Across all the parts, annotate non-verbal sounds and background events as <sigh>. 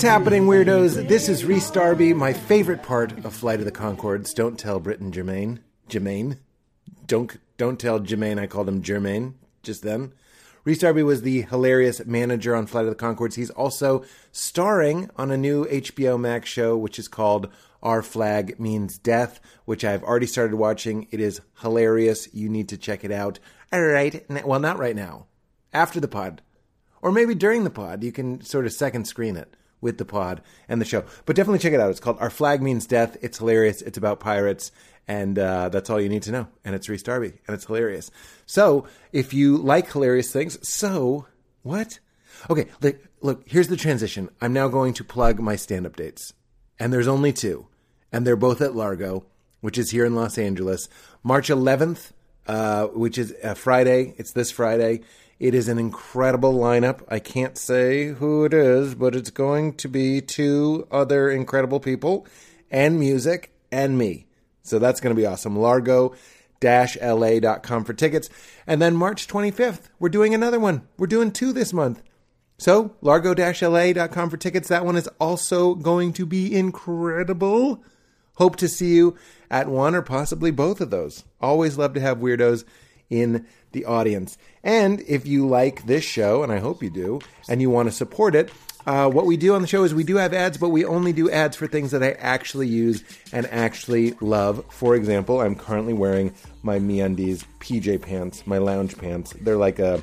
What's happening, weirdos? This is Rhys Darby, my favorite part of Flight of the Conchords. Don't tell Bret and Germain. Jermaine. Don't don't tell Jermaine I called him Germain just then. Rhys Darby was the hilarious manager on Flight of the Conchords. He's also starring on a new HBO Max show, which is called Our Flag Means Death, which I've already started watching. It is hilarious. You need to check it out. All right. Well, not right now. After the pod. Or maybe during the pod. You can sort of second screen it with the pod and the show. But definitely check it out. It's called Our Flag Means Death. It's hilarious. It's about pirates. And uh, that's all you need to know. And it's Rhys Darby. And it's hilarious. So if you like hilarious things, so what? Okay, look, look, here's the transition. I'm now going to plug my stand up dates. And there's only two. And they're both at Largo, which is here in Los Angeles. March 11th uh, which is a Friday. It's this Friday. It is an incredible lineup. I can't say who it is, but it's going to be two other incredible people and music and me. So that's going to be awesome. Largo la.com for tickets. And then March 25th, we're doing another one. We're doing two this month. So, largo la.com for tickets. That one is also going to be incredible. Hope to see you at one or possibly both of those. Always love to have weirdos in the audience. And if you like this show, and I hope you do, and you want to support it, uh, what we do on the show is we do have ads, but we only do ads for things that I actually use and actually love. For example, I'm currently wearing my MeUndies PJ pants, my lounge pants. They're like a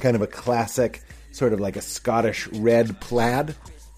kind of a classic, sort of like a Scottish red plaid,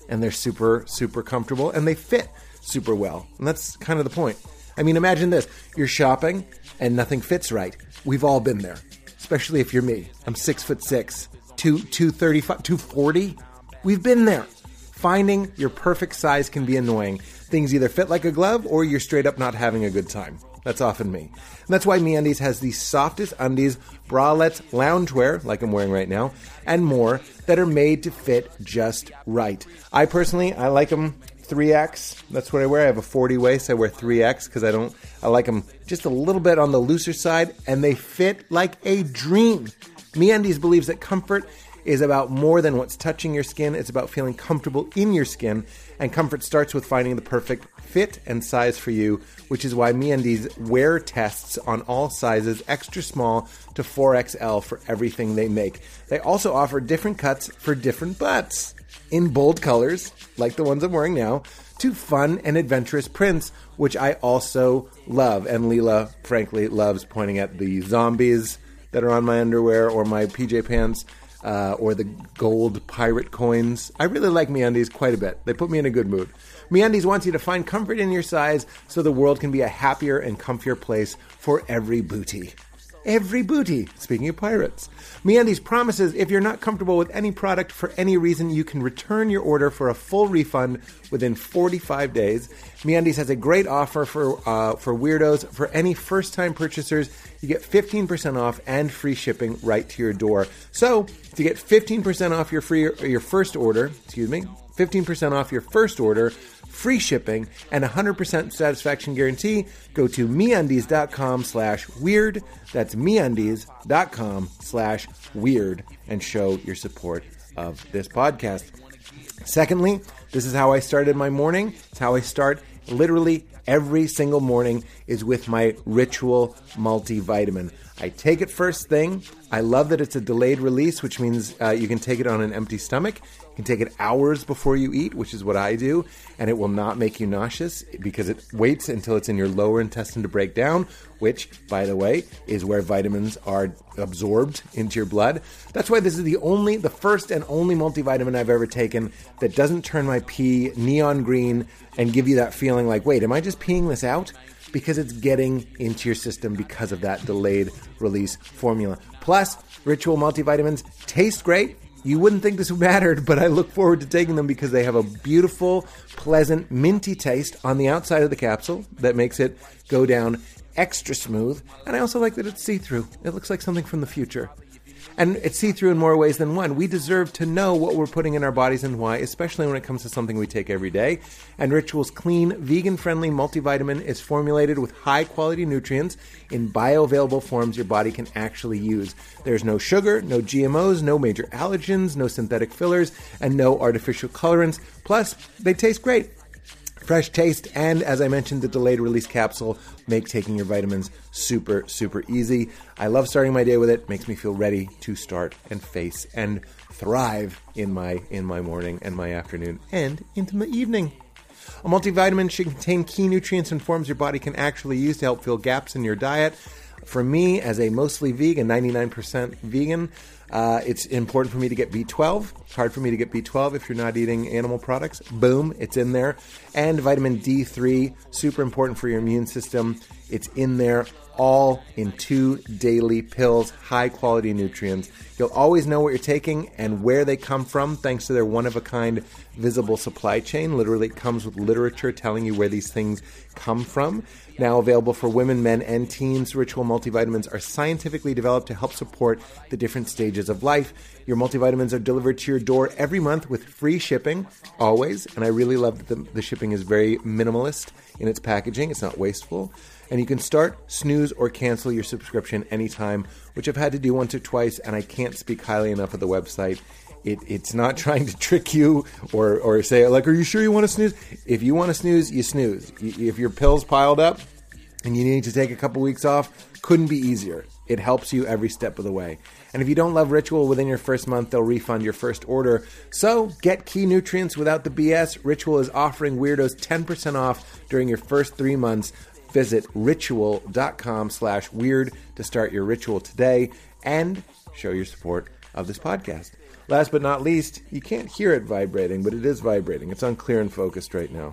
and they're super, super comfortable, and they fit super well. And that's kind of the point. I mean, imagine this you're shopping and nothing fits right. We've all been there, especially if you're me. I'm six foot six, two, 235, 240. We've been there. Finding your perfect size can be annoying. Things either fit like a glove or you're straight up not having a good time. That's often me. And that's why MeUndies has the softest undies, bralettes, loungewear, like I'm wearing right now, and more that are made to fit just right. I personally, I like them 3X. That's what I wear. I have a 40 waist. I wear 3X because I don't. I like them just a little bit on the looser side, and they fit like a dream. MeUndies believes that comfort is about more than what's touching your skin. It's about feeling comfortable in your skin, and comfort starts with finding the perfect fit and size for you, which is why MeUndies wear tests on all sizes, extra small to 4XL for everything they make. They also offer different cuts for different butts in bold colors, like the ones I'm wearing now, to fun and adventurous prints, which I also love. And Leela, frankly, loves pointing at the zombies that are on my underwear or my PJ pants. Uh, or the gold pirate coins. I really like MeUndies quite a bit. They put me in a good mood. MeUndies wants you to find comfort in your size so the world can be a happier and comfier place for every booty every booty. Speaking of pirates, MeUndies promises if you're not comfortable with any product for any reason, you can return your order for a full refund within 45 days. MeUndies has a great offer for uh, for weirdos. For any first-time purchasers, you get 15% off and free shipping right to your door. So to get 15% off your free your first order, excuse me, 15% off your first order free shipping, and 100% satisfaction guarantee, go to MeUndies.com slash weird. That's MeUndies.com slash weird and show your support of this podcast. Secondly, this is how I started my morning. It's how I start literally every single morning is with my ritual multivitamin. I take it first thing. I love that it's a delayed release, which means uh, you can take it on an empty stomach. You can take it hours before you eat, which is what I do, and it will not make you nauseous because it waits until it's in your lower intestine to break down, which, by the way, is where vitamins are absorbed into your blood. That's why this is the only, the first and only multivitamin I've ever taken that doesn't turn my pee neon green and give you that feeling like, wait, am I just peeing this out? Because it's getting into your system because of that delayed release formula. Plus, Ritual multivitamins taste great you wouldn't think this <laughs> mattered, but I look forward to taking them because they have a beautiful, pleasant, minty taste on the outside of the capsule that makes it go down extra smooth. And I also like that it's see through. It looks like something from the future. And it's see through in more ways than one. We deserve to know what we're putting in our bodies and why, especially when it comes to something we take every day. And Ritual's clean, vegan friendly multivitamin is formulated with high quality nutrients in bioavailable forms your body can actually use. There's no sugar, no GMOs, no major allergens, no synthetic fillers, and no artificial colorants. Plus, they taste great. Fresh taste, and as I mentioned, the delayed release capsule make taking your vitamins super, super easy. I love starting my day with it. Makes me feel ready to start and face and thrive in my in my morning and my afternoon and into my evening. A multivitamin should contain key nutrients and forms your body can actually use to help fill gaps in your diet. For me, as a mostly vegan, 99% vegan, uh, it's important for me to get B12. It's hard for me to get B12 if you're not eating animal products. Boom, it's in there. And vitamin D3, super important for your immune system. It's in there, all in two daily pills, high quality nutrients. You'll always know what you're taking and where they come from thanks to their one of a kind visible supply chain. Literally, it comes with literature telling you where these things come from. Now available for women, men, and teens, Ritual multivitamins are scientifically developed to help support the different stages of life. Your multivitamins are delivered to your door every month with free shipping, always. And I really love that the, the shipping is very minimalist in its packaging, it's not wasteful. And you can start, snooze, or cancel your subscription anytime, which I've had to do once or twice, and I can't speak highly enough of the website. It, it's not <laughs> trying to trick you or, or say, like, are you sure you want to snooze? If you want to snooze, you snooze. If your pills piled up and you need to take a couple weeks off, couldn't be easier. It helps you every step of the way. And if you don't love Ritual within your first month, they'll refund your first order. So get key nutrients without the BS. Ritual is offering weirdos 10% off during your first three months. Visit ritual.com slash weird to start your ritual today and show your support of this podcast. Last but not least, you can't hear it vibrating, but it is vibrating. It's unclear and focused right now,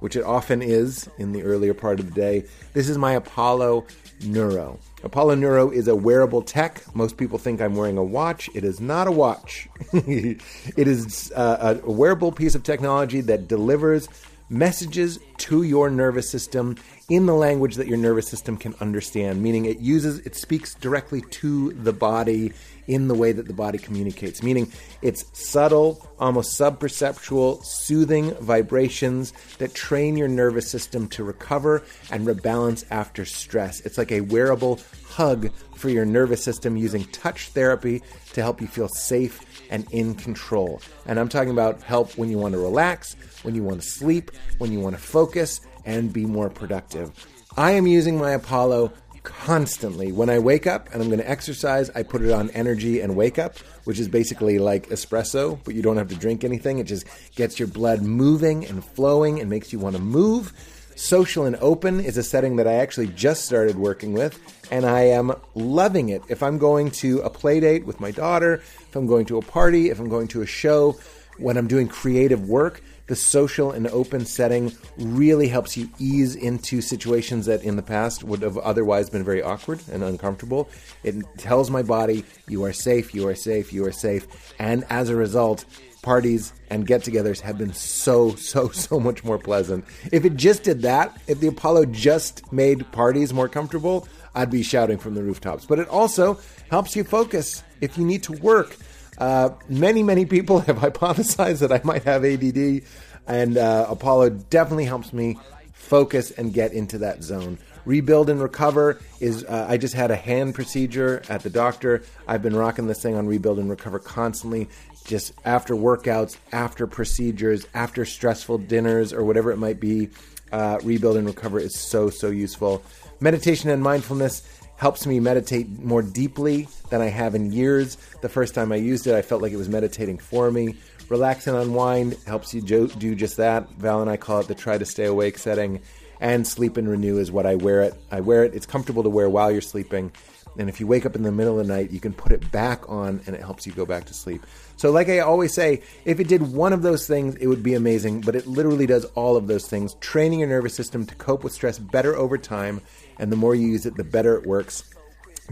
which it often is in the earlier part of the day. This is my Apollo Neuro. Apollo Neuro is a wearable tech. Most people think I'm wearing a watch. It is not a watch. <laughs> it is uh, a wearable piece of technology that delivers messages to your nervous system in the language that your nervous system can understand, meaning it uses, it speaks directly to the body in the way that the body communicates, meaning it's subtle, almost subperceptual, soothing vibrations that train your nervous system to recover and rebalance after stress. It's like a wearable hug for your nervous system using touch therapy to help you feel safe and in control. And I'm talking about help when you want to relax, when you want to sleep, when you want to focus, and be more productive. I am using my Apollo constantly. When I wake up and I'm going to exercise, I put it on energy and wake up, which is basically like espresso, but you don't have to drink anything. It just gets your blood moving and flowing and makes you want to move. Social and open is a setting that I actually just started working with, and I am loving it. If I'm going to a play date with my daughter, if I'm going to a party, if I'm going to a show, when I'm doing creative work, the social and open setting really helps you ease into situations that in the past would have otherwise been very awkward and uncomfortable. It tells my body, you are safe, you are safe, you are safe. And as a result, parties and get togethers have been so, <laughs> so, so much more pleasant. If it just did that, if the Apollo just made parties more comfortable, I'd be shouting from the rooftops. But it also helps you focus if you need to work uh, many, many people <laughs> have hypothesized that I might have ADD, and uh, Apollo definitely helps me focus and get into that zone. Rebuild and recover is. Uh, I just had a hand procedure at the doctor. I've been rocking this thing on rebuild and recover constantly. Just after workouts, after procedures, after stressful dinners, or whatever it might be, uh, rebuild and recover is so so useful. Meditation and mindfulness helps me meditate more deeply than I have in years. The first time I used it, I felt like it was meditating for me. Relax and unwind helps you jo- do just that. Val and I call it the try to stay awake setting. And sleep and renew is what I wear it. I wear it. It's comfortable to wear while you're sleeping. And if you wake up in the middle of the night, you can put it back on and it helps you go back to sleep. So, like I always say, if it did one of those things, it would be amazing, but it literally does all of those things, training your nervous system to cope with stress better over time. And the more you use it, the better it works.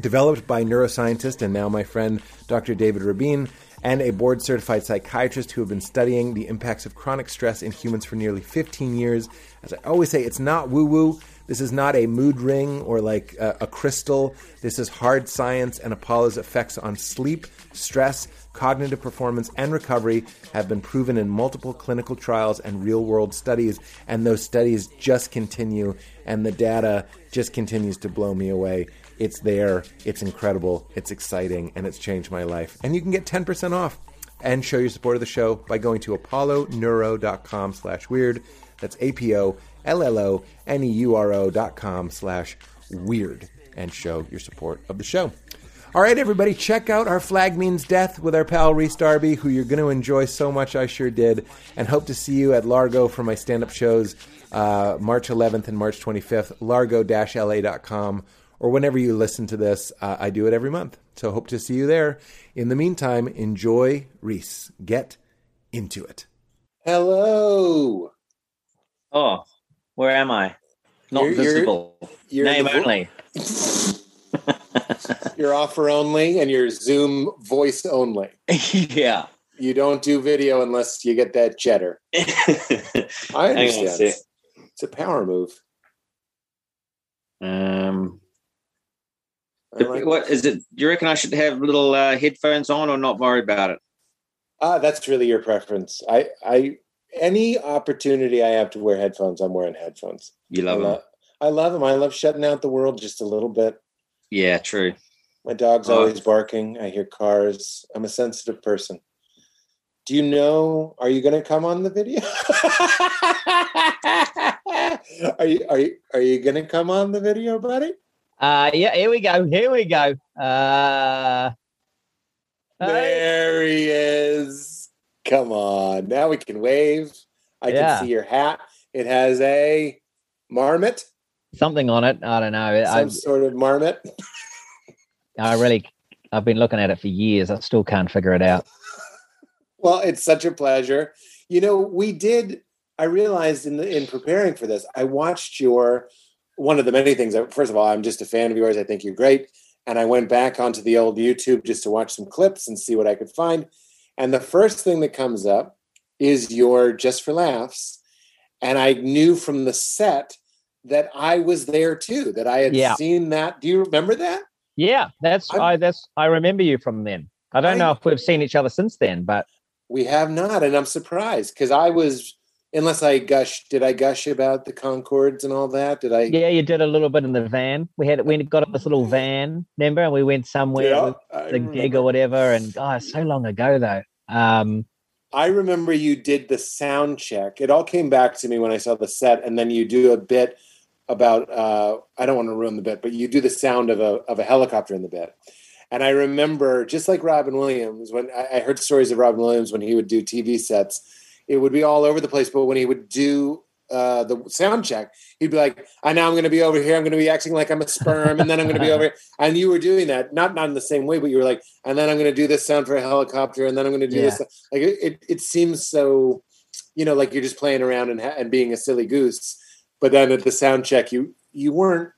Developed by neuroscientist and now my friend Dr. David Rabin, and a board certified psychiatrist who have been studying the impacts of chronic stress in humans for nearly 15 years. As I always say, it's not woo woo. This is not a mood ring or like a, a crystal. This is hard science, and Apollo's effects on sleep, stress, cognitive performance, and recovery have been proven in multiple clinical trials and real world studies. And those studies just continue, and the data just continues to blow me away. It's there, it's incredible, it's exciting, and it's changed my life. And you can get 10% off and show your support of the show by going to apolloneuro.com slash weird. That's A-P-O-L-L-O-N-E-U-R-O dot com slash weird and show your support of the show. All right, everybody, check out our Flag Means Death with our pal Rhys Darby, who you're going to enjoy so much. I sure did. And hope to see you at Largo for my stand up shows uh, March 11th and March 25th, largo la.com, or whenever you listen to this. Uh, I do it every month. So hope to see you there. In the meantime, enjoy Rhys. Get into it. Hello. Oh, where am I? Not you're, visible. You're, you're Name only. <laughs> you're offer only and you're Zoom voice only. <laughs> yeah. You don't do video unless you get that cheddar. <laughs> I understand. It's a power move. Um, like what is it? Do you reckon I should have little uh, headphones on or not worry about it? Ah, that's really your preference. I, I, any opportunity I have to wear headphones, I'm wearing headphones. You love I them. Love, I love them. I love shutting out the world just a little bit. Yeah, true. My dog's oh. always barking. I hear cars. I'm a sensitive person. Do you know? Are you going to come on the video? <laughs> are you are you are you going to come on the video, buddy? Uh, yeah. Here we go. Here we go. Uh, there he is. Come on. Now we can wave. I yeah. can see your hat. It has a marmot. Something on it. I don't know. Some I, sort of marmot. I really, I've been looking at it for years. I still can't figure it out. well, it's such a pleasure. You know, we did. I realized in the, in preparing for this, I watched your one of the many things. First of all, I'm just a fan of yours. I think you're great. And I went back onto the old YouTube just to watch some clips and see what I could find. And the first thing that comes up is your Just for Laughs. And I knew from the set that I was there too, that I had yeah. seen that. Do you remember that? Yeah, that's I'm, i that's I remember you from then. I don't I, know if we've seen each other since then, but we have not, and I'm surprised because I was unless I gush, did I gush about the Conchords and all that? Did I? Yeah, you did a little bit in the van. We had we got this little van, remember? And we went somewhere yeah, with the remember. gig or whatever. And oh, so long ago though. Um, I remember you did the sound check. It all came back to me when I saw the set, and then you do a bit about uh, I don't want to ruin the bit, but you do the sound of a of a helicopter in the bit. And I remember, just like Robin Williams, when I, I heard stories of Robin Williams when he would do TV sets, it would be all over the place. But when he would do uh, the sound check, he'd be like, "I know I'm going to be over here. I'm going to be acting like I'm a sperm, and then I'm going to be over." <laughs> Here. And you were doing that, not not in the same way, but you were like, "And then I'm going to do this sound for a helicopter, and then I'm going to do yeah. this." Like it, it, it seems so, you know, like you're just playing around and and being a silly goose. But then at the sound check, you you weren't.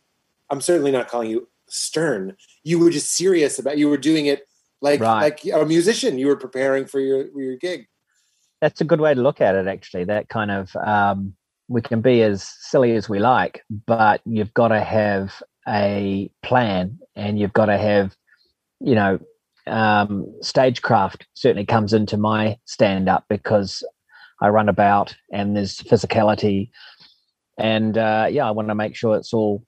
I'm certainly not calling you stern. You were just serious about. You were doing it like right. like a musician. You were preparing for your for your gig. That's a good way to look at it. Actually, that kind of um, we can be as silly as we like, but you've got to have a plan, and you've got to have, you know, um, stagecraft certainly comes into my stand up because I run about and there's physicality and uh, yeah, I want to make sure it's all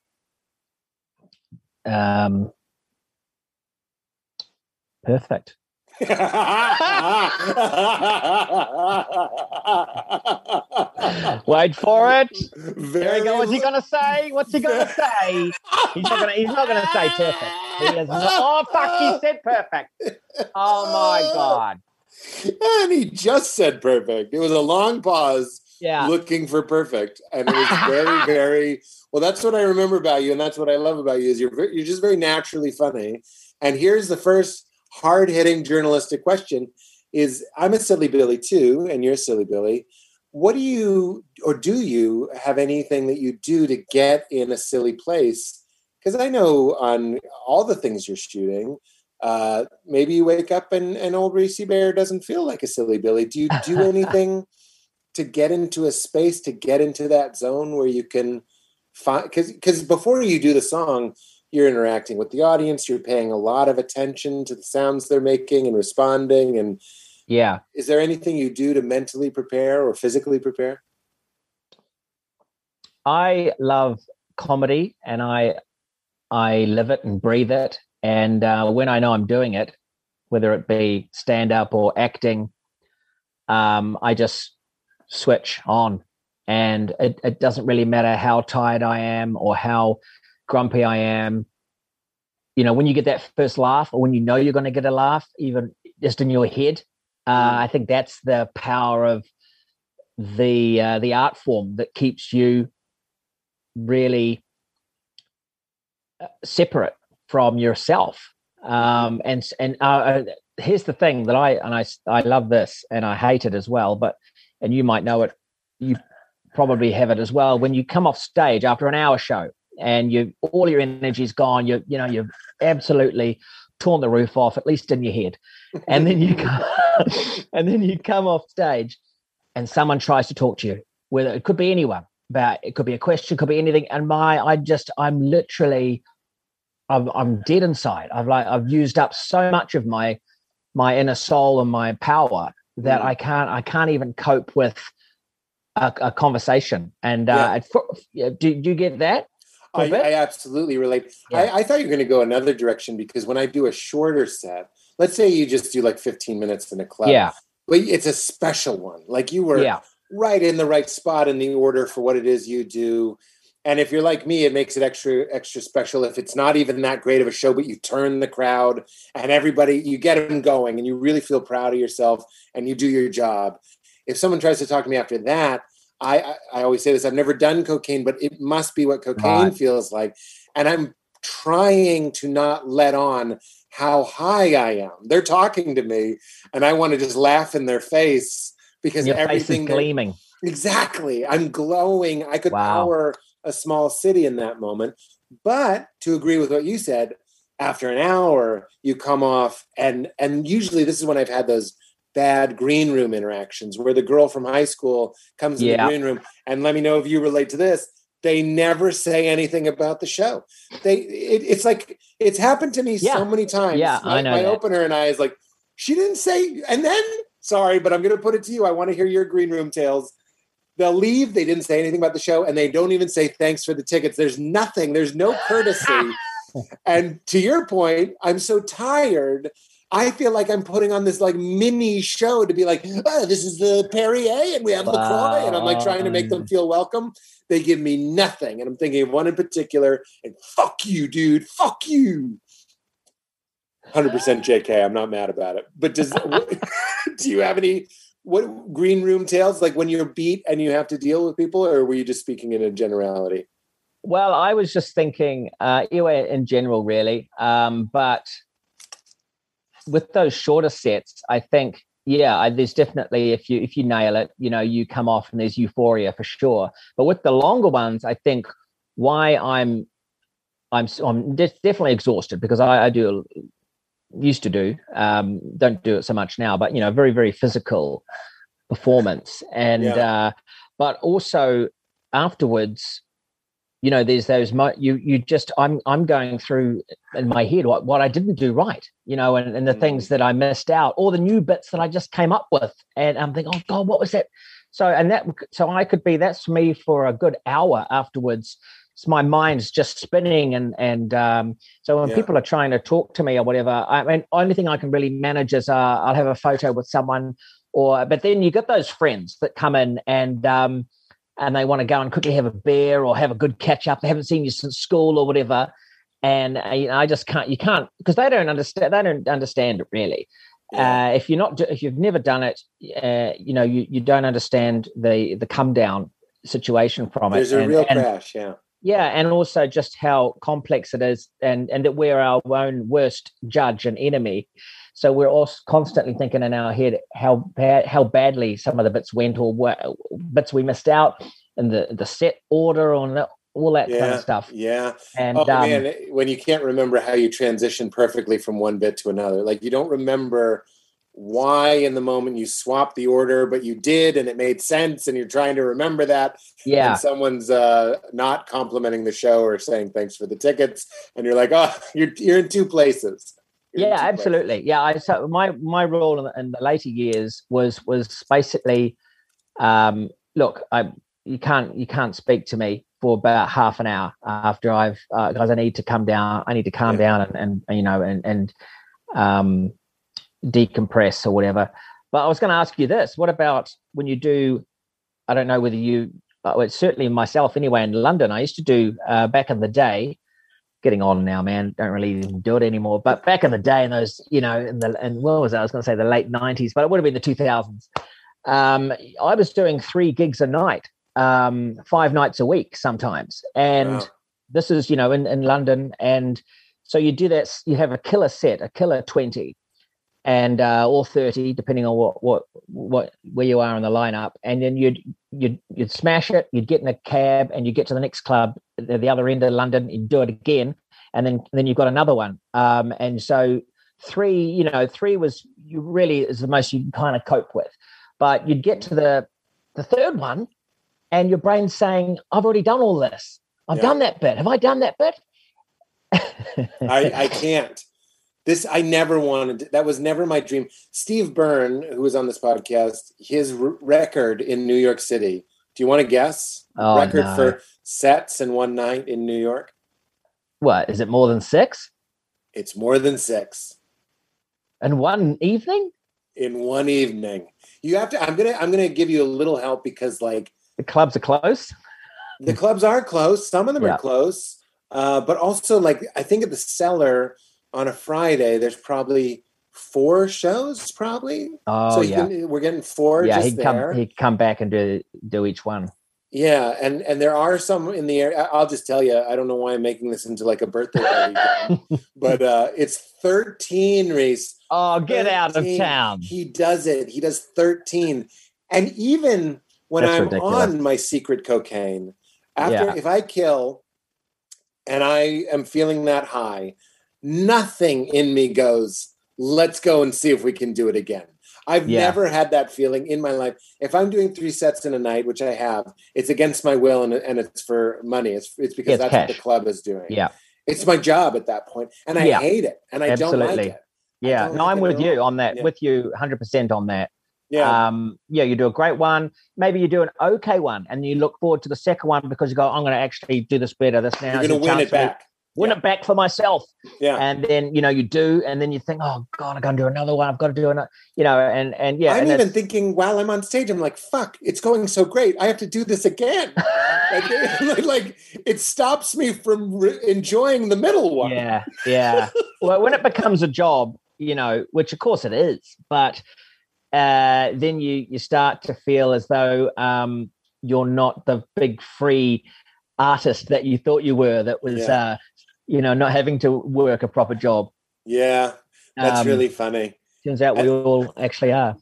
um, perfect. <laughs> Wait for it. Very go. What's he gonna say? What's he gonna <laughs> say? He's not gonna. He's not gonna say perfect. He is not. Oh fuck! He said perfect. Oh my god. And he just said perfect. It was a long pause yeah. looking for perfect. And it was <laughs> very, very well. That's what I remember about you, and that's what I love about you is you're you're just very naturally funny. And here's the first hard hitting journalistic question: Is I'm a silly Billy too, and you're a silly Billy. What do you or do you have anything that you do to get in a silly place? Because I know on all the things you're shooting, uh, maybe you wake up and, and old Rhys Bear doesn't feel like a silly Billy. Do you do <laughs> anything to get into a space to get into that zone where you can because because before you do the song, you're interacting with the audience. You're paying a lot of attention to the sounds they're making and responding. And yeah, is there anything you do to mentally prepare or physically prepare? I love comedy, and I I live it and breathe it. And uh, when I know I'm doing it, whether it be stand up or acting, um, I just switch on. And it, it doesn't really matter how tired I am or how grumpy I am. You know, when you get that first laugh or when you know you're going to get a laugh, even just in your head, uh, mm. I think that's the power of the uh, the art form that keeps you really uh, separate from yourself. Um, and and uh, uh, here's the thing that I and I I love this and I hate it as well. But and you might know it. You probably have it as well. When you come off stage after an hour show and you all your energy's gone, you you know you've absolutely torn the roof off, at least in your head, and then you come, <laughs> and then you come off stage, and someone tries to talk to you. Whether it could be anyone, about it could be a question, could be anything, and my I just I'm literally I'm, I'm dead inside. I've like I've used up so much of my my inner soul and my power that mm. I can't I can't even cope with a, a conversation. And uh, for, do, do you get that? I, I, absolutely relate. Yeah. I, I, thought you were going to go another direction because when I do a shorter set, let's say you just do like 15 minutes in a club. Yeah. But it's a special one. Like you were yeah. right in the right spot in the order for what it is you do and if you're like me it makes it extra extra special if it's not even that great of a show but you turn the crowd and everybody you get them going and you really feel proud of yourself and you do your job if someone tries to talk to me after that i i, I always say this i've never done cocaine but it must be what cocaine right. feels like and i'm trying to not let on how high i am they're talking to me and i want to just laugh in their face because Your everything face is gleaming exactly i'm glowing i could wow. power a small city in that moment. But to agree with what you said, after an hour, you come off and and usually this is when I've had those bad green room interactions where the girl from high school comes yeah. in the green room and let me know if you relate to this they never say anything about the show they it, it's like it's happened to me yeah. so many times yeah my, I know my that. opener and i is like she didn't say and then sorry but i'm going to put it to you i want to hear your green room tales they'll leave. They didn't say anything about the show, and they don't even say thanks for the tickets. There's nothing. There's no courtesy. <laughs> and to your point, I'm so tired. I feel like I'm putting on this like mini show to be like, oh, this is the Perrier, and we have wow. LaCroix, and I'm like trying to make them feel welcome. They give me nothing, and I'm thinking of one in particular. And fuck you, dude. Fuck you. 100% JK. I'm not mad about it. But does <laughs> <laughs> do you have any what green room tales like when you're beat and you have to deal with people or were you just speaking in a generality well i was just thinking uh in general really um but with those shorter sets i think yeah I, there's definitely if you if you nail it you know you come off and there's euphoria for sure but with the longer ones i think why i'm i'm i'm de- definitely exhausted because i, I do used to do um, don't do it so much now but you know very very physical performance and yeah. uh, but also afterwards you know there's those mo- you you just i'm i'm going through in my head what, what i didn't do right you know and, and the mm. things that i missed out or the new bits that i just came up with and i'm thinking oh god what was that so and that so i could be that's me for a good hour afterwards my mind's just spinning and and um, so when yeah. people are trying to talk to me or whatever i mean only thing i can really manage is uh, i'll have a photo with someone or but then you get those friends that come in and um, and they want to go and quickly have a beer or have a good catch up they haven't seen you since school or whatever. And uh, you know, i just can't you can't because they don't understand they don't understand it really. Uh, if you're not if you've never done it uh, you know you, you don't understand the the come down situation from There's it. There's a real and, crash yeah. Yeah and also just how complex it is and and that we're our own worst judge and enemy so we're all constantly thinking in our head how bad how badly some of the bits went or what bits we missed out and the the set order on all that yeah, kind of stuff yeah and oh, um, man when you can't remember how you transition perfectly from one bit to another like you don't remember why in the moment you swapped the order, but you did and it made sense and you're trying to remember that. Yeah. And someone's uh, not complimenting the show or saying thanks for the tickets. And you're like, oh, <laughs> you're, you're in two places. Yeah, absolutely. Yeah. I, so my, my role in the, in the later years was, was basically, um, look, I, you can't, you can't speak to me for about half an hour after I've, uh, cause I need to come down, I need to calm Yeah. down and, and, you know, and, and, um, decompress or whatever. But I was going to ask you this: What about when you do? I don't know whether you. Uh, well, certainly myself anyway. In London, I used to do uh, back in the day. Getting on now, man. Don't really even do it anymore. But back in the day, in those, you know, in the and what was that? I was going to say the late nineties, but it would have been the two thousands. Um, I was doing three gigs a night, um, five nights a week sometimes, and Wow. this is you know in, in London, and so you do that. You have a killer set, a killer twenty, and uh, or thirty, depending on what what what where you are in the lineup, and then you'd you'd you'd smash it. You'd get in a cab and you get to the next club the other end of London. You'd do it again, and then then you've got another one. Um, and so three, you know, three was you really is the most you can kind of cope with, but you'd get to the the third one, and your brain's saying, "I've already done all this. I've Yeah. done that bit. Have I done that bit?" <laughs> I, I can't. This I never wanted. That was never my dream. Steve Byrne, who was on this podcast, his r- record in New York City. Do you want to guess? Oh, record no. for sets in one night in New York. what is it more than six It's more than six And one evening? in one evening. You have to. I'm gonna. I'm gonna give you a little help because like The clubs are closed. the clubs are closed. Some of them Yeah. are close, uh, but also like I think at the cellar on a Friday, there's probably four shows. Probably. Oh so yeah, can- we're getting four yeah. just He'd there. come. He'd come back and do do each one. Yeah, and and there are some in the area. I'll just tell you, I don't know why I'm making this into like a birthday party, <laughs> but uh, it's 13, Rhys. Oh, get out of town! He does it. He does 13, and even when That's I'm ridiculous. on my secret cocaine, after Yeah. if I kill, and I am feeling that high, nothing in me goes. Let's go and see if we can do it again. I've Yeah. never had that feeling in my life. If I'm doing three sets in a night, which I have, it's against my will and, and it's for money. It's it's because It's that's what the club is doing. Yeah, It's my job at that point, and I Yeah. hate it, and I don't like it. yeah. No, like I'm with you on that. Yeah. With you, 100 percent on that. Yeah, Um, yeah, you do a great one. Maybe you do an okay one, and you look forward to the second one because you go, "I'm going to actually do this better." This now you're going to win it back. Win Yeah. it back for myself. Yeah, And then you know you do, and then you think, "Oh God, I'm going to do another one. I've got to do another." You know, and and yeah, I'm and even thinking while I'm on stage, I'm like, "Fuck, it's going so great. I have to do this again." <laughs> like, <laughs> like, it stops me from re- enjoying the middle one. Yeah, yeah. well, when it becomes a job, you know, which of course it is, but uh, then you you start to feel as though um, you're not the big free artist that you thought you were. That was, Yeah. uh, you know, not having to work a proper job. Yeah, that's Um, really funny. Turns out we all actually are.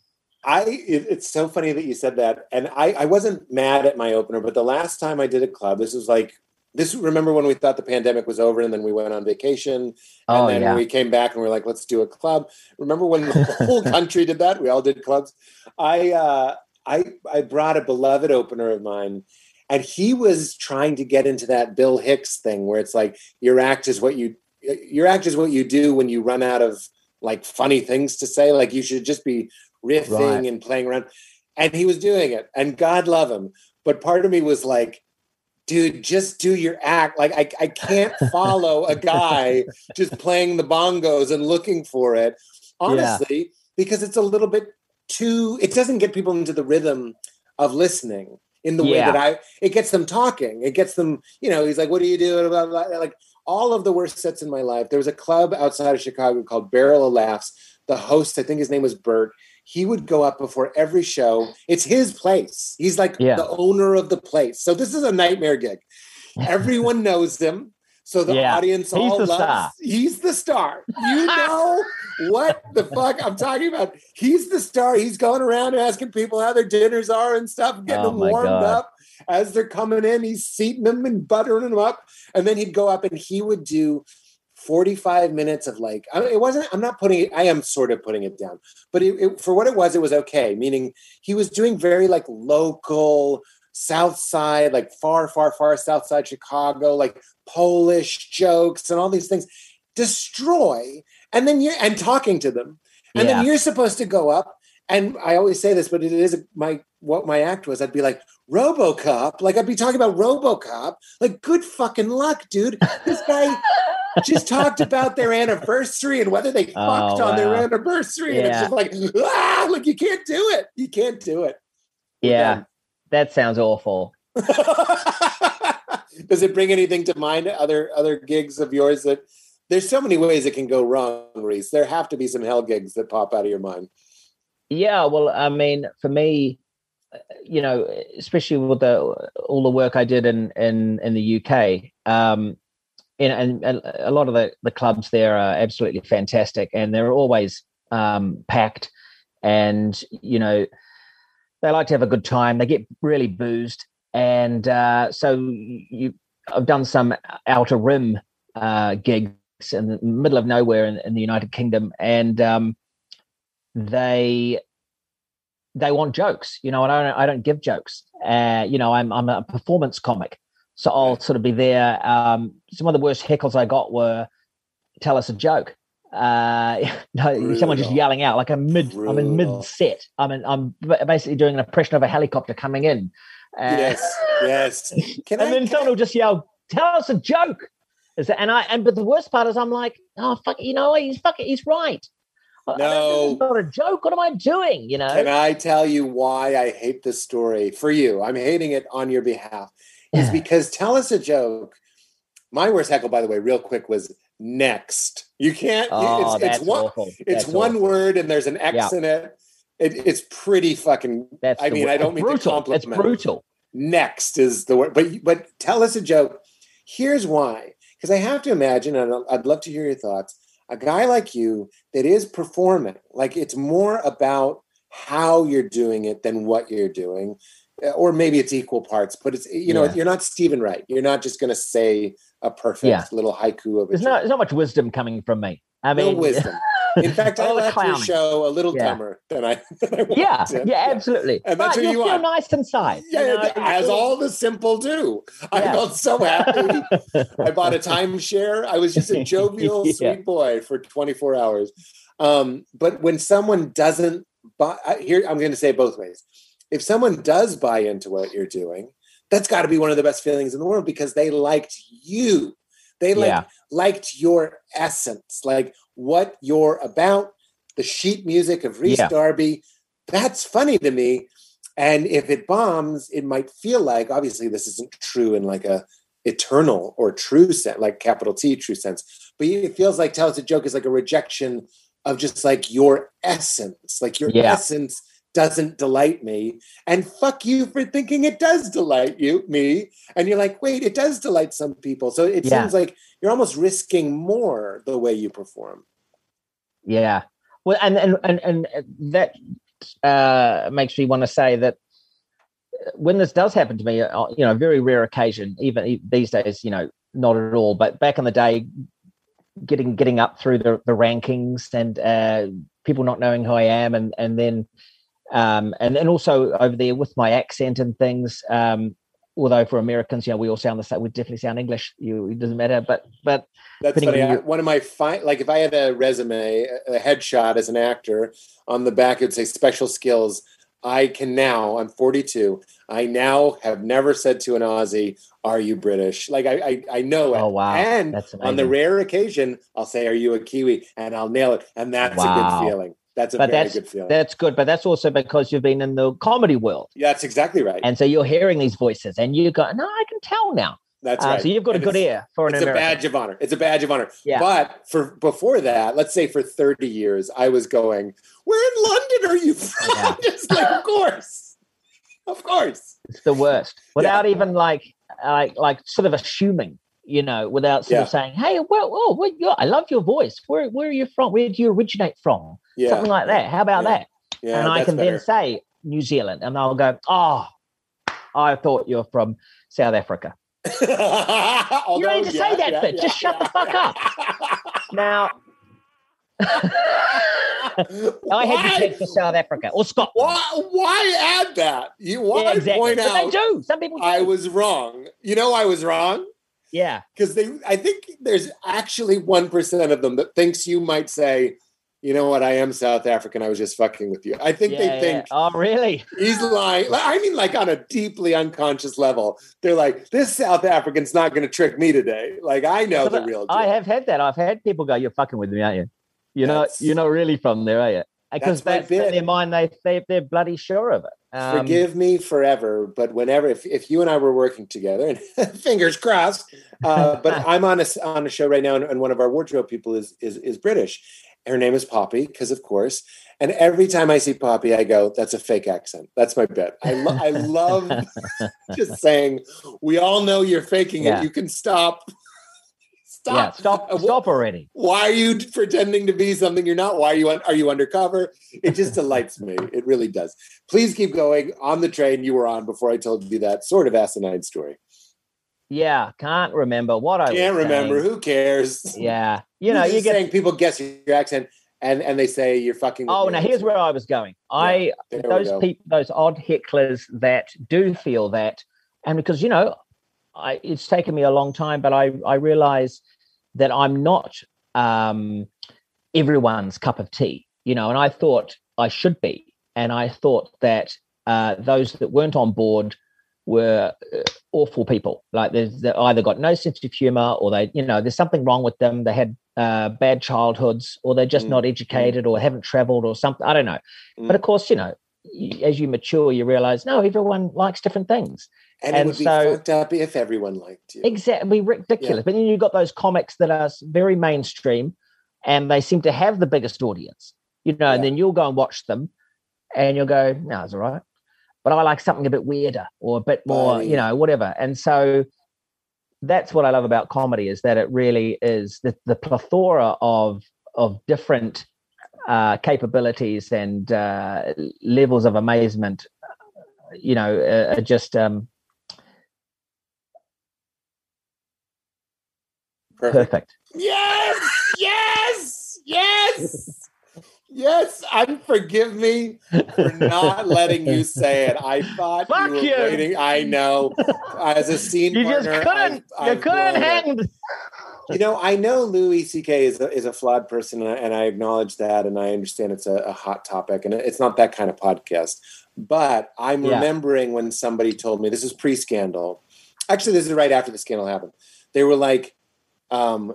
I it, it's so funny that you said that, and I I wasn't mad at my opener, but the last time I did a club, this was like this. Remember when we thought the pandemic was over, and then we went on vacation, and Oh then yeah, we came back and we are like, let's do a club. Remember when the whole <laughs> country did that? We all did clubs. I uh, I I brought a beloved opener of mine, and he was trying to get into that Bill Hicks thing where it's like your act is what you your act is what you do when you run out of like funny things to say. Like you should just be riffing Right. and playing around. And he was doing it, and God love him. But part of me was like, dude, just do your act. Like I, I can't <laughs> follow a guy just playing the bongos and looking for it. Honestly, because it's a little bit too it doesn't get people into the rhythm of listening in the way that I it gets them talking. It gets them, you know, he's like, What do you do? Blah, blah, blah. Like all of the worst sets in my life. There was a club outside of Chicago called Barrel of Laughs. The host, I think his name was Bert. He would go up before every show. It's his place. He's like Yeah. the owner of the place. So this is a nightmare gig. <laughs> Everyone knows him. So the Yeah. audience He's all the loves. star. He's the star. You <laughs> know what the fuck I'm talking about? He's the star. He's going around asking people how their dinners are and stuff, getting Oh them warmed God. up as they're coming in. He's seating them and buttering them up, and then he'd go up and he would do 45 minutes of like I mean, it wasn't i'm not putting it i am sort of putting it down but it, it, for what it was it was okay meaning he was doing very like local south side like far far far south side chicago like polish jokes and all these things destroy and then you're and talking to them and Yeah. then you're supposed to go up and i always say this but it is my what my act was i'd be like robocop like i'd be talking about robocop like good fucking luck dude. This guy just <laughs> talked about their anniversary and whether they fucked Oh, on their wow. anniversary and it's just like ah, like you can't do it you can't do it. Yeah, that sounds awful. <laughs> does it bring anything to mind other other gigs of yours that there's so many ways it can go wrong Rhys. There have to be some hell gigs that pop out of your mind. Yeah, well, I mean, for me, you know, especially with the all the work I did in in in the UK, um, and, and and a lot of the the clubs there are absolutely fantastic, and they're always um, packed, and you know, they like to have a good time. They get really boozed, and uh, so you, I've done some outer rim uh, gigs in the middle of nowhere in, in the United Kingdom, and um, they they want jokes, you know, and I don't I don't give jokes. Uh, you know, I'm I'm a performance comic, so I'll sort of be there. Um, some of the worst heckles I got were tell us a joke. Uh, <laughs> no, someone just yelling out like I'm mid, I'm in mid set. I'm in, I'm basically doing an impression of a helicopter coming in. Uh, yes yes <laughs> can and I, then someone I- will just yell, "Tell us a joke." Is that, and I and but the worst part is I'm like, oh fuck, you know, he's fucking, he's right. I- I don't- No. not a joke. What am I doing? You know? Can I tell you why I hate this story for you? I'm hating it on your behalf. Is because tell us a joke. My worst heckle, by the way, real quick, was next. You can't. Oh, it's ah, it's one. awful. It's That's one awful. word, and there's an X Yeah. in it. it. It's pretty fucking. That's I mean, wor- I don't it's mean to compliment It's brutal. Next is the word, but but tell us a joke. Here's why. Because I have to imagine, and I'd- love to hear your thoughts. A guy like you that is performing, like it's more about how you're doing it than what you're doing, or maybe it's equal parts. But it's you know Yeah. you're not Steven Wright. You're not just going to say a perfect Yeah. little haiku of a There's not, there's not much wisdom coming from me. I no mean, wisdom. <laughs> In fact, I left your show a little Yeah. dumber than I. <laughs> Than I yeah, in. yeah, absolutely. And that's but who feel are. nice inside. you Yeah, know? as all the simple do. I Yeah. felt so happy. <laughs> I bought a timeshare. I was just a jovial, Yeah. sweet boy for 24 hours. Um, but when someone doesn't buy, I- here I'm going to say it both ways. If someone does buy into what you're doing, that's got to be one of the best feelings in the world because they liked you. They like Yeah. liked your essence, like what you're about. The sheet music of Rhys Yeah. Darby. That's funny to me. And if it bombs, it might feel like obviously this isn't true in like a eternal or true sense, like capital T true sense. But it feels like tell us a joke is like a rejection of just like your essence. Like your Yeah. essence doesn't delight me. And fuck you for thinking it does delight you, me. And you're like, wait, it does delight some people. So it Yeah. seems like you're almost risking more the way you perform. Yeah. Well, and and and, and that uh, makes me want to say that when this does happen to me, uh, you know, very rare occasion, even these days, you know, not at all. But back in the day, getting getting up through the, the rankings and uh, people not knowing who I am, and and then um, and and also over there with my accent and things. Um, although for Americans, you know, we all sound the same. We definitely sound English. You, it doesn't matter. But but That's funny. I, one of my fine, like if I had a resume, a headshot as an actor on the back, it'd say special skills. I can now, I'm 42. I now have never said to an Aussie, Are you British? Like I, I, I know it. oh wow, And on the rare occasion, I'll say, Are you a Kiwi? And I'll nail it. And that's a good feeling. That's a But very that's- good feeling. That's good, but that's also because you've been in the comedy world, yeah, that's exactly right. and so you're hearing these voices, and you go, "No, I can tell now." that's Uh, right. So you've got And a good ear for an it's a badge of honor. It's a badge of honor. Yeah. But for before that, let's say for 30 years, I was going, Where in London are you from? Yeah. <laughs> Just like, of course. Of course. It's the worst, without even like, like, like, sort of assuming, you know, without sort Yeah. of saying, "Hey, well, oh, well, I love your voice. Where, where are you from? Where do you originate from? Yeah. Something like that. How about Yeah. that?" Yeah. and I can better. then say New Zealand, and I'll go, "Oh, I thought you're from South Africa." Although, you don't need to say that bit. Just shut the fuck up. Now, <laughs> I had to take for South Africa or Scotland. Why, why add that? You why Yeah, exactly. point But out they do. Some people do. I was wrong. You know I was wrong? yeah. Because they I think there's actually one percent of them that thinks you might say, you know what, I am South African. I was just fucking with you. I think yeah, they yeah. think Oh, really? he's lying. I mean, like on a deeply unconscious level. They're like, this South African's not gonna trick me today. Like I know the real deal. I have had that. I've had people go, "You're fucking with me, aren't you? You're not. You're not really from there, are you?" Because That's in their mind. They they they're bloody sure of it. Um, Forgive me forever, but whenever if, if you and I were working together, and <laughs> fingers crossed, uh, but <laughs> I'm on a on a show right now, and, and one of our wardrobe people is is is British. Her name is Poppy, because of course. And every time I see Poppy, I go, "That's a fake accent." That's my bit. I lo- I love <laughs> just saying, "We all know you're faking Yeah. it. You can stop." Stop. <laughs> Yeah, stop, Uh, stop already. Why are you pretending to be something you're not? Why are you un- are you undercover? It just delights me. It really does. Please keep going on the train you were on before I told you that sort of asinine story. Yeah, can't remember what I Can't remember. saying. Who cares? Yeah, you know, You're you just get. saying people guess your accent and and they say you're fucking. Oh, now here's where I was going. I we those people, those odd hecklers that do feel that, and because you know, I it's taken me a long time, but I I realize that I'm not um, everyone's cup of tea, you know, and I thought I should be, and I thought that uh, those that weren't on board were uh, awful people. Like they either got no sense of humor, or they, you know, there's something wrong with them. They had uh, bad childhoods, or they're just Mm, not educated, or haven't traveled, or something. I don't know. Mm. But of course, you know, as you mature, you realize no, everyone likes different things. and, it and would be fucked up if everyone liked you. Exactly ridiculous. But then you've got those comics that are very mainstream, and they seem to have the biggest audience. You know, and then you'll go and watch them, and you'll go, "No, it's all right." But I like something a bit weirder or a bit more, Buddy. you know, whatever. And so that's what I love about comedy is that it really is the, the plethora of of different uh, capabilities and uh, levels of amazement. You know, uh, are just um, Perfect. perfect. Yes, yes, yes, yes. And forgive me for not letting you say it. I <laughs> thought Fuck you were you. waiting. I know. As a scene You just couldn't. I've- you I've couldn't hang. You know, I know Louis C.K. is a, is a flawed person, and I, and I acknowledge that, and I understand it's a, a hot topic, and it's not that kind of podcast. But I'm Yeah. remembering when somebody told me this is pre-scandal. Actually, this is right after the scandal happened. They were like, um,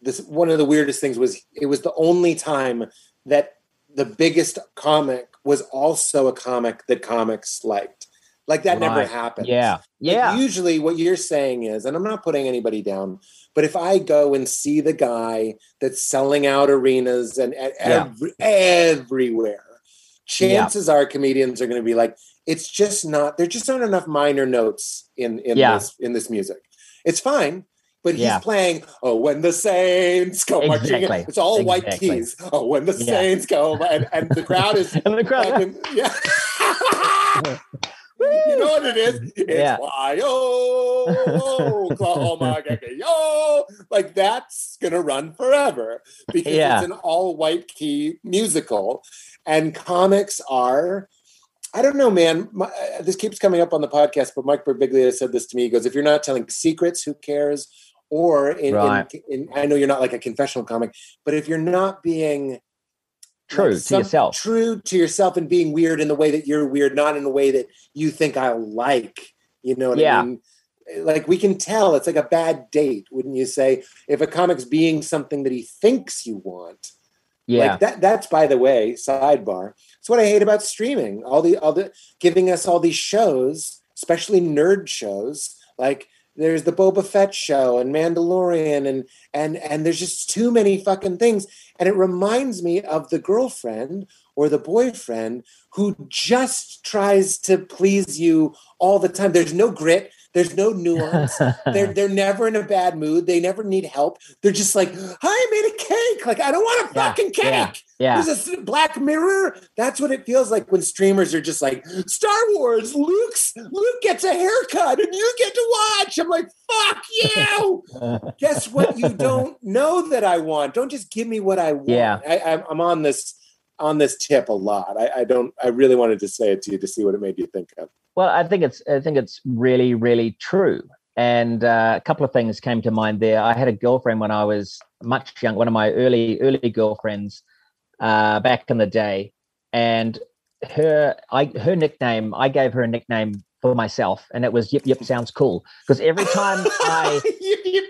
"This one of the weirdest things was it was the only time that the biggest comic was also a comic that comics liked. Like that never Right. happened. Yeah, Like, yeah, usually, what you're saying is, and I'm not putting anybody down, but if I go and see the guy that's selling out arenas and, and Yeah. every, everywhere, chances are comedians are going to be like, it's just not. There just aren't enough minor notes in in Yeah. this in this music. It's fine. But Yeah. he's playing, oh, when the saints go marching in. Exactly. It's all white keys. Oh, when the Yeah. saints go, and, and the crowd is <laughs> and the crowd. fucking- <laughs> yeah. <laughs> you know what it is? It's Yeah. why oh Oklahoma yo like that's gonna run forever because Yeah. it's an all white key musical, and comics are. I don't know, man. My, uh, this keeps coming up on the podcast, but Mike Birbiglia said this to me. He goes, "If you're not telling secrets, who cares?" Or in, Right. in, in I know you're not like a confessional comic, but if you're not being True like to some- yourself. True to yourself and being weird in the way that you're weird, not in the way that you think I like. You know what Yeah. I mean? Like we can tell it's like a bad date, wouldn't you say? If a comic's being something that he thinks you want. Yeah, Like that that's by the way, sidebar. It's what I hate about streaming. All the all the giving us all these shows, especially nerd shows, like there's the Boba Fett show and Mandalorian and and and there's just too many fucking things. And it reminds me of the girlfriend or the boyfriend who just tries to please you all the time. There's no grit, There's no nuance. they're <laughs> they're never in a bad mood. They never need help. They're just like, I made a cake. Like I don't want a Yeah, fucking cake. yeah, yeah. There's a Black Mirror. That's what it feels like when streamers are just like Star Wars. Luke's Luke gets a haircut and you get to watch. I'm like, fuck you. <laughs> Guess what? You don't know that I want. Don't just give me what I want. Yeah. I, I'm, on this on this tip a lot. I, I don't. I really wanted to say it to you to see what it made you think of. Well, I think it's I think it's really really true. And uh, a couple of things came to mind there. I had a girlfriend when I was much young, one of my early early girlfriends uh, back in the day, and her I her nickname I gave her a nickname for myself, and it was Yip Yip sounds cool because every time <laughs> I Yip, yip.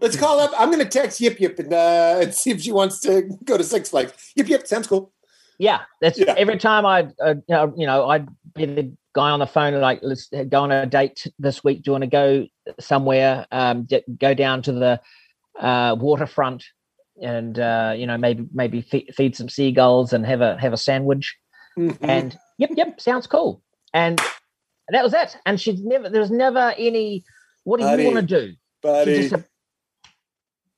Let's call up. I'm going to text Yip Yip and, uh, and see if she wants to go to Six Flags. Yip Yip sounds cool. Yeah that's Yeah. every time I uh, you know I'd be the guy on the phone like let's go on a date this week. Do you want to go somewhere? Um, d- go down to the uh, waterfront and uh, you know maybe maybe fe- feed some seagulls and have a have a sandwich. Mhm. And yep, yep, sounds cool. And that was it. And she's never there was never any. What do Buddy, you want to do? Buddy, just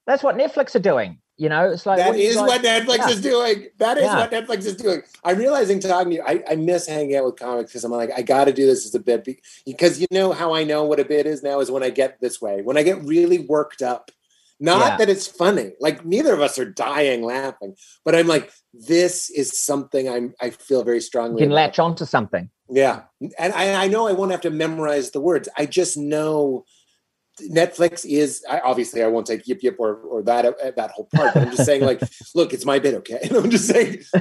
That's what Netflix are doing. You know, it's like that what guys- what Netflix Yeah. is doing. That is Yeah. what Netflix is doing. I'm realizing talking to you, I, I miss hanging out with comics because I'm like, I got to do this as a bit because you know how I know what a bit is now is when I get this way, when I get really worked up. Not Yeah. that it's funny, like neither of us are dying laughing, but I'm like, this is something I'm I feel very strongly. You can about. latch onto something. Yeah, and I, I know I won't have to memorize the words. I just know Netflix is. I, obviously, I won't take yip yip or or that uh, that whole part. But I'm just saying, like, <laughs> look, it's my bit, okay? <laughs> I'm just saying, <laughs>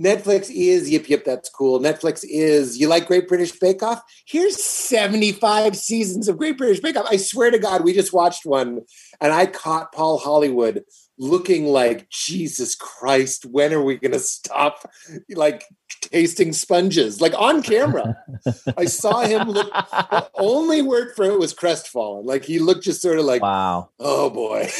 Netflix is yip yip. That's cool. Netflix is. You like Great British Bake Off? Here's 75 seasons of Great British Bake Off. I swear to God, we just watched one, and I caught Paul Hollywood looking like Jesus Christ. When are we going to stop? Like tasting sponges, like on camera. I saw him look. The only word for it was crestfallen. Like he looked just sort of like, wow. oh boy. <laughs>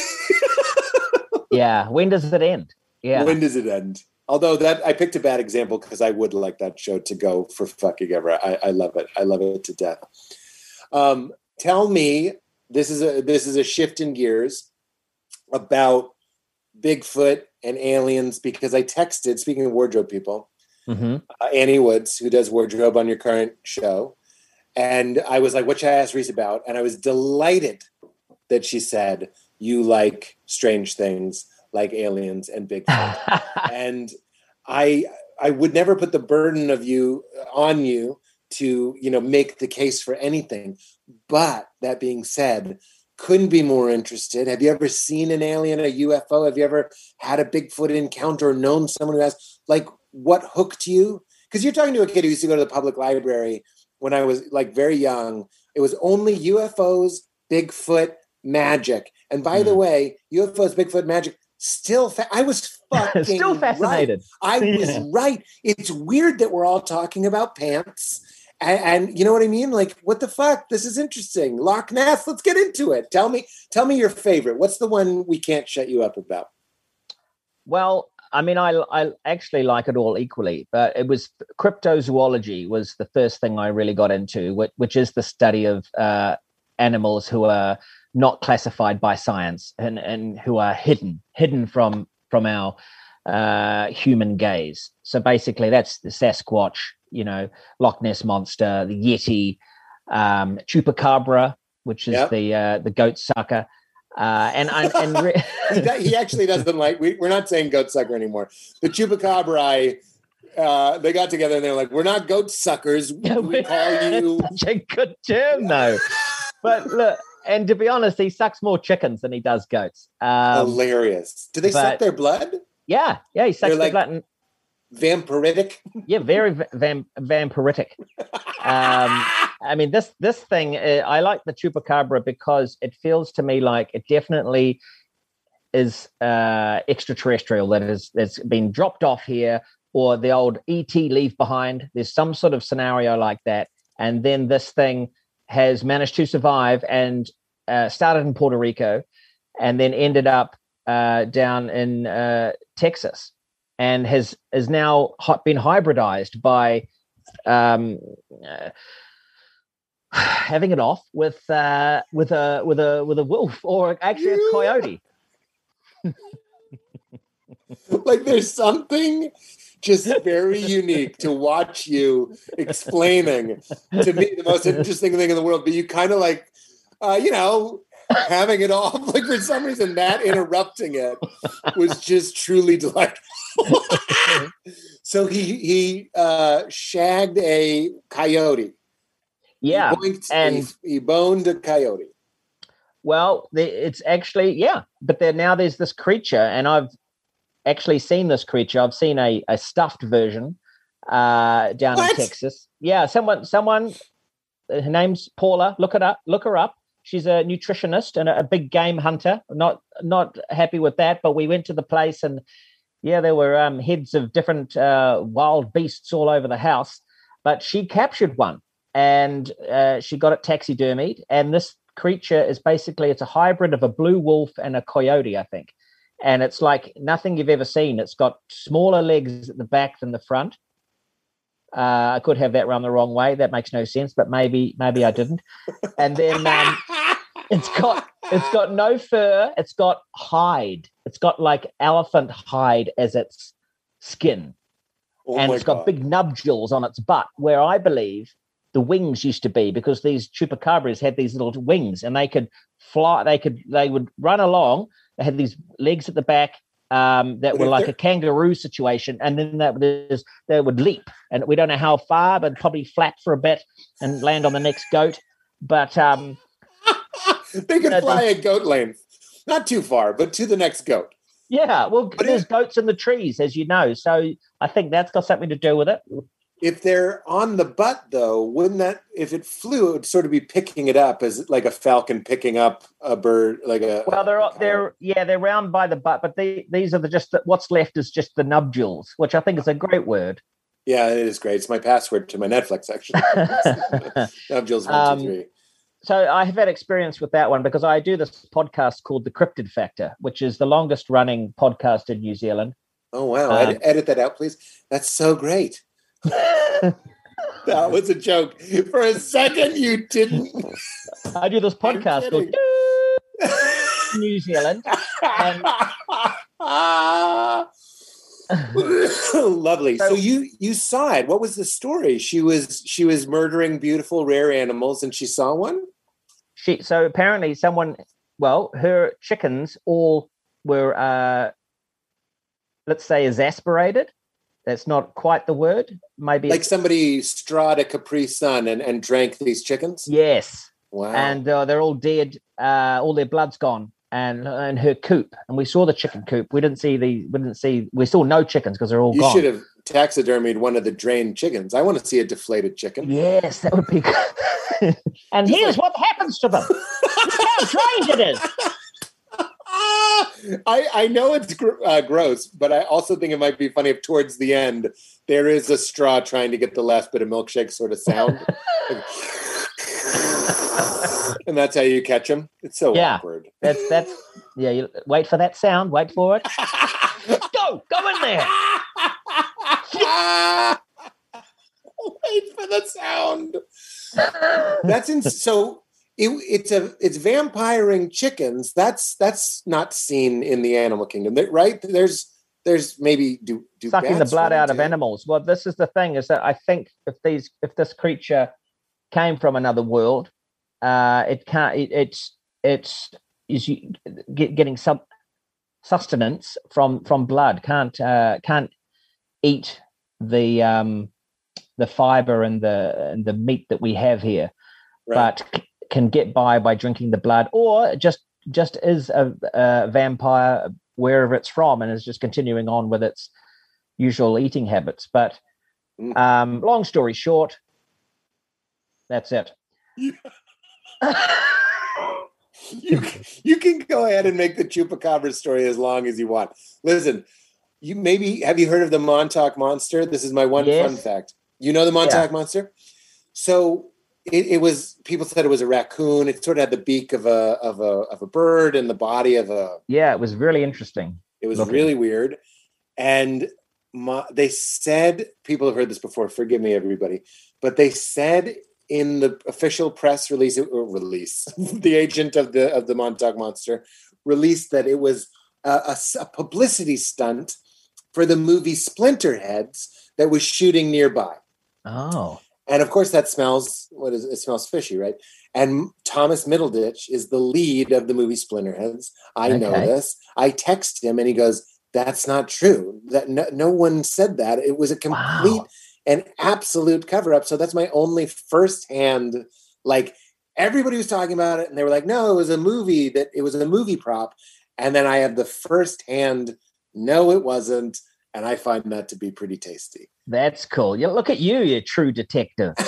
Yeah. When does it end? Yeah. When does it end? Although that I picked a bad example because I would like that show to go for fucking ever. I, I love it. I love it to death. Um, tell me, this is a this is a shift in gears about Bigfoot and aliens because I texted. Speaking of wardrobe people, hmm uh, Annie Woods, who does wardrobe on your current show. And I was like, what should I ask Rhys about? And I was delighted that she said, you like strange things like aliens and Bigfoot. <laughs> and I I would never put the burden of you on you to, you know, make the case for anything. But that being said, couldn't be more interested. Have you ever seen an alien, a UFO? Have you ever had a Bigfoot encounter or known someone who has? Like, what hooked you? Because you're talking to a kid who used to go to the public library when I was like very young. It was only UFOs, Bigfoot, magic. And by the Hmm. way, UFOs, Bigfoot, magic. Still, fa- I was <laughs> fucking Still right. fascinated. I was right. It's weird that we're all talking about pants. And, and you know what I mean? Like, what the fuck? This is interesting. Loch Ness. Let's get into it. Tell me, tell me your favorite. What's the one we can't shut you up about? Well, I mean, I I actually like it all equally, but it was cryptozoology was the first thing I really got into, which, which is the study of uh, animals who are not classified by science and and who are hidden hidden from from our uh, human gaze. So basically, that's the Sasquatch, you know, Loch Ness monster, the Yeti, um, Chupacabra, which is Yep. the uh, the goat sucker. Uh, and and, and re- <laughs> he, actually doesn't like. We, we're not saying goat sucker anymore. The chupacabra, uh, they got together and they're like, "We're not goat suckers. <laughs> We we- call <laughs> you." such a good term though. But look, and to be honest, he sucks more chickens than he does goats. Um, Hilarious. Do they suck their blood? yeah, yeah, he sucks They're the like- blood. and- Vampiritic. Yeah, very va- vam- vampiritic. Um, I mean, this this thing, uh, I like the chupacabra because it feels to me like it definitely is uh, extraterrestrial. That is, that's been dropped off here, or the old ET leave behind. There's some sort of scenario like that, and then this thing has managed to survive and uh, started in Puerto Rico, and then ended up uh, down in uh, Texas, and has is now been hybridized by um, uh, <sighs> having it off with uh, with a with a with a wolf <laughs> or actually a coyote. <laughs> like there's something just very unique to watch you explaining to me the most <laughs> interesting thing in the world. But you kind of like, uh, you know, having it off. Like for some reason, that interrupting it was just truly delightful. <laughs> so he he uh, shagged a coyote. Yeah, he, boinked, and he, he boned a coyote. Well, it's actually yeah, but there now there's this creature, and I've actually seen this creature. I've seen a, a stuffed version uh, down What? in Texas. Yeah, someone someone her name's Paula. Look it up. Look her up. She's a nutritionist and a, big game hunter. Not not happy with that, but we went to the place and yeah, there were um, heads of different uh, wild beasts all over the house. But she captured one and uh, she got it taxidermied. And this creature is basically it's a hybrid of a blue wolf and a coyote, I think. And it's like nothing you've ever seen. It's got smaller legs at the back than the front. Uh, I could have that run the wrong way. That makes no sense, but maybe maybe I didn't. And then um, <laughs> it's got it's got no fur. It's got hide. It's got like elephant hide as its skin, Oh and it's got big nubdules on its butt, where I believe the wings used to be, because these chupacabras had these little wings, and they could fly. They could they would run along. They had these legs at the back. Um, that But were like a kangaroo situation, and then that was, they would leap, and we don't know how far, but probably flap for a bit and land on the next goat. But um, <laughs> they could fly a goat length, not too far, but to the next goat. Yeah, well, But there's it- goats in the trees, as you know. So I think that's got something to do with it. If they're on the butt, though, wouldn't that, if it flew, it would sort of be picking it up as like a falcon picking up a bird, like a. Well, they're a- they're yeah, they're round by the butt, but they, these are the just the, what's left is just the nubdules, which I think is a great word. Yeah, it is great. It's my password to my Netflix, actually. <laughs> <laughs> Nubjules one, Um, two, three. So I have had experience with that one because I do this podcast called The Cryptid Factor, which is the longest running podcast in New Zealand. Oh, wow. um, edit, edit that out, please. That's so great. <laughs> That was a joke. For a second, you didn't. I do this <laughs> podcast called. New Zealand. And- <laughs> <laughs> Lovely. So you you saw it. What was the story? She was she was murdering beautiful rare animals, and she saw one. she so apparently someone well her chickens all were uh let's say exasperated that's not quite the word maybe Like somebody strawed a Capri Sun and, and drank these chickens. yes Wow. and uh, they're all dead uh all their blood's gone and and her coop and we saw the chicken coop we didn't see the we didn't see we saw no chickens because they're all you gone should have taxidermied one of the drained chickens. I want to see a deflated chicken. yes that would be good <laughs> and Just here's what happens to them Look how drained it is <laughs> I, I know it's gr- uh, gross, but I also think it might be funny if towards the end there is a straw trying to get the last bit of milkshake sort of sound. <laughs> <laughs> and that's how you catch them. It's so Yeah. awkward. that's that's yeah you wait for that sound wait for it <laughs> go go in there <laughs> Wait for the sound. That's in, so. It, it's a it's vampiring chickens. That's that's not seen in the animal kingdom, right? There's there's maybe do, do sucking the blood out of animals. Well, this is the thing: is that I think if these if this creature came from another world, uh, it can't. It, it's it's is you get, getting some sustenance from from blood. Can't uh, can't eat the um the fiber and the and the meat that we have here, Right. but c- can get by by drinking the blood, or just just is a, a vampire wherever it's from and is just continuing on with its usual eating habits. But Mm. um, long story short, that's it. You you can go ahead and make the chupacabra story as long as you want. Listen, you maybe have you heard of the Montauk monster? This is my one fun fact. You know the Montauk monster? So it, it was people said it was a raccoon. It sort of had the beak of a of a of a bird and the body of a Yeah, it was really interesting. it was Looking. really weird. And my, they said, people have heard this before, forgive me, everybody, but they said in the official press release release <laughs> the agent of the of the Montauk Monster released that it was a, a, a publicity stunt for the movie Splinterheads that was shooting nearby. Oh. And of course, that smells what is it smells fishy, right? And Thomas Middleditch is the lead of the movie Splinterheads. I know this. I text him, and he goes, "That's not true. That no, no one said that. It was a complete Wow. And absolute cover up." So that's my only firsthand like. Everybody was talking about it, and they were like, "No, it was a movie. That it was a movie prop." And then I have the firsthand, "No, it wasn't," and I find that to be pretty tasty. That's cool. You look at you, you true detective. <laughs>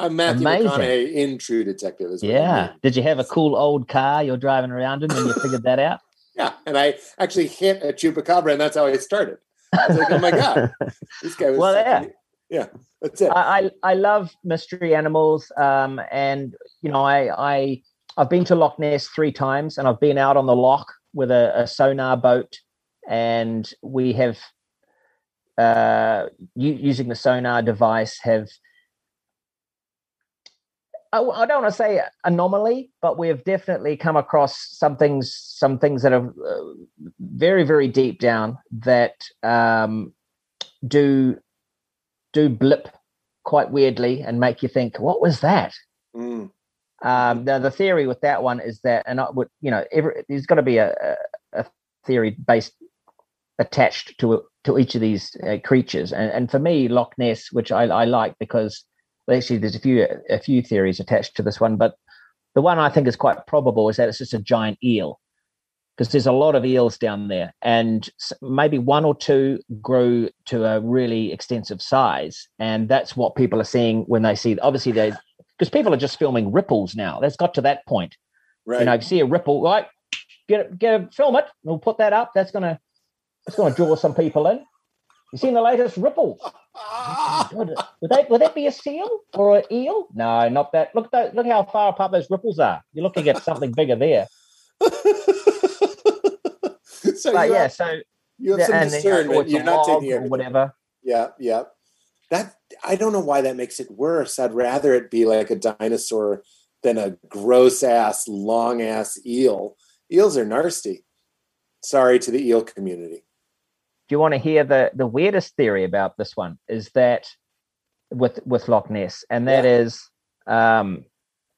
I'm Matthew Amazing. McConaughey in True Detective as well. Yeah. Did you have a cool old car you're driving around in when you figured that out? <laughs> Yeah. And I actually hit a chupacabra, and that's how I started. I was like, oh my God, <laughs> this guy was. Well, yeah. Yeah. That's it. I, I I love mystery animals, um, and you know, I I I've been to Loch Ness three times, and I've been out on the loch with a, a sonar boat, and we have uh, using the sonar device have. I, I don't want to say anomaly, but we have definitely come across some things, some things that are uh, very, very deep down that um, do do blip quite weirdly and make you think, what was that? Mm. Um, now, the theory with that one is that, and I would, you know, every, there's got to be a, a, a theory based attached to to each of these uh, creatures, and, and for me, Loch Ness, which I, I like because well, actually there's a few a few theories attached to this one, but the one I think is quite probable is that it's just a giant eel because there's a lot of eels down there, and maybe one or two grew to a really extensive size, and that's what people are seeing when they see. Obviously, they because people are just filming ripples now. That's got to that point. Right. You know, if you see a ripple, right? Get it, get it, film it. We'll put that up. That's gonna that's gonna draw some people in. You seen the latest ripples? <laughs> Would, that would that be a seal or an eel? No, not that. Look at that, look how far apart those ripples are. You're looking at something bigger there. <laughs> so But yeah, have, so you have some and then, you discernment. or it's a You're not taking or whatever. Yeah, yeah. That I don't know why that makes it worse. I'd rather it be like a dinosaur than a gross ass, long ass eel. Eels are nasty. Sorry to the eel community. Do you want to hear the the weirdest theory about this one is that with with Loch Ness and that Yeah. is um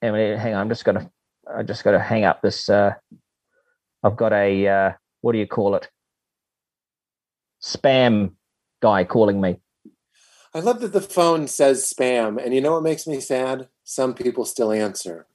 and hang on I'm just gonna I just gotta hang up this uh I've got a uh what do you call it spam guy calling me I love that the phone says spam, and you know what makes me sad? Some people still answer.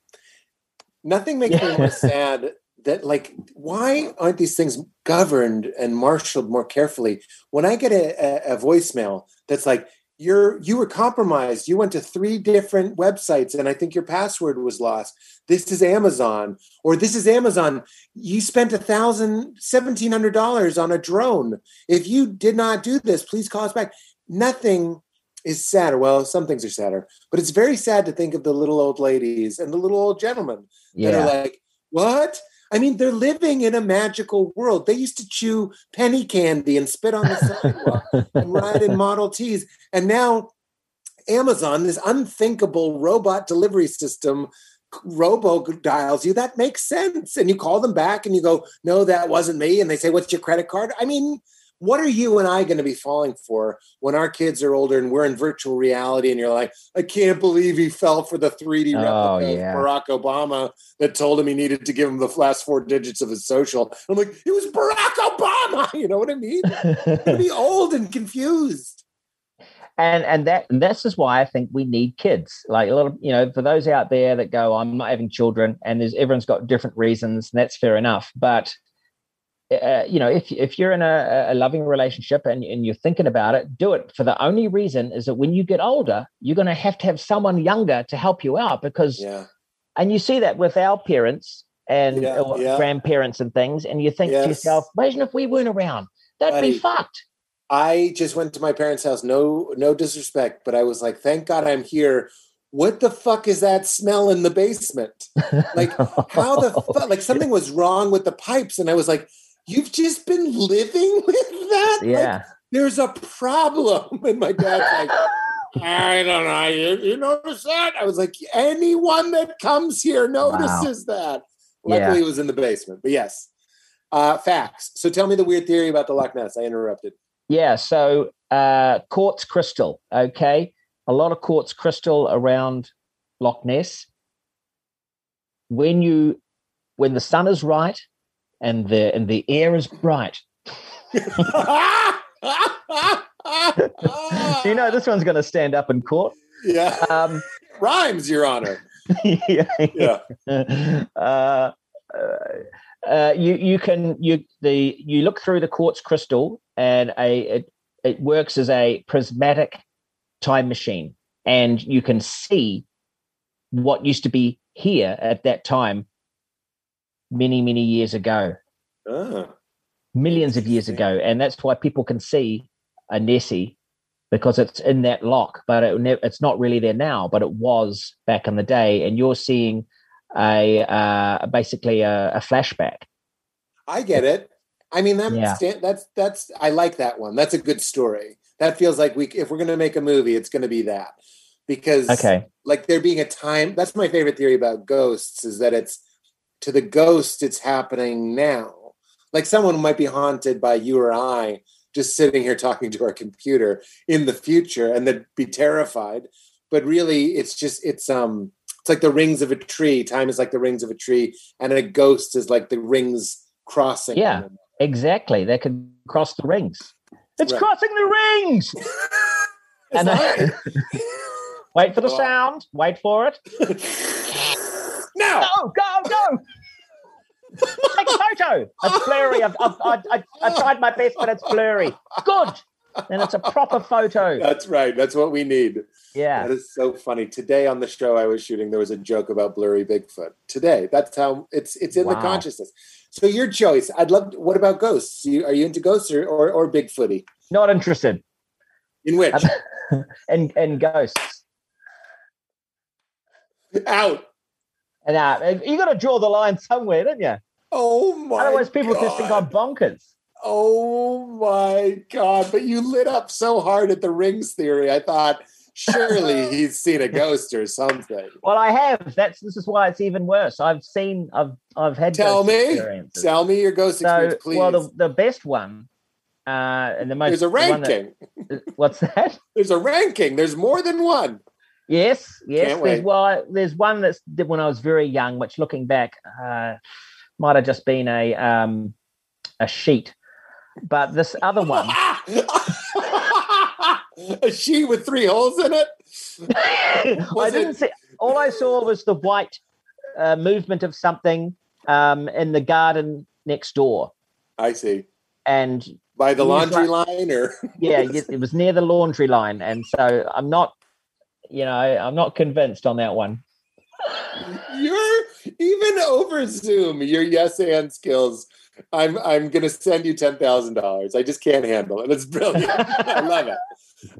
Nothing makes me more <laughs> sad that like why aren't these things governed and marshaled more carefully? When I get a, a, a voicemail that's like you're you were compromised, you went to three different websites, and I think your password was lost. This is Amazon, or this is Amazon. You spent a thousand seventeen hundred dollars on a drone. If you did not do this, please call us back. Nothing is sadder. Well, some things are sadder, but it's very sad to think of the little old ladies and the little old gentlemen that are like, what? I mean, they're living in a magical world. They used to chew penny candy and spit on the sidewalk <laughs> and ride in Model Ts. And now Amazon, this unthinkable robot delivery system, robo dials you. That makes sense. And you call them back and you go, no, that wasn't me. And they say, what's your credit card? I mean, what are you and I going to be falling for when our kids are older and we're in virtual reality and you're like, I can't believe he fell for the 3D replica Oh, yeah. of Barack Obama that told him he needed to give him the last four digits of his social. I'm like, it was Barack Obama. <laughs> You know what I mean? To be <laughs> old and confused. and and that this is why I think we need kids. Like a lot of you know, for those out there that go, I'm not having children, and there's everyone's got different reasons, and that's fair enough. But uh, you know, if if you're in a, a loving relationship and, and you're thinking about it, do it. For the only reason is that when you get older, you're going to have to have someone younger to help you out because, Yeah. and you see that with our parents and Yeah, yeah. grandparents and things, and you think Yes. to yourself, imagine if we weren't around, that'd be fucked. I just went to my parents' house. No, no disrespect, but I was like, thank God I'm here. What the fuck is that smell in the basement? <laughs> Like, how the <laughs> fuck? Like, something was wrong with the pipes. And I was like, you've just been living <laughs> with that? Like, yeah. there's a problem. <laughs> And my dad's like, <laughs> I don't know. You, you notice that? I was like, anyone that comes here notices wow. that. Luckily, yeah. it was in the basement. But yes, uh, facts. So tell me the weird theory about the Loch Ness. I interrupted. Yeah. So uh, quartz crystal. Okay, a lot of quartz crystal around Loch Ness. When you, when the sun is right, and the and the air is bright. <laughs> you know this one's going to stand up in court. Yeah. Um, Rhymes, Your Honor. <laughs> yeah. Yeah. <laughs> Uh, uh, you you can you the you look through the quartz crystal and a it, it works as a prismatic time machine and you can see what used to be here at that time many many years ago. Oh, millions of years ago. And that's why people can see a nessie because it's in that loch but it, it's not really there now but it was back in the day. And you're seeing a uh, basically a, a, flashback. I get it. I mean that, yeah. that's that's i like that one. That's a good story. That feels like we if we're going to make a movie it's going to be that. Because okay. like there being a time that's my favorite theory about ghosts is that it's to the ghost it's happening now. Like someone might be haunted by you or i just sitting here talking to our computer in the future and then be terrified. But really it's just it's um it's like the rings of a tree. Time is like the rings of a tree and a ghost is like the rings crossing. Yeah exactly. They can cross the rings. It's right. crossing the rings! <laughs> <laughs> And I, <laughs> wait for the sound. Wait for it. Now! Go go go Take a photo. It's blurry. I've, I've, I, I, I tried my best, but it's blurry. Good. Then it's a proper photo. That's right. That's what we need. Yeah. That is so funny. Today on the show I was shooting, there was a joke about blurry Bigfoot. Today. That's how it's it's in wow. the consciousness. So your choice. I'd love to, what about ghosts? You, are you into ghosts or, or, or Bigfooty? Not interested. In which? and <laughs> and ghosts. Out. And out. you got to draw the line somewhere, don't you? Oh my! God. Otherwise, people God. just think I'm bonkers. Oh my god! But you lit up so hard at the rings theory. I thought surely <laughs> he's seen a ghost or something. Well, I have. That's this is why it's even worse. I've seen. I've I've had. Tell me. Tell me your ghost so, experience, please. Well, the, the best one. Uh, and the most. There's a ranking. That, <laughs> what's that? There's a ranking. There's more than one. Yes, yes. Can't there's well, there's one that's when I was very young, which looking back, uh, might have just been a um, a sheet. But this other <laughs> one, a sheet with three holes in it. <laughs> I didn't it? see. All I saw was the white uh, movement of something um, in the garden next door. I see. And by the laundry like, line, or <laughs> yeah, it was near the laundry line, and so I'm not, you know, I'm not convinced on that one. You're even over Zoom, your yes and skills. I'm I'm gonna send you ten thousand dollars. I just can't handle it. It's brilliant. I love it.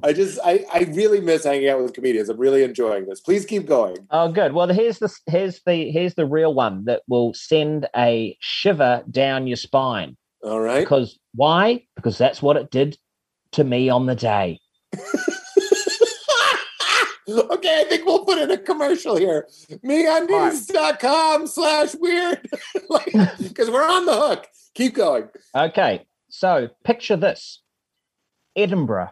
I just I, I really miss hanging out with comedians. I'm really enjoying this. Please keep going. Oh, good. Well, here's the here's the here's the real one that will send a shiver down your spine. All right. Because why? Because that's what it did to me on the day. <laughs> okay, I think we'll put in a commercial here. MeUndies.com slash weird. <laughs> Because we're on the hook. Keep going. Okay. So picture this. Edinburgh,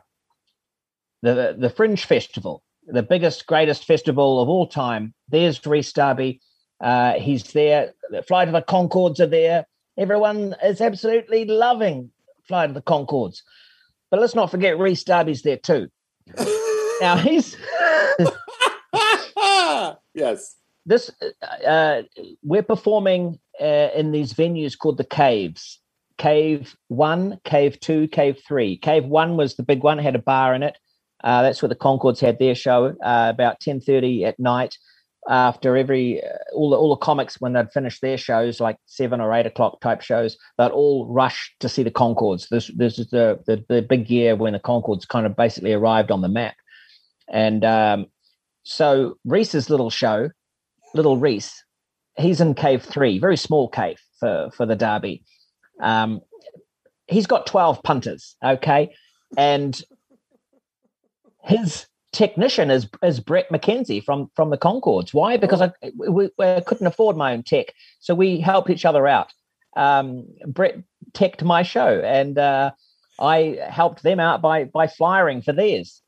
the the Fringe Festival, the biggest, greatest festival of all time. There's Rhys Darby. Uh, he's there. The Flight of the Conchords are there. Everyone is absolutely loving Flight of the Conchords. But let's not forget Rhys Darby's there too. <laughs> now he's <laughs> yes. This uh, we're performing uh, in these venues called the caves. Cave one, cave two, cave three. Cave one was the big one; had a bar in it. Uh, that's where the Conchords had their show uh, about ten thirty at night. After every uh, all the all the comics when they'd finished their shows, like seven or eight o'clock type shows, they'd all rush to see the Conchords. This this is the the, the big year when the Conchords kind of basically arrived on the map. And um, so Rhys's little show, little Reese, he's in cave three, very small cave for, for the Darby. Um, he's got 12 punters, okay? And his technician is is Bret McKenzie from from the Conchords. Why? Because I we, we couldn't afford my own tech, so we helped each other out. Um, Bret teched my show, and uh, I helped them out by by flyering for theirs.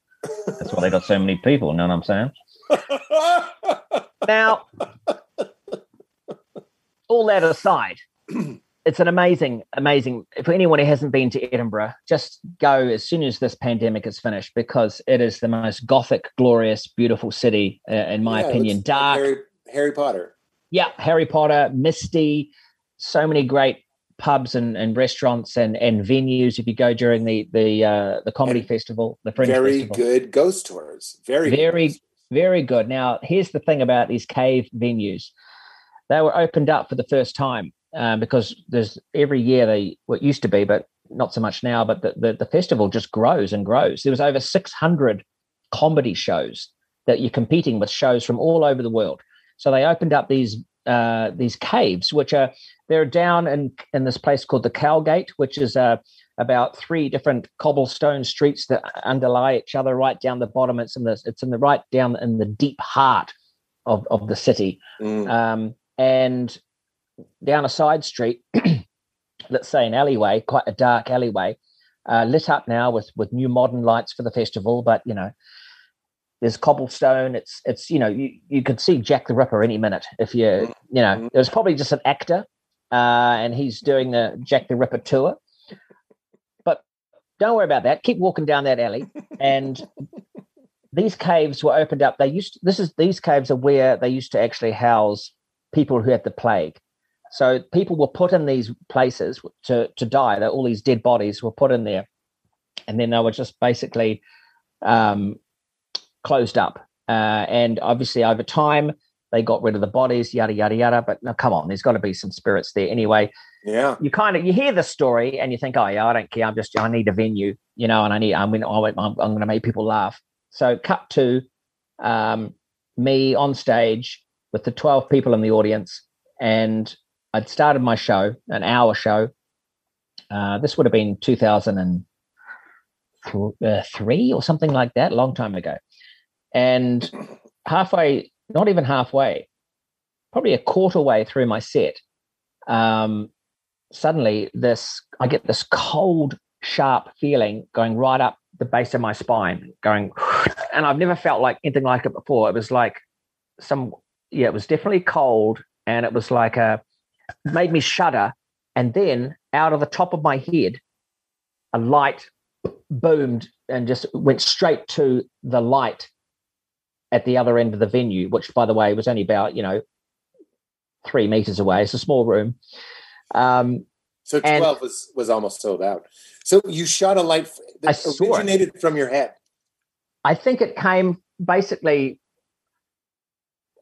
That's why they got so many people. You know what I'm saying? now, all that aside, <clears throat> it's an amazing, amazing. For anyone who hasn't been to Edinburgh, just go as soon as this pandemic is finished because it is the most gothic, glorious, beautiful city, uh, in my yeah, opinion. Dark. Like Harry, Harry Potter. Yeah, Harry Potter, misty. So many great pubs and, and restaurants and, and venues if you go during the the uh, the comedy and festival, the Fringe very festival. good ghost tours. Very very very good. Now here's the thing about these cave venues: they were opened up for the first time um, because there's every year they what used to be, but not so much now. But the, the, the festival just grows and grows. There was over 600 comedy shows that you're competing with shows from all over the world. So they opened up these uh, these caves, which are they're down in in this place called the Cowgate, which is uh, about three different cobblestone streets that underlie each other right down the bottom. It's in the it's in the right down in the deep heart of of the city, mm. um, and down a side street, <clears throat> let's say an alleyway, quite a dark alleyway, uh, lit up now with with new modern lights for the festival. But you know, there's cobblestone. It's it's you know you you could see Jack the Ripper any minute if you mm-hmm. you know mm-hmm. it was probably just an actor, uh, and he's doing the Jack the Ripper tour. But don't worry about that. Keep walking down that alley, and these caves were opened up. They used to, this is these caves are where they used to actually house people who had the plague. So people were put in these places to to die. That all these dead bodies were put in there, and then they were just basically um, closed up. Uh, and obviously, over time, they got rid of the bodies, yada yada yada. But no, come on, there's got to be some spirits there anyway. Yeah, you kind of you hear the story and you think, oh yeah, I don't care. I'm just I need a venue, you know, and I need I'm I'm, I'm going to make people laugh. So cut to um, me on stage with the 12 people in the audience, and I'd started my show, an hour show. Uh, this would have been 2003 or something like that, a long time ago. And halfway, not even halfway, probably a quarter way through my set, um, suddenly this I get this cold, sharp feeling going right up the base of my spine, going, <laughs> and I've never felt like anything like it before. It was like some, yeah, it was definitely cold, and it was like a made me shudder. And then out of the top of my head, a light boomed and just went straight to the light at the other end of the venue, which, by the way, was only about you know three meters away. It's a small room. Um, so twelve was was almost sold out. So you shot a light that originated from your head. I think it came basically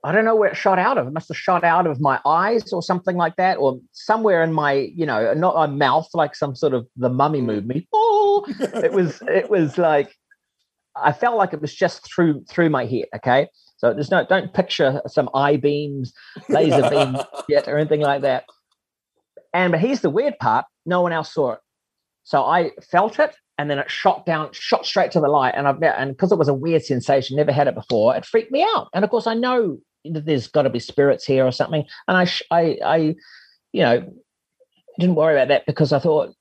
I don't know where it shot out of. It must have shot out of my eyes or something like that, or somewhere in my, you know, not my mouth, like some sort of the mummy mm. movie. Oh, it was, it was like, I felt like it was just through through my head. Okay, so there's no, don't picture some eye beams, laser <laughs> beams yet, or anything like that. And but here's the weird part: no one else saw it. So I felt it, and then it shot down, shot straight to the light. And I've and because it was a weird sensation, never had it before, it freaked me out. And of course, I know that there's got to be spirits here or something. And I, I, I, you know, didn't worry about that because I thought,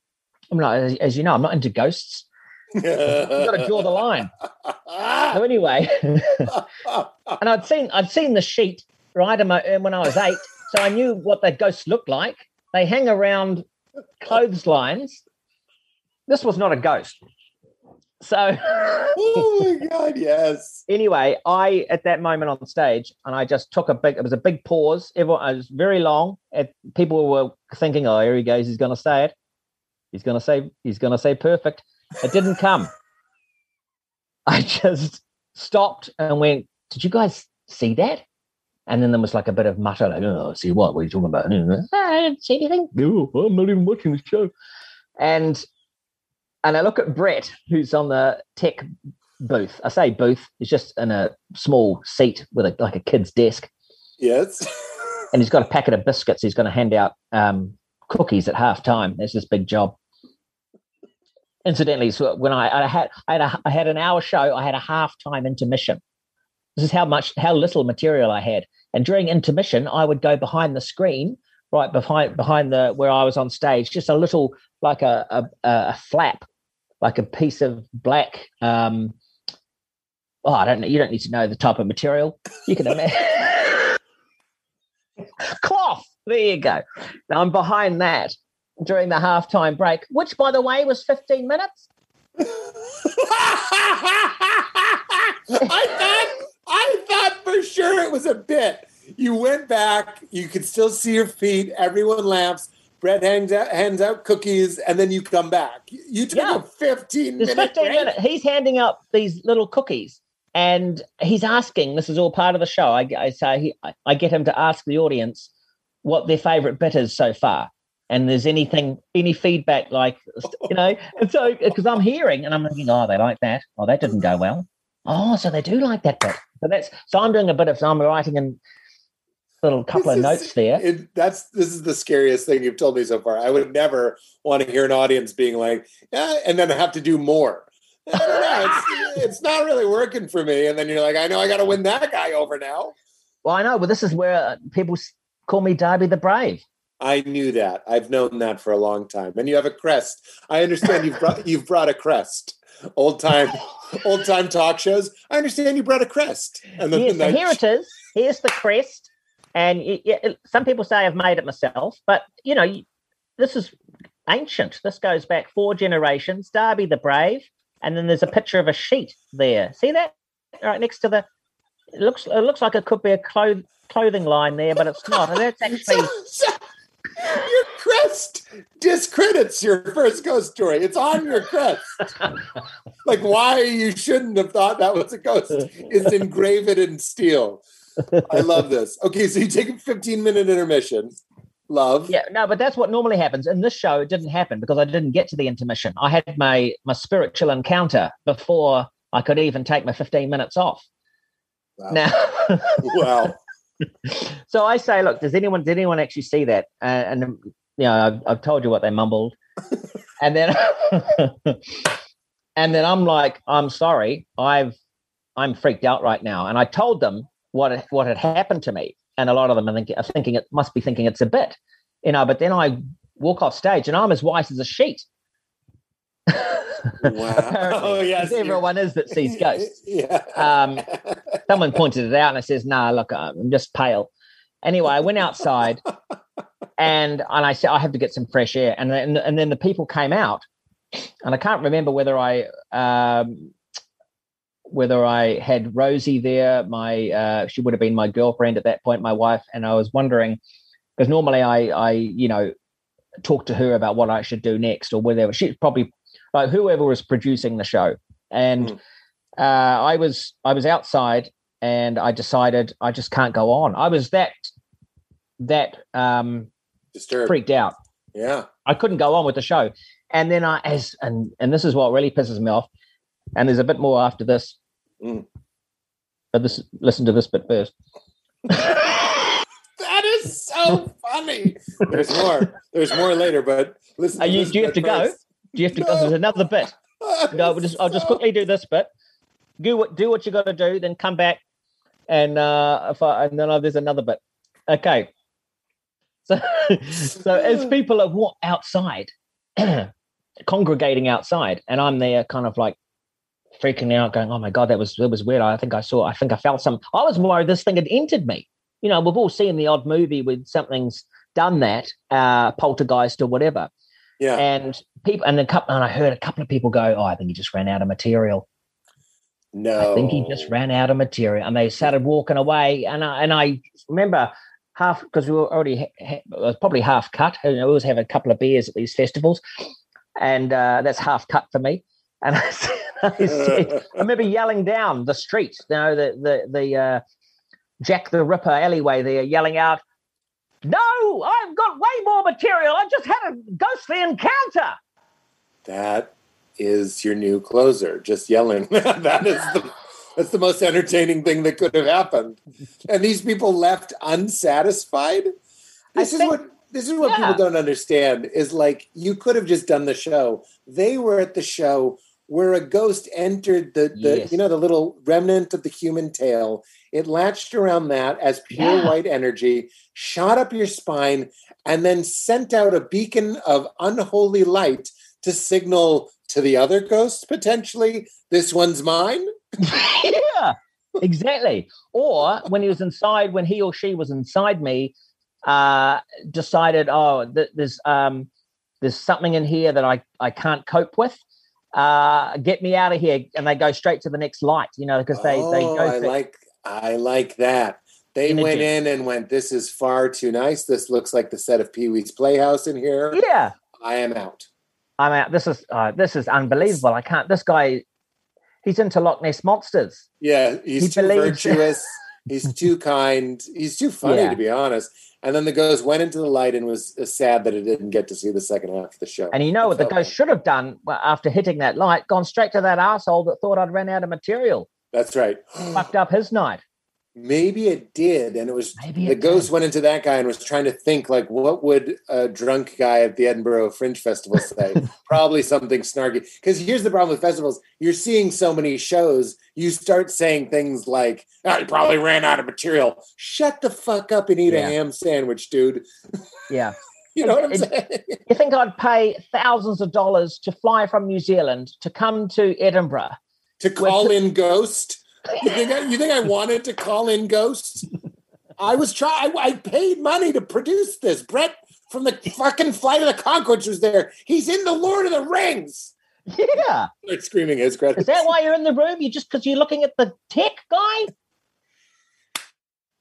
I'm not, as, as you know, I'm not into ghosts. You've got to draw the line. so anyway, <laughs> and I'd seen I'd seen the sheet right when I was eight, so I knew what the ghosts looked like. They hang around clotheslines. This was not a ghost. So, <laughs> oh my god, yes. Anyway, I at that moment on stage, and I just took a big. It was a big pause. Everyone, it was very long. It, people were thinking, "Oh, here he goes. He's going to say it. He's going to say. He's going to say perfect." It didn't come. I just stopped and went, "Did you guys see that?" And then there was like a bit of mutter, like, "Oh, see what? What are you talking about?" I didn't see anything. No, I'm not even watching the show. And and I look at Bret, who's on the tech booth. I say booth, he's just in a small seat with a, like a kid's desk. Yes. <laughs> and he's got a packet of biscuits. He's going to hand out um, cookies at half time. That's his big job. Incidentally, so when I, I had I had a, I had an hour show, I had a halftime intermission. This is how much how little material I had. And during intermission, I would go behind the screen, right behind behind the where I was on stage, just a little like a a, a flap, like a piece of black. Um, oh, I don't know. You don't need to know the type of material. You can imagine <laughs> cloth. There you go. Now I'm behind that during the halftime break, which, by the way, was 15 minutes. <laughs> I thought I thought for sure it was a bit. You went back, you could still see your feet, everyone laughs, Bret hands out, hands out cookies, and then you come back. You took yeah. a 15 minute 15 minute. He's handing out these little cookies and he's asking, this is all part of the show. I, I say, he, I get him to ask the audience what their favorite bit is so far and there's anything any feedback like you know and so because i'm hearing and i'm thinking oh they like that oh that didn't go well oh so they do like that bit so that's so i'm doing a bit of so i'm writing in little couple this of notes there it, that's this is the scariest thing you've told me so far i would never want to hear an audience being like yeah and then have to do more I don't know. It's, <laughs> it's not really working for me. And then you're like, I know I got to win that guy over now. Well, I know, but this is where people call me Darby the Brave. I knew that. I've known that for a long time. And you have a crest. I understand you've brought <laughs> you've brought a crest. Old time, <laughs> old time talk shows. I understand you brought a crest. And then yes, the here it is. Here's the crest. And it, some people say I've made it myself, but you know, this is ancient. This goes back four generations. Darby the Brave, and then there's a picture of a sheet there. See that right next to the. It looks it looks like it could be a cloth, clothing line there, but it's not. And that's <laughs> actually your crest discredits your first ghost story. It's on your crest. like why you shouldn't have thought that was a ghost is engrave it in steel. I love this. Okay, so you take a 15 minute intermission. Love. Yeah, no, but that's what normally happens. In this show, it didn't happen because I didn't get to the intermission. I had my my spiritual encounter before I could even take my 15 minutes off. Wow. Now, wow. So I say, look, does anyone did anyone actually see that? Uh, and you know, I've, I've, told you what they mumbled, <laughs> and then and then I'm like, I'm sorry, I've I'm freaked out right now, and I told them what what had happened to me, and a lot of them are thinking, are thinking it must be thinking it's a bit, you know. But then I walk off stage, and I'm as white as a sheet. <laughs> <laughs> Wow. oh, <laughs> yes. Everyone is that sees ghosts. <laughs> yeah. Um, someone pointed it out and I says, nah, look, I'm just pale. Anyway, I went outside and and I said, I have to get some fresh air. And then, and then the people came out and I can't remember whether I, um, whether I had Rosie there, my, uh, she would have been my girlfriend at that point, my wife. And I was wondering, because normally I, I, you know, talk to her about what I should do next or whatever. She probably like whoever was producing the show. And mm. uh, I was I was outside and I decided I just can't go on. I was that that um Disturbed. freaked out. Yeah. I couldn't go on with the show. And then I as and and this is what really pisses me off. And there's a bit more after this. Mm. But this listen to this bit first. <laughs> that is so funny. There's more. There's more later, but listen. Are you, do you have to first. Do you have to? No. There's another bit. <laughs> No, we'll just, I'll just quickly do this bit. Do what do what you got to do, then come back, and uh, if I, and then there's another bit. Okay. <laughs> So, so as <laughs> people are what outside, <clears throat> congregating outside, and I'm there, kind of like freaking out, going, "Oh my god, that was that was weird." I think I saw, I think I felt some. I was worried this thing had entered me. You know, we've all seen the odd movie with something's done that, uh, poltergeist or whatever. Yeah. And people and a couple and I heard a couple of people go, Oh, I think he just ran out of material. No. I think he just ran out of material. And they started walking away. And I and I remember half because we were already ha- was probably half cut. we always have a couple of beers at these festivals. And uh, that's half cut for me. And <laughs> I, I, <laughs> said, I remember yelling down the street, you know, the the the uh, Jack the Ripper alleyway there, yelling out, no, I've got way more material. I just had a ghostly encounter. That is your new closer, just yelling. <laughs> that is the that's the most entertaining thing that could have happened. And these people left unsatisfied. This I is what this is what Yeah. people don't understand is like you could have just done the show. They were at the show where a ghost entered the, the Yes. you know the little remnant of the human tail. It latched around that as pure Yeah. white energy, shot up your spine, and then sent out a beacon of unholy light to signal to the other ghosts potentially this one's mine. <laughs> yeah, exactly. Or when he was inside, when he or she was inside me, uh, decided, oh, th- there's um, there's something in here that I I can't cope with. Uh, get me out of here, and they go straight to the next light. You know, because they they oh, go. I through- like I like that. They Energy. went in and went, This is far too nice. This looks like the set of Pee Wee's Playhouse in here. yeah, I am out. I'm out. This is uh, this is unbelievable. I can't. This guy, he's into Loch Ness monsters. Yeah, he's He too believes- virtuous. <laughs> he's too kind. He's too funny, Yeah. to be honest. And then the ghost went into the light and was uh, sad that it didn't get to see the second half of the show. And you know what the ghost bad. should have done after hitting that light? Gone straight to that asshole that thought I'd ran out of material. That's right. <gasps> Fucked up his night. Maybe it did, and it was Maybe the ghost did. went into that guy and was trying to think like, what would a drunk guy at the Edinburgh Fringe Festival say? <laughs> Probably something snarky. Because here's the problem with festivals: you're seeing so many shows, you start saying things like, "Oh, you probably ran out of material." Shut the fuck up and eat Yeah. a ham sandwich, dude. Yeah. <laughs> You know what I'm It- saying? You think I'd pay thousands of dollars to fly from New Zealand to come to Edinburgh? To call in Ghost. You think I, you think I <laughs> wanted to call in Ghost? I was trying. I, I paid money to produce this. Bret from the fucking Flight of the Conchords was there. He's in the Lord of the Rings. Yeah. Like screaming his credits. Is that why you're in the room? You just because you're looking at the tech guy?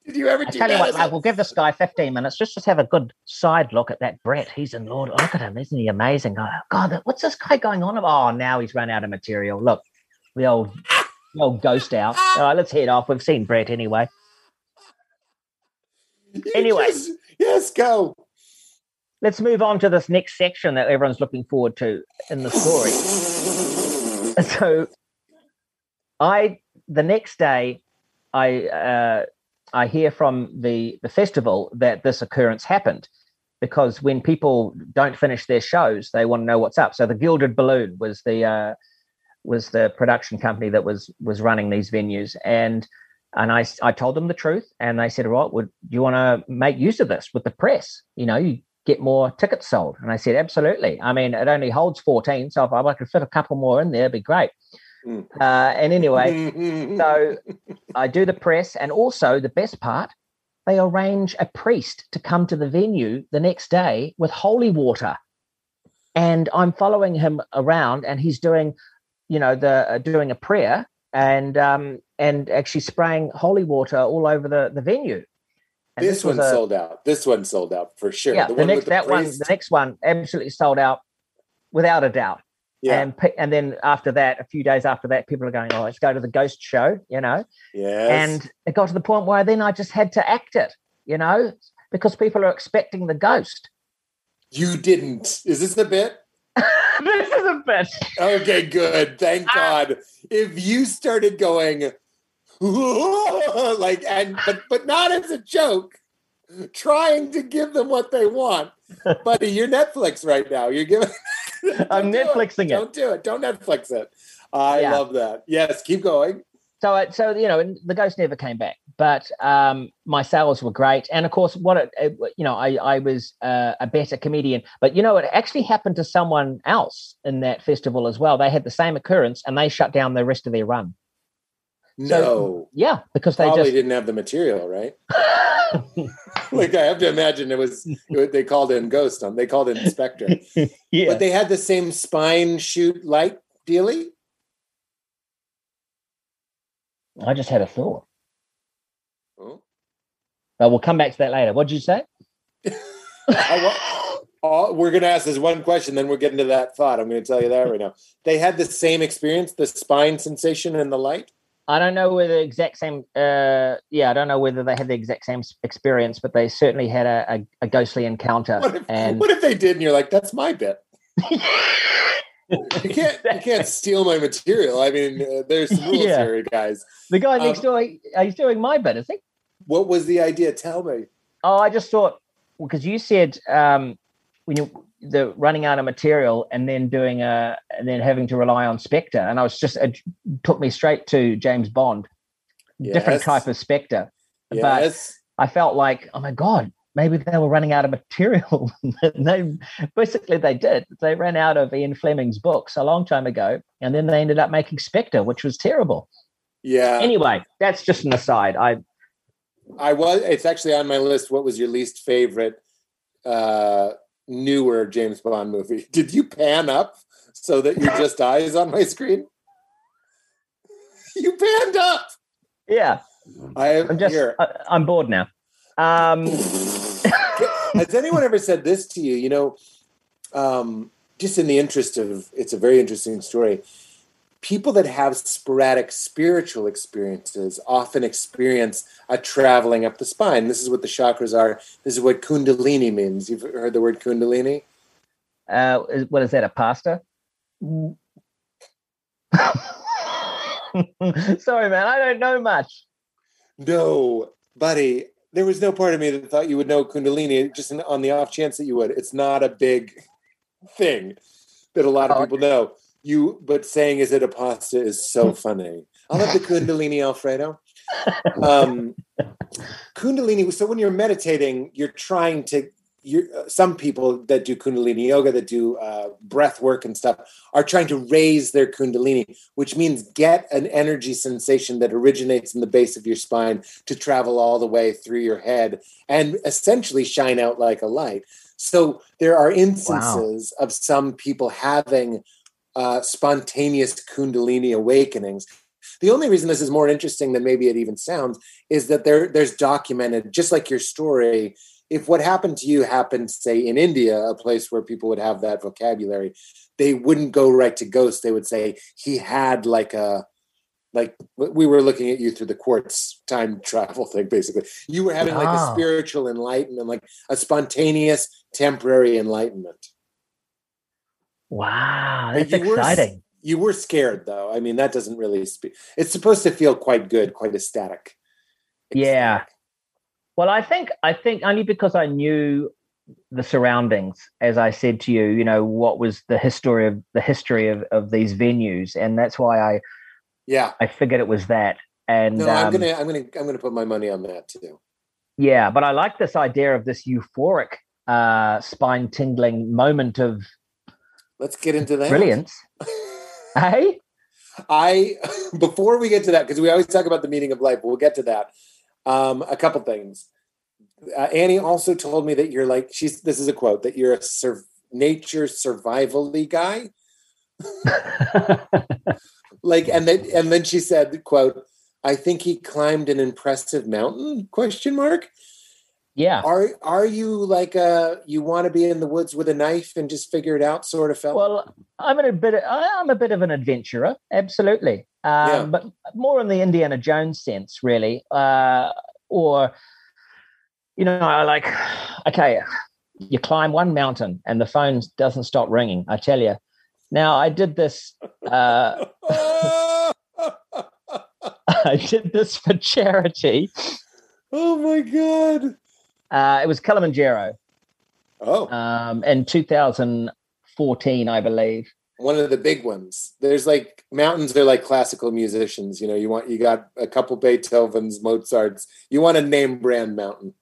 Did you ever I tell you what, mate, we'll give this guy 15 minutes. Just just have a good side look at that Bret. He's in Lord. Look at him. Isn't he amazing? God, what's this guy going on about? Oh, now he's run out of material. Look, the old, the old ghost out. All right, let's head off. We've seen Bret anyway. You anyway. just- yes, go. Let's move on to this next section that everyone's looking forward to in the story. <laughs> so i the next day i uh, i hear from the the festival that this occurrence happened because when people don't finish their shows they want to know what's up so the gilded balloon was the uh, was the production company that was was running these venues. And and I, I told them the truth and they said right would you want to make use of this with the press? You know you get more tickets sold. And i said absolutely. I mean it only holds 14 so if i could fit a couple more in there it'd be great. Mm. uh, and anyway <laughs> so I do the press, and also the best part, they arrange a priest to come to the venue the next day with holy water, and I'm following him around, and he's doing, you know, the uh, doing a prayer and um, and actually spraying holy water all over the the venue. And this, was one a- sold out. This one sold out for sure. yeah, the, next with that one, the next one, absolutely sold out without a doubt. Yeah. And and then after that, a few days after that, people are going, "Oh, let's go to the ghost show," you know. yes. And it got to the point where then I just had to act it, you know, because people are expecting the ghost. you didn't. Is this the bit? this <laughs> Okay, good. Thank Ah. God. If you started going <laughs> like and but but not as a joke, trying to give them what they want. <laughs> Buddy, you're Netflix right now. You're giving <laughs> I'm Don't do Netflixing it. Don't do it. Don't Netflix it. I Yeah. love that. Yes, keep going. So, it, so you know, and the ghost never came back, but um, my sales were great, and of course, what it, it you know, I I was uh, a better comedian, but you know, it actually happened to someone else in that festival as well. They had the same occurrence, and they shut down the rest of their run. So- No. Yeah, because they Probably just didn't have the material, right? <laughs> <laughs> like I have to imagine it was, they called in ghost on they called in inspector. <laughs> yeah. But they had the same spine shoot light dealy. I just had a thought. Oh. But we'll come back to that later. What did you say? I wa- oh, we're going to ask this one question, then we'll get into that thought. I'm going to tell you that right now. They had the same experience, the spine sensation and the light. I don't know whether the exact same. Uh, yeah, I don't know whether they had the exact same experience, but they certainly had a, a, a ghostly encounter. What if, and what if they did, and you're like, "That's my bit." <laughs> You can't, you can't steal my material. I mean, uh, there's some <laughs> rules Yeah. here, guys. the guy next Um, door, he- he's doing my bit, is he? What was the idea? Tell me. Oh, I just thought because you said um, when you the running out of material and then doing a and then having to rely on Spectre, and I was just it took me straight to James Bond, yes. different type of Spectre, yes. but I felt like oh my god, maybe they were running out of material. <laughs> they basically they did. They ran out of Ian Fleming's books a long time ago, and then they ended up making Spectre, which was terrible. Yeah. Anyway, that's just an aside. I I was it's actually on my list. What was your least favorite uh newer James Bond movie? <laughs> Did you pan up so that you're just <laughs> eyes on my screen? You panned up. Yeah. I am just here. I, I'm bored now. Um Has anyone ever said this to you? You know, um, just in the interest of it's a very interesting story. People that have sporadic spiritual experiences often experience a traveling up the spine. This is what the chakras are. This is what Kundalini means. You've heard the word Kundalini? Uh, what is that? A pasta? <laughs> Sorry, man. I don't know much. No, buddy there was no part of me that thought you would know Kundalini, just on the off chance that you would. It's not a big thing that a lot of oh, people know. You, but saying is it a pasta is so funny. I'll have the <laughs> Kundalini Alfredo. Um, Kundalini. So when you're meditating, you're trying to uh, some people that do kundalini yoga that do uh, breath work and stuff are trying to raise their kundalini which means get an energy sensation that originates in the base of your spine to travel all the way through your head and essentially shine out like a light so there are instances wow. of some people having uh, spontaneous kundalini awakenings the only reason this is more interesting than maybe it even sounds is that there there's documented just like your story if what happened to you happened, say, in India, a place where people would have that vocabulary, they wouldn't go right to ghost. They would say he had like a like we were looking at you through the quartz time travel thing basically. You were having like a ah. spiritual enlightenment like a spontaneous temporary enlightenment. Wow that's you exciting. were, you were scared though. I mean that doesn't really speak it's supposed to feel quite good quite ecstatic yeah well, I think I think only because I knew the surroundings, as I said to you, you know, what was the history of the history of, of these venues, and that's why I, yeah, I figured it was that. And no, I'm um, gonna, I'm gonna, I'm gonna put my money on that too. Yeah, but I like this idea of this euphoric, uh, spine tingling moment of. Let's get into that brilliance. <laughs> hey, I <laughs> before we get to that because we always talk about the meaning of life. We'll get to that. Um, a couple things. Uh, Annie also told me that you're like she's. This is a quote that you're a sur- nature survivally guy. <laughs> like, and then and then she said, "quote I think he climbed an impressive mountain?" Question mark. Yeah. Are are you like a you want to be in the woods with a knife and just figure it out sort of fellow? Well, I'm a bit. Of, I'm a bit of an adventurer, absolutely. Um, yeah. But more in the Indiana Jones sense, really. Uh, or, you know, I like, okay, you climb one mountain and the phone doesn't stop ringing. I tell you. Now I did this. Uh, <laughs> <laughs> I did this for charity. Oh my god! Uh, it was Kilimanjaro. Oh. Um, in 2014, I believe. One of the big ones. There's like mountains are like classical musicians. You know, you want you got a couple Beethovens, Mozarts. You want a name brand mountain.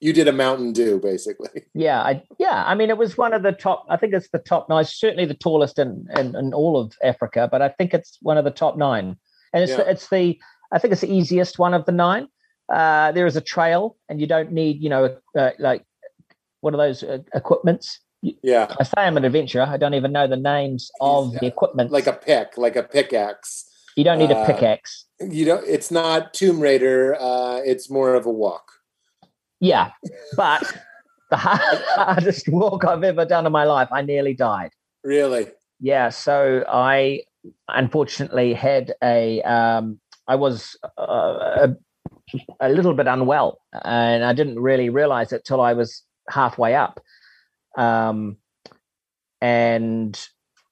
You did a Mountain Dew, basically. <laughs> Yeah, I yeah. I mean, it was one of the top. I think it's the top nine. Certainly the tallest in in, in all of Africa, but I think it's one of the top nine. And it's yeah. the, it's the I think it's the easiest one of the nine. Uh, there is a trail, and you don't need, you know, uh, like one of those uh, equipments? Yeah, I say I'm an adventurer. I don't even know the names of the equipment. Like a pick, like a pickaxe. You don't need a uh, pickaxe. You don't. It's not Tomb Raider. Uh, it's more of a walk. Yeah, but the <laughs> <laughs> hardest walk I've ever done in my life, I nearly died. Really? Yeah. So I unfortunately had a. Um, I was uh, a little bit unwell, and I didn't really realize it till I was halfway up. Um, and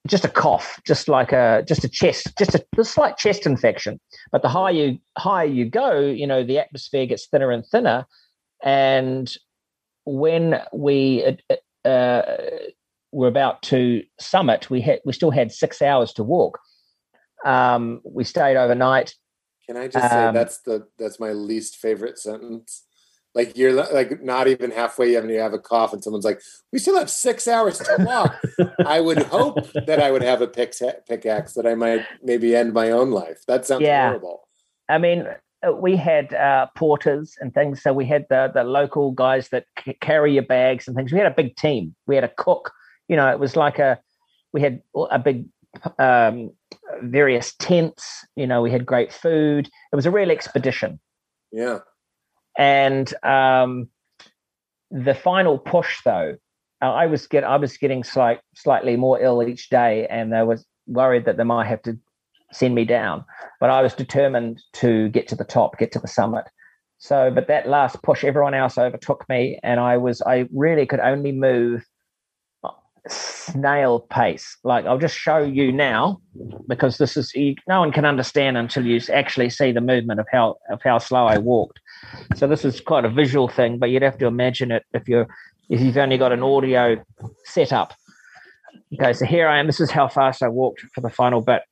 just a cough, just like a just a chest, just a, a, slight chest infection. But the higher you higher you go, you know, the atmosphere gets thinner and thinner. And when we uh, uh, were about to summit, we had we still had six hours to walk. Um, we stayed overnight. Can I just say um, that's the that's my least favorite sentence. Like you're like not even halfway and you have a cough and someone's like, "We still have six hours to walk." <laughs> I would hope that I would have a pick, pickaxe that I might maybe end my own life. That sounds yeah. horrible. I mean, uh, we had uh, porters and things. So we had the the local guys that c- carry your bags and things. We had a big team. We had a cook. You know, it was like a we had a big um, various tents. You know, we had great food. It was a real expedition. Yeah. And um, the final push, though, I was get I was getting slight, slightly more ill each day, and I was worried that they might have to send me down. But I was determined to get to the top, get to the summit. So, but that last push, everyone else overtook me, and I was I really could only move snail pace. Like I'll just show you now because this is you, no one can understand until you actually see the movement of how of how slow I walked. So this is quite a visual thing, but you'd have to imagine it if you're if you've only got an audio setup. Okay, so here I am. This is how fast I walked for the final bit.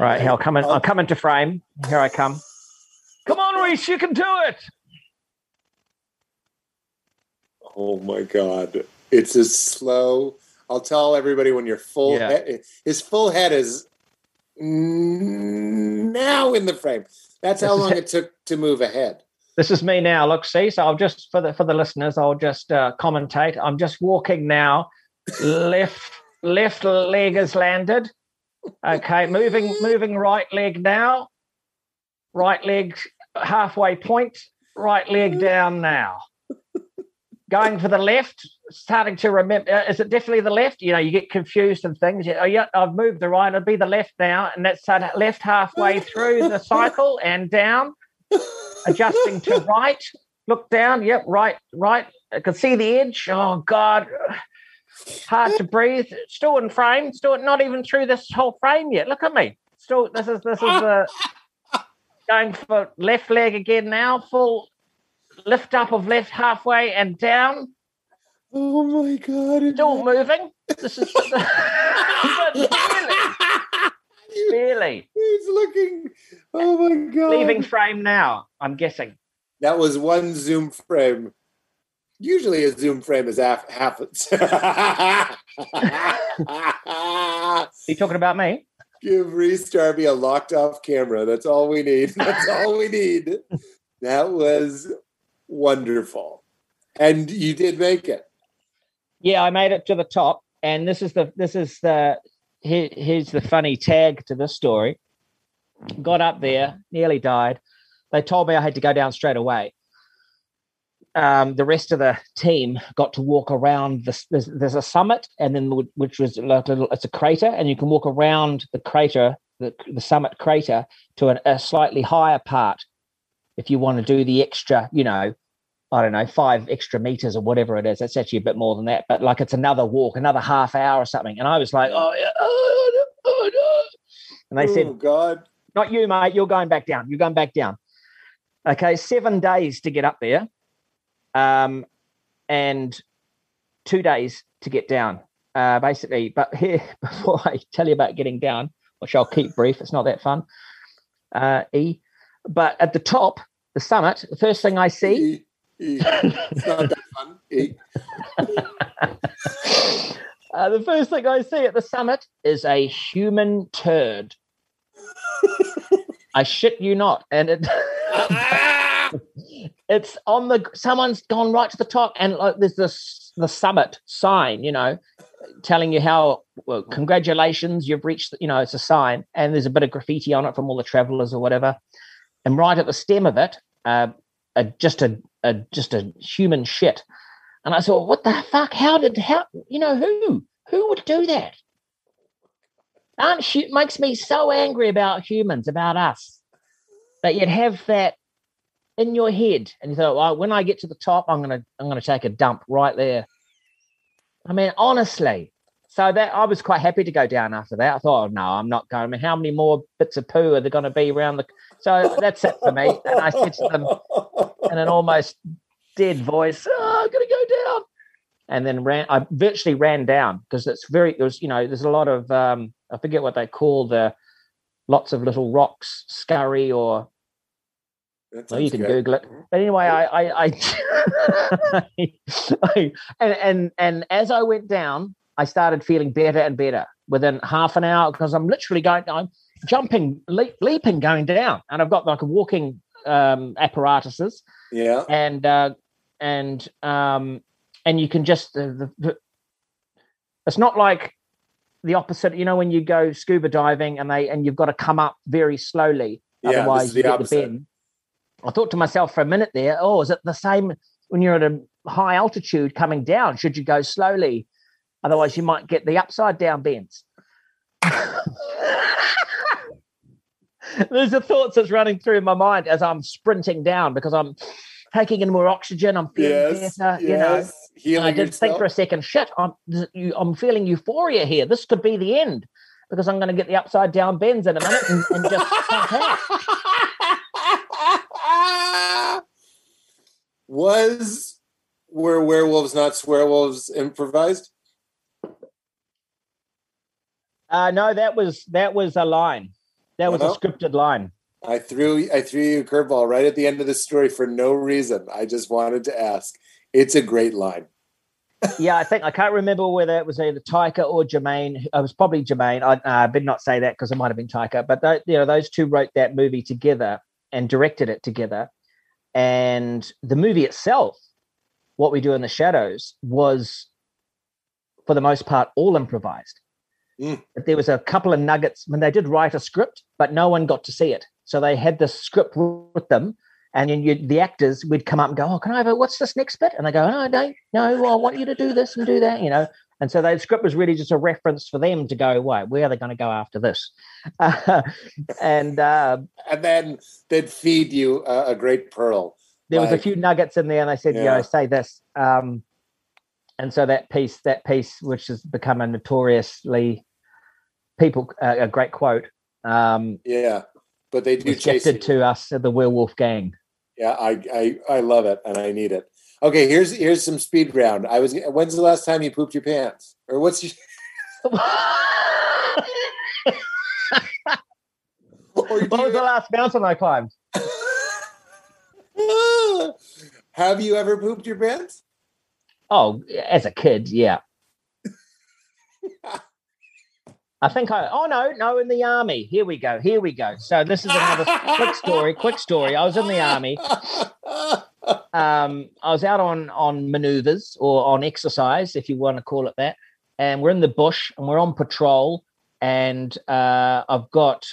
Right, here I'll come in. I'll come into frame. Here I come. Come on, Rhys, you can do it. Oh my god. It's as slow. I'll tell everybody when your full yeah. head, his full head is now in the frame. That's how long <laughs> it took to move ahead. This is me now. Look, see. So I'll just for the for the listeners, I'll just uh, commentate. I'm just walking now. left left leg is landed. Okay, moving moving right leg now. Right leg halfway point. Right leg down now. Going for the left. Starting to remember. Uh, is it definitely the left? You know, you get confused and things. Oh yeah, I've moved the right. It'll be the left now, and that's left halfway through the cycle and down. Adjusting to right. Look down. Yep, right, right. I can see the edge. Oh God hard to breathe. Still in frame. Still not even through this whole frame yet. Look at me. Still, this is this is uh, going for left leg again now. Full lift up of left halfway and down. Oh my god! Still moving. This is <laughs> barely. <laughs> barely. He's looking. Oh my god! Leaving frame now. I'm guessing. That was one zoom frame usually a zoom frame is half half. Are <laughs> you talking about me? Give Rhys Darby a locked off camera. That's all we need. That's all we need. That was wonderful, and you did make it. Yeah, I made it to the top, and this is the this is the here, here's the funny tag to this story. Got up there, nearly died. They told me I had to go down straight away um, the rest of the team got to walk around this. There's, there's, a summit, and then which was like a little, it's a crater, and you can walk around the crater, the, the summit crater, to an, a slightly higher part if you want to do the extra, you know, I don't know, five extra meters or whatever it is. It's actually a bit more than that, but like it's another walk, another half hour or something. And I was like, oh, oh, oh no. And they oh, said, God, not you, mate. You're going back down. You're going back down. Okay, seven days to get up there um, and two days to get down, uh, basically. But here, <laughs> before I tell you about getting down, which I'll keep brief, it's not that fun. Uh, e, but at the top, the summit, the first thing I see. E, e. Not that fun. E. <laughs> uh, the first thing I see at the summit is a human turd. I shit you not, and it. <laughs> it's on the someone's gone right to the top and like there's this the summit sign you know telling you how well, congratulations you've reached you know it's a sign and there's a bit of graffiti on it from all the travelers or whatever and right at the stem of it uh, a, just a, a just a human shit and i thought what the fuck how did how you know who who would do that aren't you makes me so angry about humans about us that you'd have that in your head and you thought, well, when I get to the top, I'm gonna I'm gonna take a dump right there. I mean, honestly. So that I was quite happy to go down after that. I thought, oh no, I'm not going. I mean, how many more bits of poo are there going to be around the? So that's it for me. And I said to them in an almost dead voice, oh, I'm going to go down. and then ran. I virtually ran down because it's very. It was you know there's a lot of um, I forget what they call the lots of little rocks, scurry or. Well, you can good. Google it. But anyway, I, I, I, <laughs> I and, and and as I went down, I started feeling better and better within half an hour because I'm literally going, I'm jumping, leap, leaping, going down, and I've got like a walking um, apparatuses. Yeah, and uh, and um, and you can just the, the, it's not like the opposite. You know, when you go scuba diving and they and you've got to come up very slowly, yeah, otherwise you get the bend. I thought to myself for a minute there, oh, is it the same when you're at a high altitude coming down? Should you go slowly? Otherwise, you might get the upside down bends. <laughs> There's the thoughts that's running through my mind as I'm sprinting down because I'm taking in more oxygen. I'm feeling yes, better. You know, Healing I did yourself. think for a second, shit, I'm I'm feeling euphoria here. This could be the end because I'm going to get the upside down bends in a minute and, and just <laughs> Was were werewolves not swearwolves improvised? Uh, no, that was that was a line. That was a scripted line. I threw I threw you a curveball right at the end of the story for no reason. I just wanted to ask. It's a great line. yeah, I think I can't remember whether it was either Taika or Jermaine. It was probably Jermaine. I uh, did not say that because it might have been Taika. But th- you know, those two wrote that movie together and directed it together. And the movie itself, what we do in the shadows, was for the most part all improvised. Mm. But there was a couple of nuggets when they did write a script, but no one got to see it. So they had the script with them, and you, the actors would come up and go, "Oh, can I have a what's this next bit?" And they go, "Oh, no, no, well, I want you to do this and do that," you know. And so the script was really just a reference for them to go, "Wait, where are they going to go after this?" Uh, <laughs> and uh, and then they'd feed you a, a great pearl. There like, was a few nuggets in there, and they said, yeah. "You know, say this." Um, and so that piece, that piece, which has become a notoriously people uh, a great quote. Um, yeah, but they do chase it to us the werewolf gang. Yeah, I, I I love it and I need it. Okay, here's here's some speed round. I was when's the last time you pooped your pants? Or what's your <laughs> what was the last mountain I climbed? <laughs> Have you ever pooped your pants? Oh, as a kid, yeah. <laughs> I think I. Oh no, no, in the army. Here we go. Here we go. So this is another quick story. Quick story. I was in the army. <laughs> Um, I was out on on maneuvers or on exercise, if you want to call it that. And we're in the bush and we're on patrol. And uh, I've got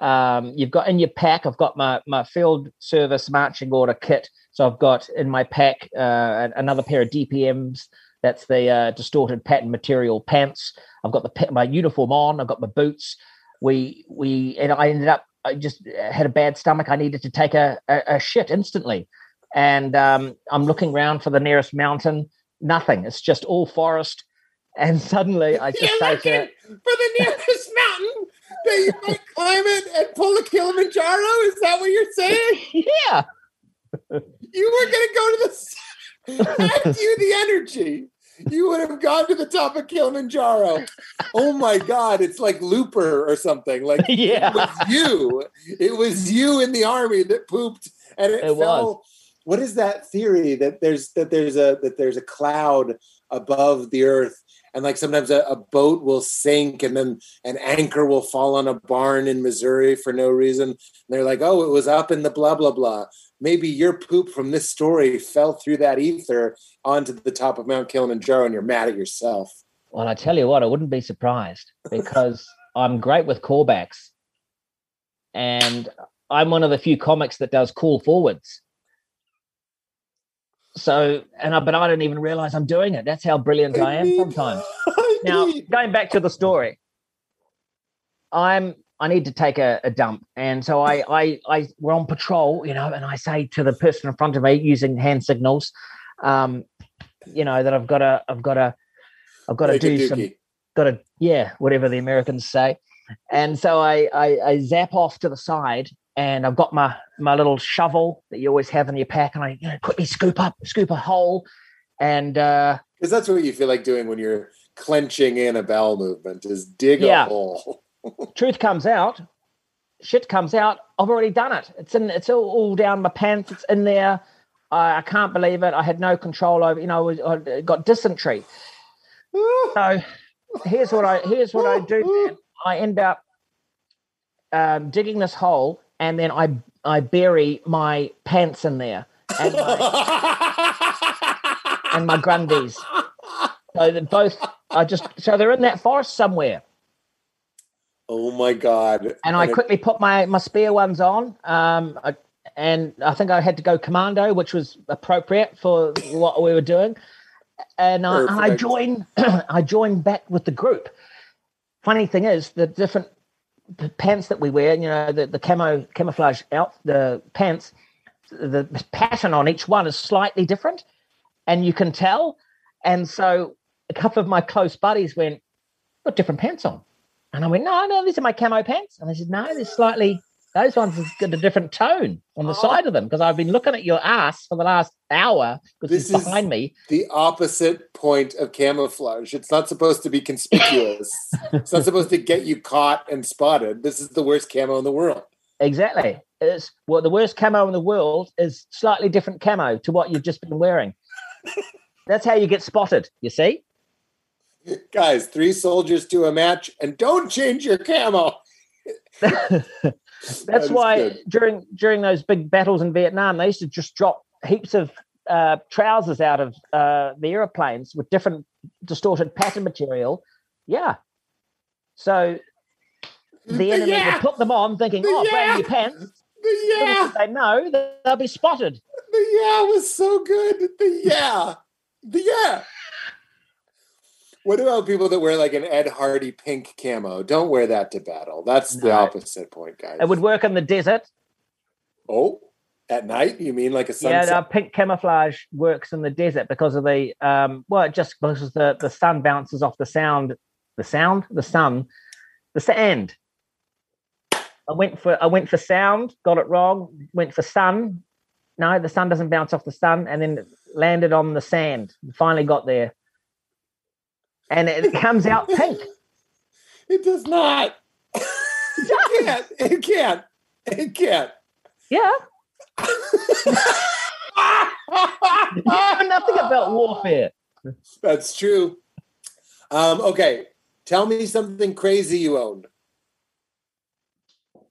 um, you've got in your pack. I've got my my field service marching order kit. So I've got in my pack uh, another pair of DPMs that's the uh, distorted pattern material pants. I've got the my uniform on. I've got my boots. We we and I ended up. I just had a bad stomach. I needed to take a, a, a shit instantly, and um, I'm looking around for the nearest mountain. Nothing. It's just all forest. <laughs> And suddenly, I just You're say to, for the nearest <laughs> mountain that you might climb it and pull a Kilimanjaro. Is that what you're saying? <laughs> yeah. You were going to go to the had you the energy, you would have gone to the top of Kilimanjaro. Oh my God, it's like Looper or something. Like <laughs> yeah. it was you. It was you in the army that pooped and it, it fell. Was. What is that theory that there's that there's a that there's a cloud above the earth and like sometimes a, a, boat will sink and then an anchor will fall on a barn in Missouri for no reason. And they're like, oh, it was up in the blah blah blah maybe your poop from this story fell through that ether onto the top of Mount Kilimanjaro and you're mad at yourself. Well, I tell you what, I wouldn't be surprised because <laughs> I'm great with callbacks. And I'm one of the few comics that does call forwards. So, and I, but I don't even realize I'm doing it. That's how brilliant I, I am sometimes. <laughs> now, going back to the story, I'm I need to take a, a, dump. And so I, I, I, we're on patrol, you know, and I say to the person in front of me using hand signals, um, you know, that I've got to, I've got to, I've got to do some, got to, yeah, whatever the Americans say. And so I, I, I, zap off to the side and I've got my, my little shovel that you always have in your pack. And I you know, quickly scoop up, scoop a hole and uh, Because that's what you feel like doing when you're clenching in a bowel movement is dig Yeah. a hole. <laughs> Truth comes out, shit comes out. I've already done it. It's in. It's all, all down my pants. It's in there. I, I can't believe it. I had no control over. You know, I got dysentery. So here's what I here's what I do. Man. I end up um, digging this hole, and then I I bury my pants in there and my, and my grundies. So both I just so they're in that forest somewhere. Oh my god! and I quickly put my my spare ones on. Um, I, and I think I had to go commando, which was appropriate for what we were doing. And I, and I joined. <clears throat> I joined back with the group. Funny thing is, the different the pants that we wear, you know, the, the camo camouflage out the pants, the pattern on each one is slightly different, and you can tell. And so a couple of my close buddies went, "Got different pants on." And I went, no, no, these are my camo pants. And they said, no, they're slightly, those ones have got a different tone on the Oh. side of them because I've been looking at your ass for the last hour because This it's is- behind me. the opposite point of camouflage. It's not supposed to be conspicuous. <laughs> it's not supposed to get you caught and spotted. This is the worst camo in the world. Exactly. It's well, the worst camo in the world is slightly different camo to what you've just been wearing. <laughs> That's how you get spotted, you see? Guys, three soldiers to a match, and don't change your camo. <laughs> That's That why good. during during those big battles in Vietnam, they used to just drop heaps of uh, trousers out of uh, the airplanes with different distorted pattern material. Yeah. So the enemy Yeah. would put them on, thinking, The "Oh, yeah. brand new pants." The yeah, They know they'll be spotted. the yeah was so good. The yeah, the yeah. What about people that wear like an Ed Hardy pink camo? Don't wear that to battle. That's the opposite point, guys. It would work in the desert. oh, at night? You mean like a Yeah, sunset? no, pink camouflage works in the desert because of the um well, it just because the the sun bounces off the sound, the sound, the sun, the sand. I went for I went for sound, got it wrong. Went for sun. No, the sun doesn't bounce off the sun, and then landed on the sand. Finally got there, and it comes out <laughs> pink. It does not. <laughs> it can't. It can't. It can't. Yeah, <laughs> you know nothing about warfare. That's true. Um, okay, tell me something crazy you own.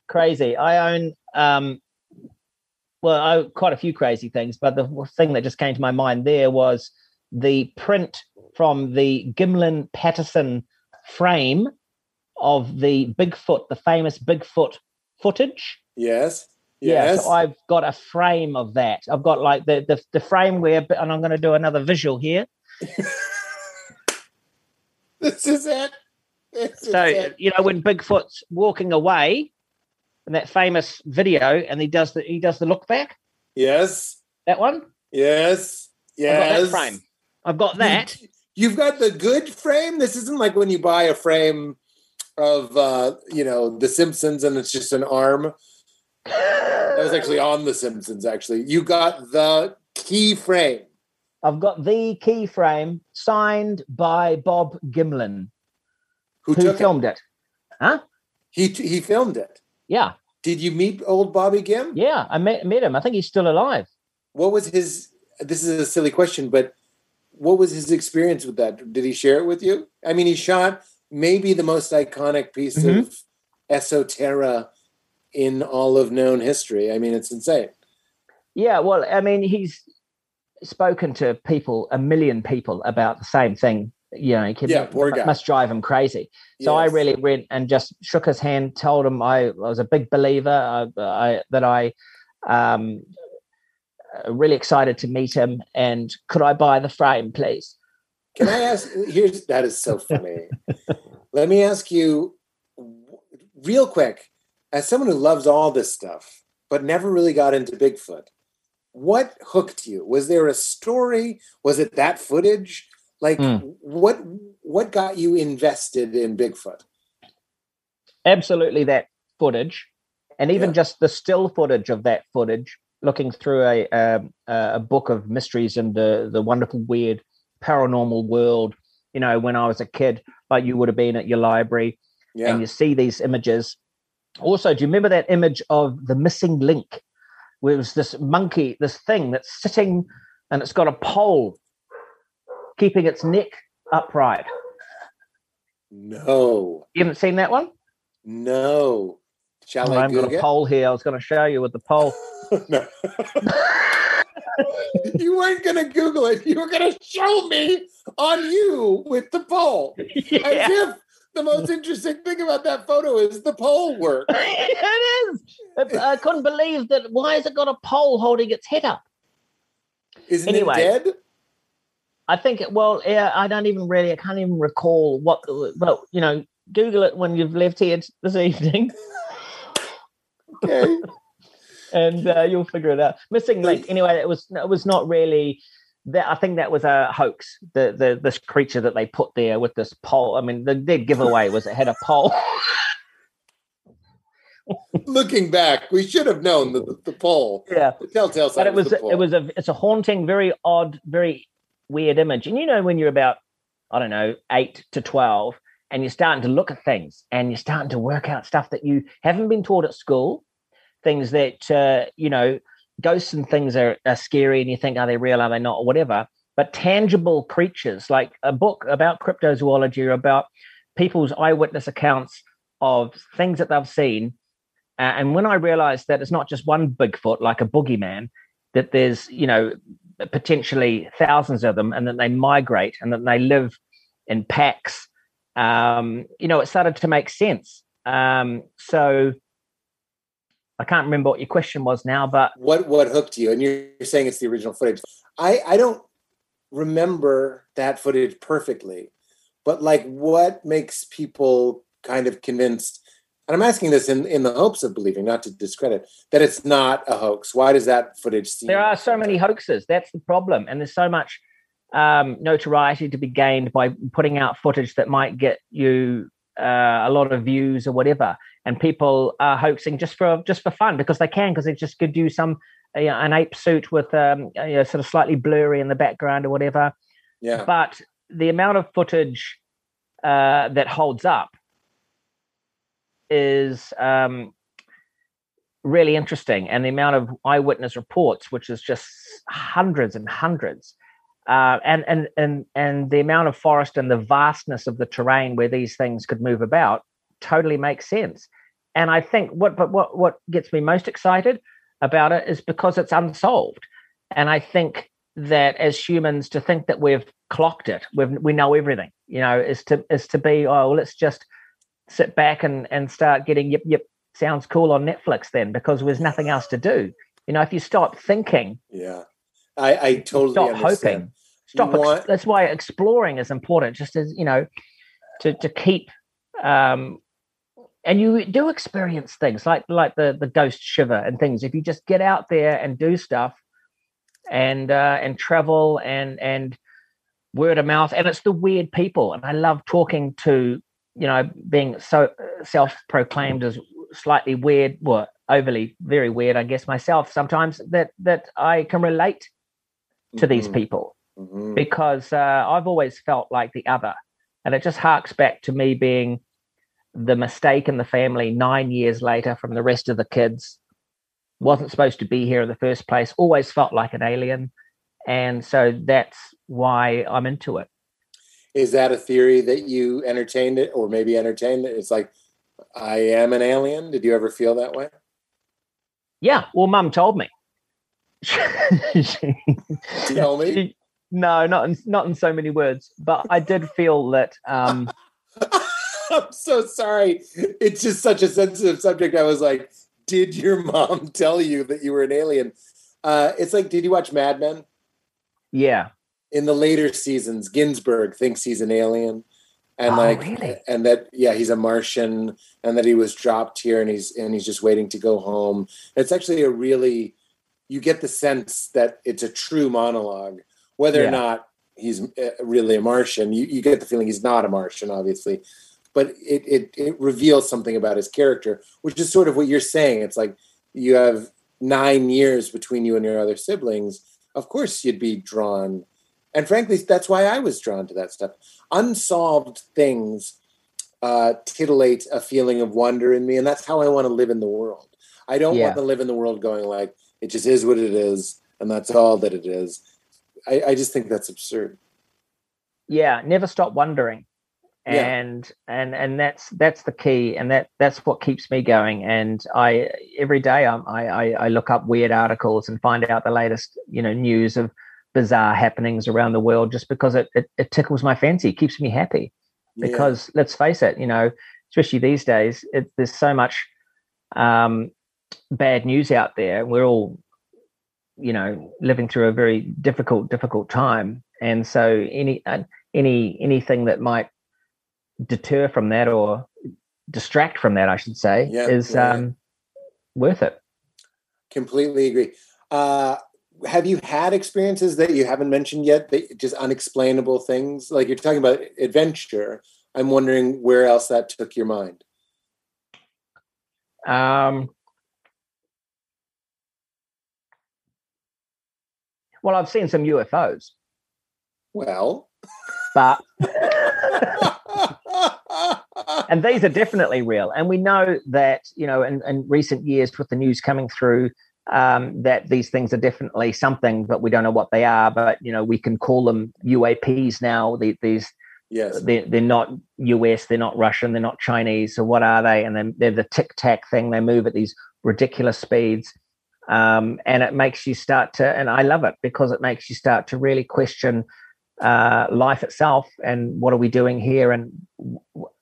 crazy. I own um well, I quite a few crazy things, but the thing that just came to my mind there was the print from the Gimlin Patterson frame of the Bigfoot, the famous Bigfoot footage. Yes. Yeah, Yes. so I've got a frame of that. I've got like the the, the frame where, and I'm going to do another visual here. <laughs> this is it. This is So it. you know when Bigfoot's walking away in that famous video, and he does the he does the look back. Yes. That one. Yes. I've got that Yes. frame. I've got that. You've got the good frame. This isn't like when you buy a frame of uh, you know, The Simpsons and it's just an arm. That was actually on The Simpsons, actually. You got the key frame. I've got the key frame signed by Bob Gimlin, Who, who took it? filmed it. Huh? He he filmed it. Yeah, Did you meet old Bobby Gim? yeah. I met met him. I think he's still alive. What was his? This is a silly question, but what was his experience with that? Did he share it with you? I mean, he shot maybe the most iconic piece Mhm. of esoterra in all of known history. I mean, it's insane. Yeah. Well, I mean, he's spoken to people, a million people, about the same thing. You know, he Yeah, poor guy. must drive him crazy. So I really went and just shook his hand, told him I, was a big believer, I, I, that I um, uh, really excited to meet him, and could I buy the frame, please? Can I ask? Here's that is so funny. <laughs> Let me ask you, real quick, as someone who loves all this stuff but never really got into Bigfoot, what hooked you? Was there a story? Was it that footage? Like Hmm. what? What got you invested in Bigfoot? absolutely that footage and even Yeah. just the still footage of that footage looking through a um, a book of mysteries and the the wonderful weird paranormal world. You know, when I was a kid, like you would have been at your library, Yeah. and you see these images. Also, do you remember that image of the missing link? Where it was this monkey, this thing that's sitting and it's got a pole keeping its neck upright. no. You haven't seen that one? No. Shall I got Google a pole here. I was going to show you with the pole. it? <laughs> no. you weren't going to Google it. You were going to show me on you with the pole. <laughs> As yeah, if the most interesting thing about that photo is the pole work. <laughs> it is. I, I couldn't believe that. Why has it got a pole holding its head up? Isn't Anyway. it dead? I think, well, yeah, I don't even really, I can't even recall what, well, you know, Google it when you've left here this evening Okay. and uh, you'll figure it out. Missing link. Anyway, it was, it was not really that. I think that was a hoax. The, the, this creature that they put there with this pole. I mean, the dead giveaway was it had a pole. <laughs> Looking back, we should have known the, the, the pole. yeah. The telltale sign but it was pole. it was a it's a haunting, very odd, very weird image. And you know when you're about I don't know eight to twelve, and you're starting to look at things, and you're starting to work out stuff that you haven't been taught at school, things that uh, you know ghosts and things are, are scary, and you think are they real, are they not, or whatever. But tangible creatures, like a book about cryptozoology or about people's eyewitness accounts of things that they've seen. Uh, and when I realized that it's not just one Bigfoot, like a boogeyman, that there's, you know, potentially thousands of them and that they migrate and that they live in packs, um, you know, it started to make sense. Um, so I can't remember what your question was now, but what what hooked you? And you're saying it's the original footage. I I don't remember that footage perfectly, but like, what makes people kind of convinced? And I'm asking this in in the hopes of believing, not to discredit, that it's not a hoax. Why does that footage seem? there are so many hoaxes. That's the problem. And there's so much um, notoriety to be gained by putting out footage that might get you uh, a lot of views or whatever. And people are hoaxing just for just for fun because they can because they just could do some uh, you know, an ape suit with um, you know, sort of slightly blurry in the background or whatever. Yeah. But the amount of footage uh, that holds up is um, really interesting, and the amount of eyewitness reports, which is just hundreds and hundreds, uh, and and and and the amount of forest and the vastness of the terrain where these things could move about, totally makes sense. And I think what but what what gets me most excited about it is because it's unsolved, and I think that as humans to think that we've clocked it, we've we know everything, you know, is to is to be oh let's just sit back and and start getting yep yip sounds cool on Netflix then because there's nothing else to do. You know, if you stop thinking, Yeah. I, I totally stop understand. hoping, stop. Ex- that's why exploring is important. Just as you know, to to keep. um and you do experience things like like the the ghost shiver and things if you just get out there and do stuff and uh and travel and and word of mouth and it's the weird people and i love talking to you know being so self-proclaimed as slightly weird well overly very weird i guess myself sometimes that that i can relate to these Mhm, people mhm. because uh, I've always felt like the other. And it just harks back to me being the mistake in the family nine years later from the rest of the kids. Wasn't supposed to be here in the first place, always felt like an alien. And so that's why I'm into it. Is that a theory that you entertained it or maybe entertained it? It's like, I am an alien. Did you ever feel that way? Yeah, well, mum told me. Tell me. She- <laughs> no, not in, not in so many words, but I did feel that um, <laughs> I'm so sorry. It's just such a sensitive subject. I was like, did your mom <laughs> tell you that you were an alien? Uh, it's like, did you watch Mad Men? yeah, In the later seasons, Ginsberg thinks he's an alien. And Oh, like really? and that yeah, he's a Martian and that he was dropped here and he's and he's just waiting to go home. It's actually a really you get the sense that it's a true monologue. Whether Yeah. or not he's uh, really a Martian, you, you get the feeling he's not a Martian, obviously but it, it it reveals something about his character, which is sort of what you're saying. It's like you have nine years between you and your other siblings. Of course, you'd be drawn, And frankly, that's why I was drawn to that stuff. Unsolved things uh, titillate a feeling of wonder in me, and that's how I want to live in the world. I don't Yeah. want to live in the world going like it just is what it is, and that's all that it is. I, I just think that's absurd. yeah never stop wondering Yeah. and and and that's that's the key and that that's what keeps me going and i every day I'm, I, I i look up weird articles and find out the latest you know news of bizarre happenings around the world just because it it, it tickles my fancy keeps me happy Yeah. because let's face it you know especially these days it, there's so much um bad news out there we're all you know living through a very difficult difficult time and so any uh, any anything that might deter from that or distract from that i should say Yeah, is yeah, um worth it completely agree. Uh, have you had experiences that you haven't mentioned yet? That just unexplainable things, like you're talking about adventure. I'm wondering where else that took your mind. um well i've seen some ufos Well, but <laughs> and these are definitely real. And we know that, you know, in, in recent years with the news coming through, um, that these things are definitely something, but we don't know what they are. But, you know, we can call them UAPs now. The, these, yes, they're, they're not US, they're not Russian, they're not Chinese. So what are they? And then they're the tic tac thing. They move at these ridiculous speeds. Um, and it makes you start to, and I love it because it makes you start to really question uh, life itself and what are we doing here and w- w- is-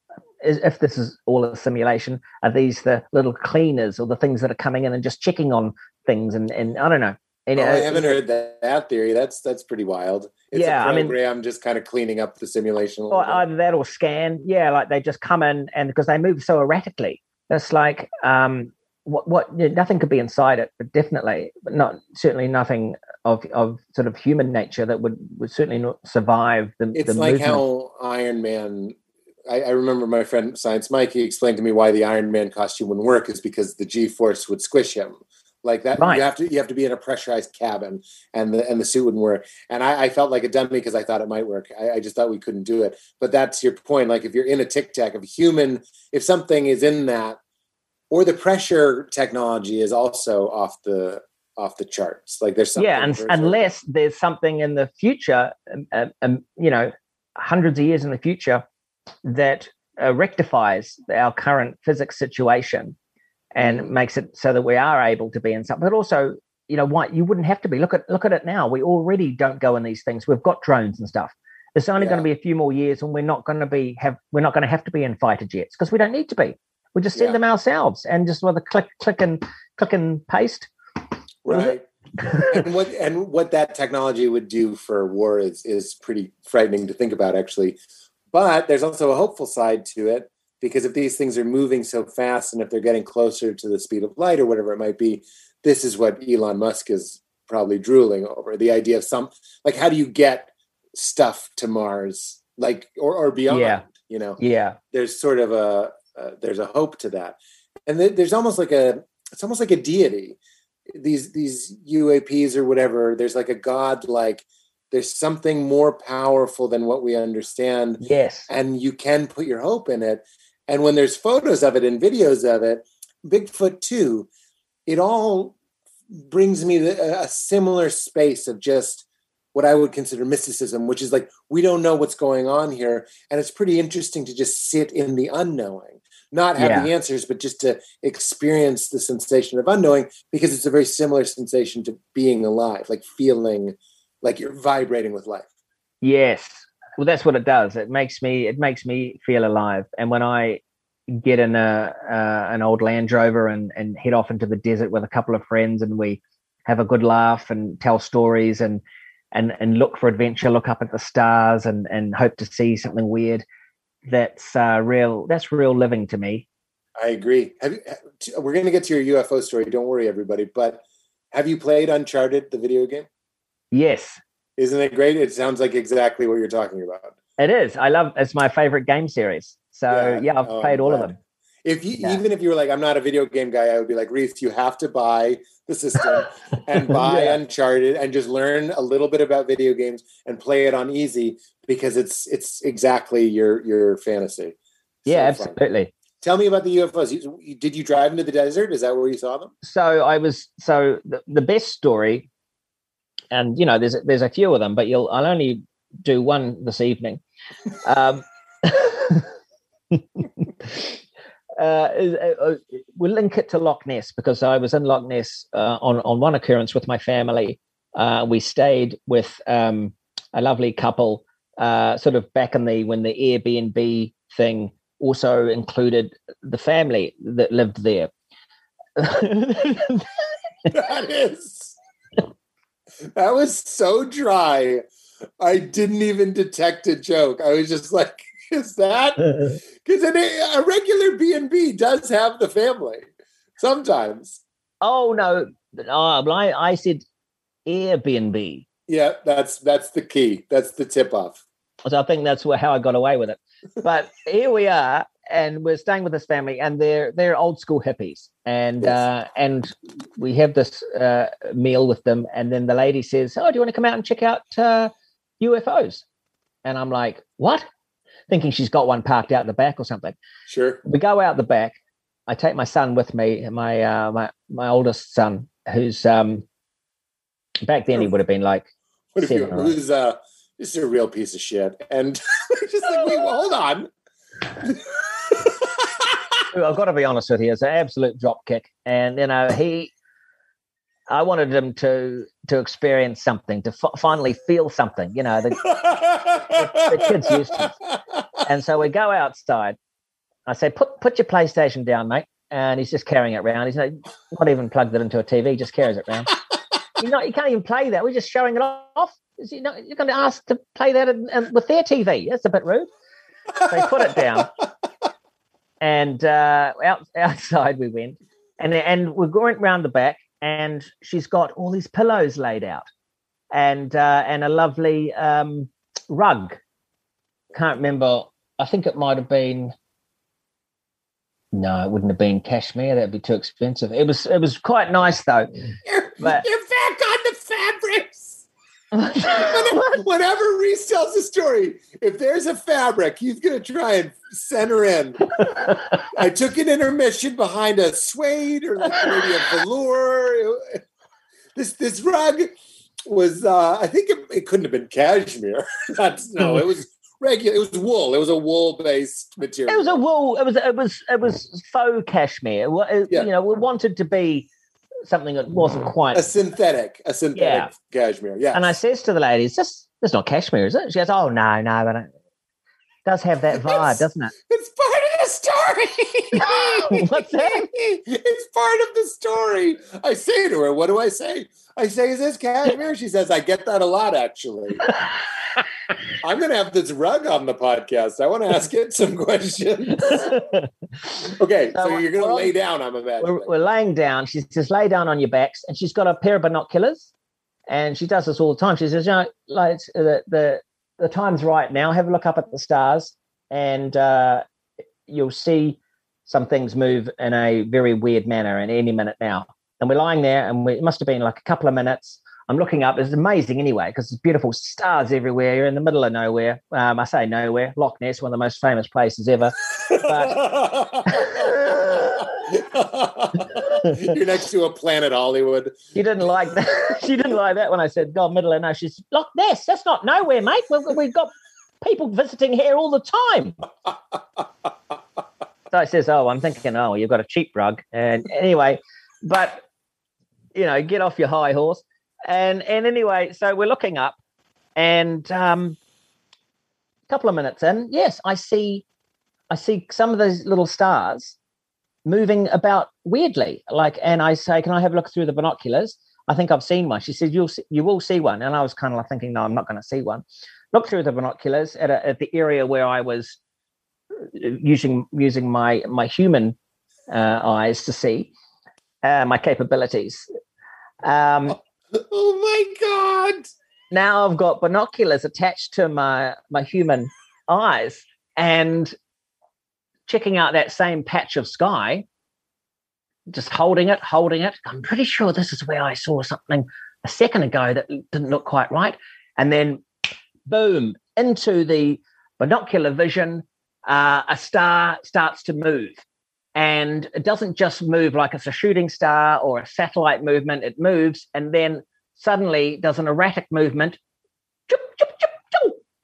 if this is all a simulation are these the little cleaners or the things that are coming in and just checking on things and, and i don't know and, oh, I uh, haven't heard that, that theory. That's that's pretty wild. It's Yeah, I mean, program just kind of cleaning up the simulation. A or either that or scan yeah like they just come in and because they move so erratically it's like um what what you know, nothing could be inside it but definitely but not certainly nothing of of sort of human nature that would would certainly not survive the it's the like movement. how Iron Man. I, I remember my friend Science Mike. He explained to me why the Iron Man costume wouldn't work is because the G force would squish him. Like that, Right. you have to you have to be in a pressurized cabin, and the and the suit wouldn't work. And I, I felt like a dummy because I thought it might work. I, I just thought we couldn't do it. But that's your point. Like if you're in a tic tac, if a human, if something is in that, or the pressure technology is also off the off the charts. Like there's something yeah and, unless there's something in the future um, um, um, you know hundreds of years in the future that uh, rectifies our current physics situation and makes it so that we are able to be in something but also you know why you wouldn't have to be. Look at look at it now. We already don't go in these things. We've got drones and stuff. It's only going to be a few more years and we're not going to be have we're not going to have to be in fighter jets because we don't need to be. We just send Yeah. them ourselves and just with a click click and click and paste. Right. <laughs> And what and what that technology would do for war is is pretty frightening to think about actually but there's also a hopeful side to it because if these things are moving so fast and if they're getting closer to the speed of light or whatever it might be this is what Elon Musk is probably drooling over the idea of some like how do you get stuff to Mars like or or beyond Yeah. you know? Yeah. There's sort of a uh, there's a hope to that. And th- there's almost like a it's almost like a deity. These these uaps or whatever there's like a god like there's something more powerful than what we understand yes. and you can put your hope in it. And when there's photos of it and videos of it bigfoot too it all brings me a a similar space of just what i would consider mysticism which is like we don't know what's going on here and it's pretty interesting to just sit in the unknowing. Not have the answers but just to experience the sensation of unknowing because it's a very similar sensation to being alive like feeling like you're vibrating with life Yes. Well, that's what it does. It makes me it makes me feel alive. And when I get in a uh, an old Land Rover and and head off into the desert with a couple of friends, and we have a good laugh and tell stories and and and look for adventure, look up at the stars, and and hope to see something weird. That's uh, real. That's real living to me. I agree. Have you, we're going to get to your UFO story. Don't worry, everybody. But have you played Uncharted, the video game? Yes, Isn't it great? It sounds like exactly what you're talking about. it is. I love. It's my favorite game series. So Yeah. yeah, I've Oh, played all of them. If you Yeah. even if you were like, I'm not a video game guy, I would be like, Rhys, you have to buy the system <laughs> and buy Yeah. Uncharted and just learn a little bit about video games and play it on easy because it's it's exactly your your fantasy. Yeah, So fun. absolutely. Tell me about the UFOs. Did you drive into the desert? Is that where you saw them? So I was so the, the best story, and you know, there's there's a few of them, but you'll I'll only do one this evening. Um, <laughs> uh, uh, uh, we'll link it to Loch Ness because I was in Loch Ness uh, on on one occurrence with my family. Uh, we stayed with um, a lovely couple, uh, sort of back in the when the Airbnb thing also included the family that lived there. <laughs> that is that was so dry. I didn't even detect a joke. I was just like, <laughs> is that <laughs> because a regular B and B does have the family sometimes. oh no, oh, well, I, I said Airbnb. Yeah, that's that's the key. That's the tip off. So I think that's where, how I got away with it. But here we are, and we're staying with this family, and they're they're old school hippies, and Yes. uh, and we have this uh, meal with them, and then the lady says, "Oh, do you want to come out and check out uh, UFOs?" And I'm like, "What?" Thinking she's got one parked out the back or something. Sure. we go out the back. I take my son with me, my uh, my my oldest son, who's um back then he would have been like What if you who's uh just a real piece of shit? And <laughs> just like, wait, well, <laughs> hold on. I've got to be honest with you, it's an absolute drop kick. And you know, he I wanted him to to experience something, to f- finally feel something. You know, the, the kid's used to and so we go outside. I say, put put your PlayStation down, mate. And he's just carrying it around. He's not, not even plugged it into a TV, just carries it around. <laughs> you know, you can't even play that. We're just showing it off. He not, you're going to ask to play that in, in- with their TV. That's a bit rude. They put it down, and uh, out, <laughs> outside we went, and and we're going round the back, and she's got all these pillows laid out, and uh, and a lovely um, rug. Can't remember. I think it might have been. No, it wouldn't have been cashmere. That'd be too expensive. It was. It was quite nice though. You're, But- you're back on the fabrics. <laughs> Whenever, whenever Rhys tells a story, if there's a fabric, he's going to try and center in. I took an intermission behind a suede or like maybe a velour. This this rug was, uh, I think it, it couldn't have been cashmere. <laughs> That's no, it was regular. It was wool. It was a wool based material. It was a wool. It was. It was. It was faux cashmere. It Yeah. You know, we wanted to be something that wasn't quite. a synthetic, a synthetic cashmere. Yeah. And I says to the lady, "Is this? This not cashmere, is it?" She goes, "Oh no, no, does have that <laughs> vibe, It's- doesn't it?" It's part of the story. <laughs> What's that? It's part of the story. I say to her, "What do I say?" I say, "Is this cashmere?" She says, "I get that a lot, actually." <laughs> I'm going to have this rug on the podcast. I want to ask it some questions. Okay, so, So you're going to lay down. I'm imagining. we're, we're laying down. She says, "Lay down on your backs," and she's got a pair of binoculars, and she does this all the time. She says, "You know, like uh, the the the time's right now. Have a look up at the stars, and uh, you'll see some things move in a very weird manner in any minute now." And we're lying there, and we, it must have been like a couple of minutes. I'm looking up. It's amazing anyway because there's beautiful stars everywhere. You're in the middle of nowhere. Um, I say nowhere. Loch Ness, one of the most famous places ever. <laughs> <laughs> You're next to a planet Hollywood. She didn't like that. <laughs> she didn't like that when I said, God, middle of no. She's Loch Ness. That's not nowhere, mate. We've, we've got people visiting here all the time. <laughs> so I says, Oh, I'm thinking, oh, you've got a cheap rug. And anyway, but you know, get off your high horse. And and anyway, so we're looking up and um a couple of minutes in, yes, I see I see some of those little stars moving about weirdly. Like, and I say, "Can I have a look through the binoculars?" I think I've seen one. She said, "You'll see, you will see one," and I was kind of like thinking, "No, I'm not going to see one." Look through the binoculars at, a, at the area where I was uh, using using my my human uh, eyes to see uh, my capabilities. Um, Oh my god! now I've got binoculars attached to my my human eyes, and checking out that same patch of sky, just holding it, holding it. I'm pretty sure this is where I saw something a second ago that didn't look quite right. And then, boom, into the binocular vision, uh, a star starts to move. And it doesn't just move like it's a shooting star or a satellite movement, it moves and then suddenly does an erratic movement.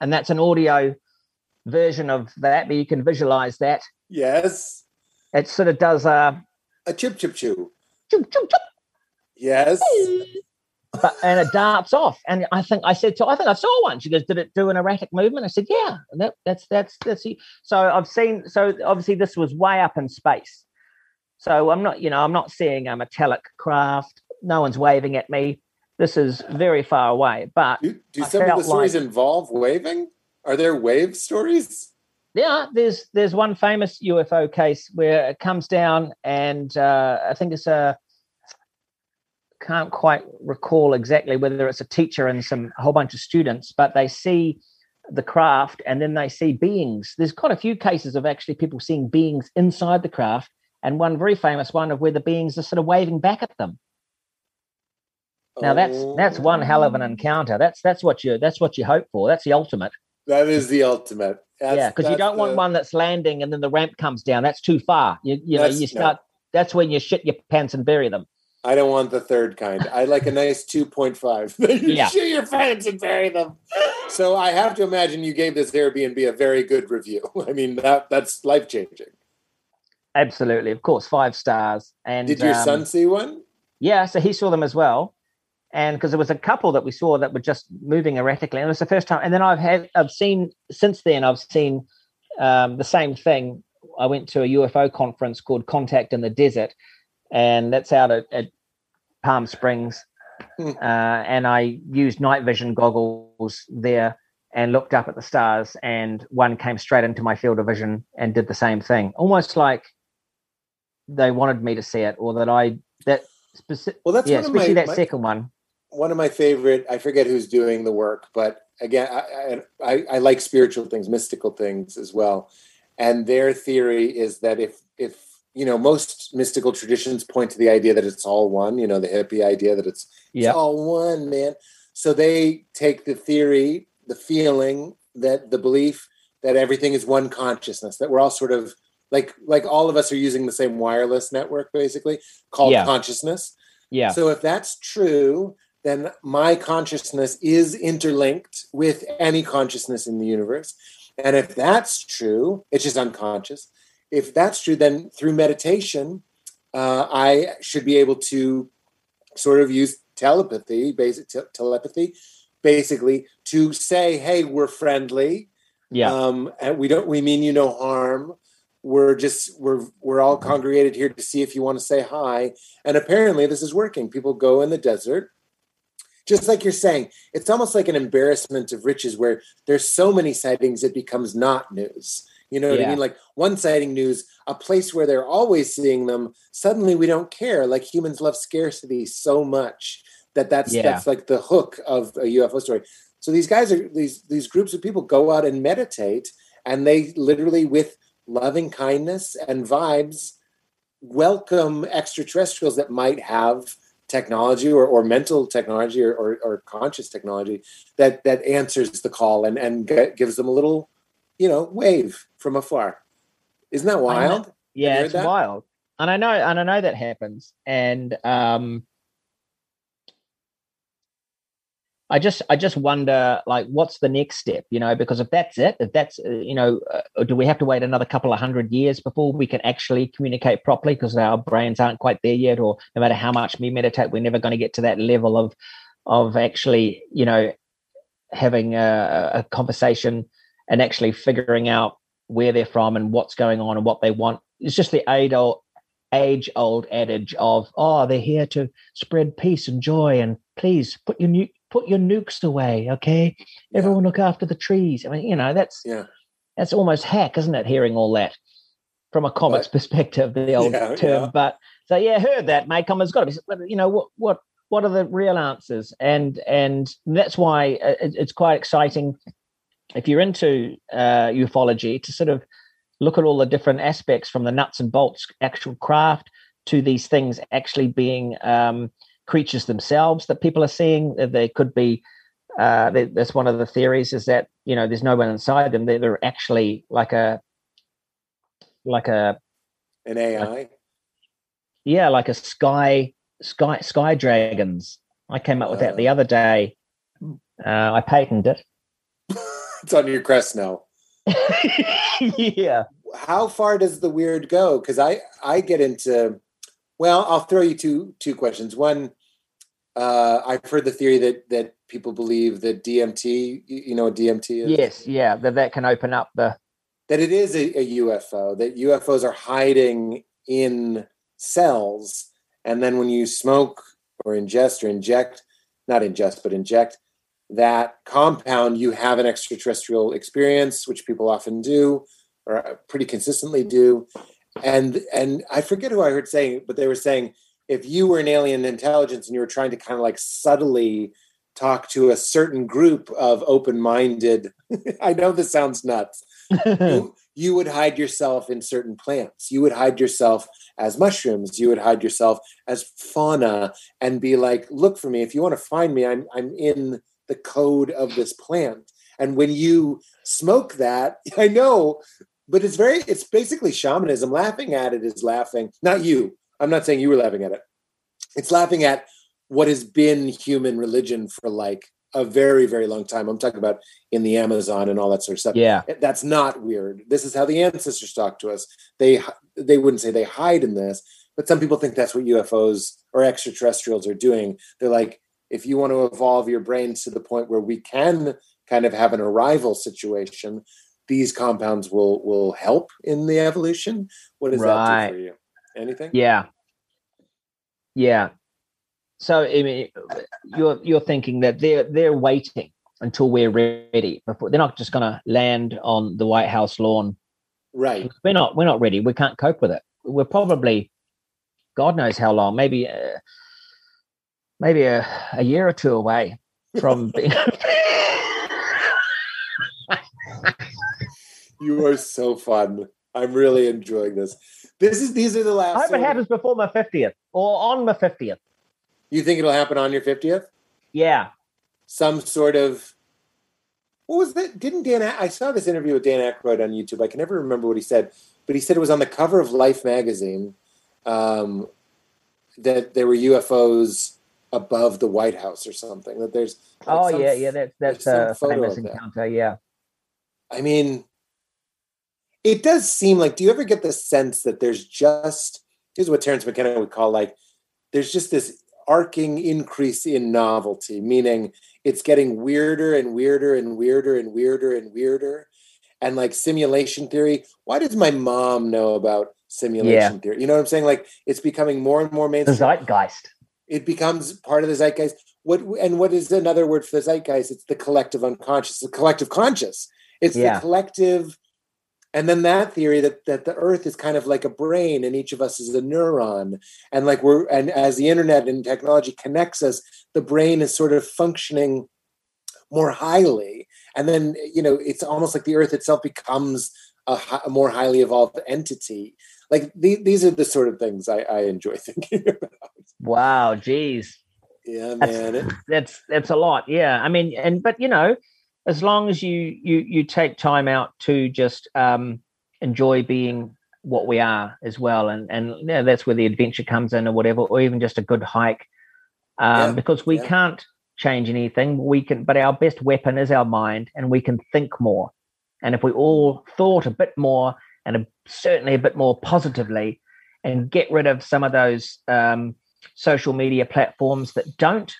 And that's an audio version of that, but you can visualize that. Yes. It sort of does a a chip chip chew. Chip, chip, chip. Yes. But, and it darts off. And I think I said to I think I saw one. She goes, "Did it do an erratic movement?" I said, "Yeah." That, that's that's that's. So I've seen. So obviously this was way up in space. So I'm not, you know, I'm not seeing a metallic craft. No one's waving at me. This is very far away. But do, do some of the stories like, involve waving? Are there wave stories? Yeah, there's there's one famous UFO case where it comes down, and uh, I think it's a can't quite recall exactly whether it's a teacher and some a whole bunch of students, but they see the craft and then they see beings. There's quite a few cases of actually people seeing beings inside the craft, and one very famous one of where the beings are sort of waving back at them. Now that's that's one hell of an encounter. That's that's what you that's what you hope for. That's the ultimate. That is the ultimate. That's, yeah, because you don't the... want one that's landing and then the ramp comes down. That's too far. You you know you start. No. That's when you shit your pants and bury them. I don't want the third kind. I like a <laughs> nice two point five. <laughs> you yeah. shit your pants and bury them. So I have to imagine you gave this Airbnb a very good review. <laughs> I mean that that's life changing. Absolutely, of course, five stars. And did your um, son see one? Yeah, so he saw them as well and because there was a couple that we saw that were just moving erratically, and it was the first time. And then I've had I've seen since then I've seen um, the same thing. I went to a UFO conference called Contact in the Desert, and that's out at, at Palm Springs. Hmm. Uh, and I used night vision goggles there and looked up at the stars, and one came straight into my field of vision and did the same thing, almost like they wanted me to see it, or that I that specific. Well, that's yeah, especially my, that my, second one one of my favorite. I forget who's doing the work, but again, I, I, I like spiritual things, mystical things as well. And their theory is that if if you know most mystical traditions point to the idea that it's all one. You know, the hippie idea that it's, yep. it's all one, man. So they take the theory, the feeling that the belief that everything is one consciousness, that we're all sort of like like all of us are using the same wireless network basically called yeah. consciousness. Yeah. So if that's true, then my consciousness is interlinked with any consciousness in the universe. And if that's true, it's just unconscious. If that's true, then through meditation, uh, I should be able to sort of use telepathy, basic te- telepathy, basically to say, "Hey, we're friendly. Yeah, um, and we don't. We mean you no harm. We're just we're we're all congregated here to see if you want to say hi." And apparently, this is working. People go in the desert just like you're saying, it's almost like an embarrassment of riches where there's so many sightings it becomes not news. You know what yeah. I mean? Like one sighting news, a place where they're always seeing them, suddenly we don't care. Like humans love scarcity so much that that's yeah. that's like the hook of a UFO story. So these guys are these these groups of people go out and meditate and they literally with loving kindness and vibes welcome extraterrestrials that might have technology or, or mental technology or, or, or, conscious technology that that answers the call and and gives them a little you know wave from afar. Isn't that wild? Yeah it's that? wild. And i know and i know that happens. And um I just I just wonder like what's the next step, you know? Because if that's it, if that's uh, you know, uh, do we have to wait another couple of hundred years before we can actually communicate properly because our brains aren't quite there yet, or no matter how much we meditate, we're never going to get to that level of of actually you know having a, a conversation and actually figuring out where they're from and what's going on and what they want. It's just the age old age old adage of oh they're here to spread peace and joy and please put your new put your nukes away, okay? Yeah. Everyone look after the trees. I mean, you know, that's yeah. that's almost hack, isn't it? Hearing all that from a comics what? <laughs> perspective, the old yeah, term. But so yeah, heard that, mate. Come, it's got to be. You know what? What? What are the real answers? And and that's why uh, it's quite exciting if you're into uh, ufology to sort of look at all the different aspects from the nuts and bolts actual craft to these things actually being um, creatures themselves that people are seeing. They could be. Uh, that's one of the theories is that you know there's no one inside them. They're, they're actually like a like a an AI. yeah, like a sky sky sky dragons. I came up with uh, that the uh. other day. Uh, I patented it. <laughs> it's on your crest now. <laughs> yeah. How far does the weird go? Because I I get into. Well, I'll throw you two two questions. One, uh, I've heard the theory that that people believe that DMT. You know what DMT is? Yes. Yeah. That that can open up the. That it is a, a UFO. That UFOs are hiding in cells, and then when you smoke or ingest or inject, not ingest but inject that compound, you have an extraterrestrial experience, which people often do or pretty consistently do. And and I forget who I heard saying, but they were saying if you were an alien intelligence and you were trying to kind of like subtly talk to a certain group of open-minded, <laughs> I know this sounds nuts. you, <laughs> you would hide yourself in certain plants. You would hide yourself as mushrooms. You would hide yourself as fauna and be like, look for me. If you want to find me, I'm I'm in the code of this plant. And when you smoke that, <laughs> I know, but it's very, it's basically shamanism. Laughing at it is laughing, not you. I'm not saying you were laughing at it. It's laughing at what has been human religion for like a very, very long time. I'm talking about in the Amazon and all that sort of stuff. Yeah. That's not weird. This is how the ancestors talk to us. They, they wouldn't say they hide in this, but some people think that's what UFOs or extraterrestrials are doing. They're like, if you want to evolve your brains to the point where we can kind of have an arrival situation, these compounds will will help in the evolution. What does right. that do for you? Anything? Yeah. Yeah. So I mean, you're you're thinking that they're they're waiting until we're ready before they're not just going to land on the White House lawn. Right. We're not we're not ready. We can't cope with it. We're probably God knows how long. Maybe uh, maybe a, a year or two away from <laughs> being. <laughs> you are so fun. I'm really enjoying this. This is these are the last. I hope it happens before my fiftieth or on my fiftieth. You think it'll happen on your fiftieth? Yeah. Some sort of. What was that? Didn't Dan? I saw this interview with Dan Aykroyd on YouTube. I can never remember what he said, but he said it was on the cover of Life magazine um, that there were UFOs above the White House or something. That there's like oh yeah yeah that's that's a famous encounter. Yeah, I mean, it does seem like. Do you ever get the sense that there's just here's what Terence McKenna would call like there's just this arcing increase in novelty, meaning it's getting weirder and weirder and weirder and weirder and weirder. And like simulation theory, why does my mom know about simulation yeah. theory? You know what I'm saying? Like it's becoming more and more mainstream. The zeitgeist it becomes part of the zeitgeist. What and what is another word for the zeitgeist? It's the collective unconscious, the collective conscious. It's yeah. the collective, and then that theory that that the earth is kind of like a brain, and each of us is a neuron, and like we're and as the internet and technology connects us, the brain is sort of functioning more highly, and then you know it's almost like the earth itself becomes a, a more highly evolved entity like the, these are the sort of things I, I enjoy <laughs> thinking about. Wow, geez. Yeah, man. That's, that's that's a lot. Yeah, I mean, and but you know, as long as you you you take time out to just um, enjoy being what we are as well, and and you know, that's where the adventure comes in, or whatever, or even just a good hike, um, yeah, because we yeah. can't change anything. We can, but our best weapon is our mind, and we can think more. And if we all thought a bit more and a, certainly a bit more positively and get rid of some of those um, social media platforms that don't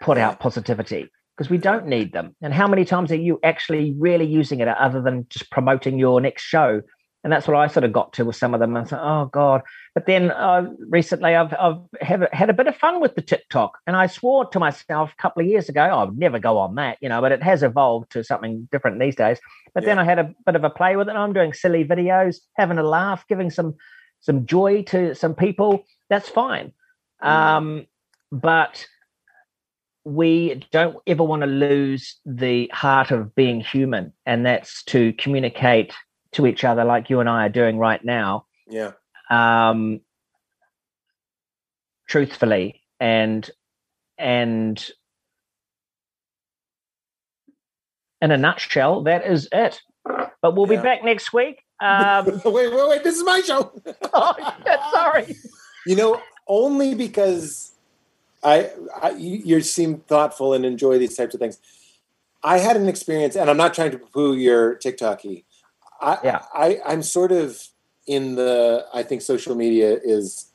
put out positivity because we don't need them. And how many times are you actually really using it other than just promoting your next show? And that's what I sort of got to with some of them. I thought, oh God. But then uh, recently I've, I've have, had a bit of fun with the TikTok. And I swore to myself a couple of years ago, oh, I'd never go on that, you know, but it has evolved to something different these days. But yeah. then I had a bit of a play with it. I'm doing silly videos, having a laugh, giving some some joy to some people. That's fine. Mm. Um, but we don't ever want to lose the heart of being human, and that's to communicate to each other like you and I are doing right now. Yeah. Um, truthfully and and in a nutshell, that is it. But we'll Yeah. be back next week. Um, <laughs> wait, wait, wait! This is my show. <laughs> oh, sorry. You know, only because I, I you, you seem thoughtful and enjoy these types of things. I had an experience, and I'm not trying to poo your TikToky. I, Yeah. I, I'm sort of in the. I think social media is.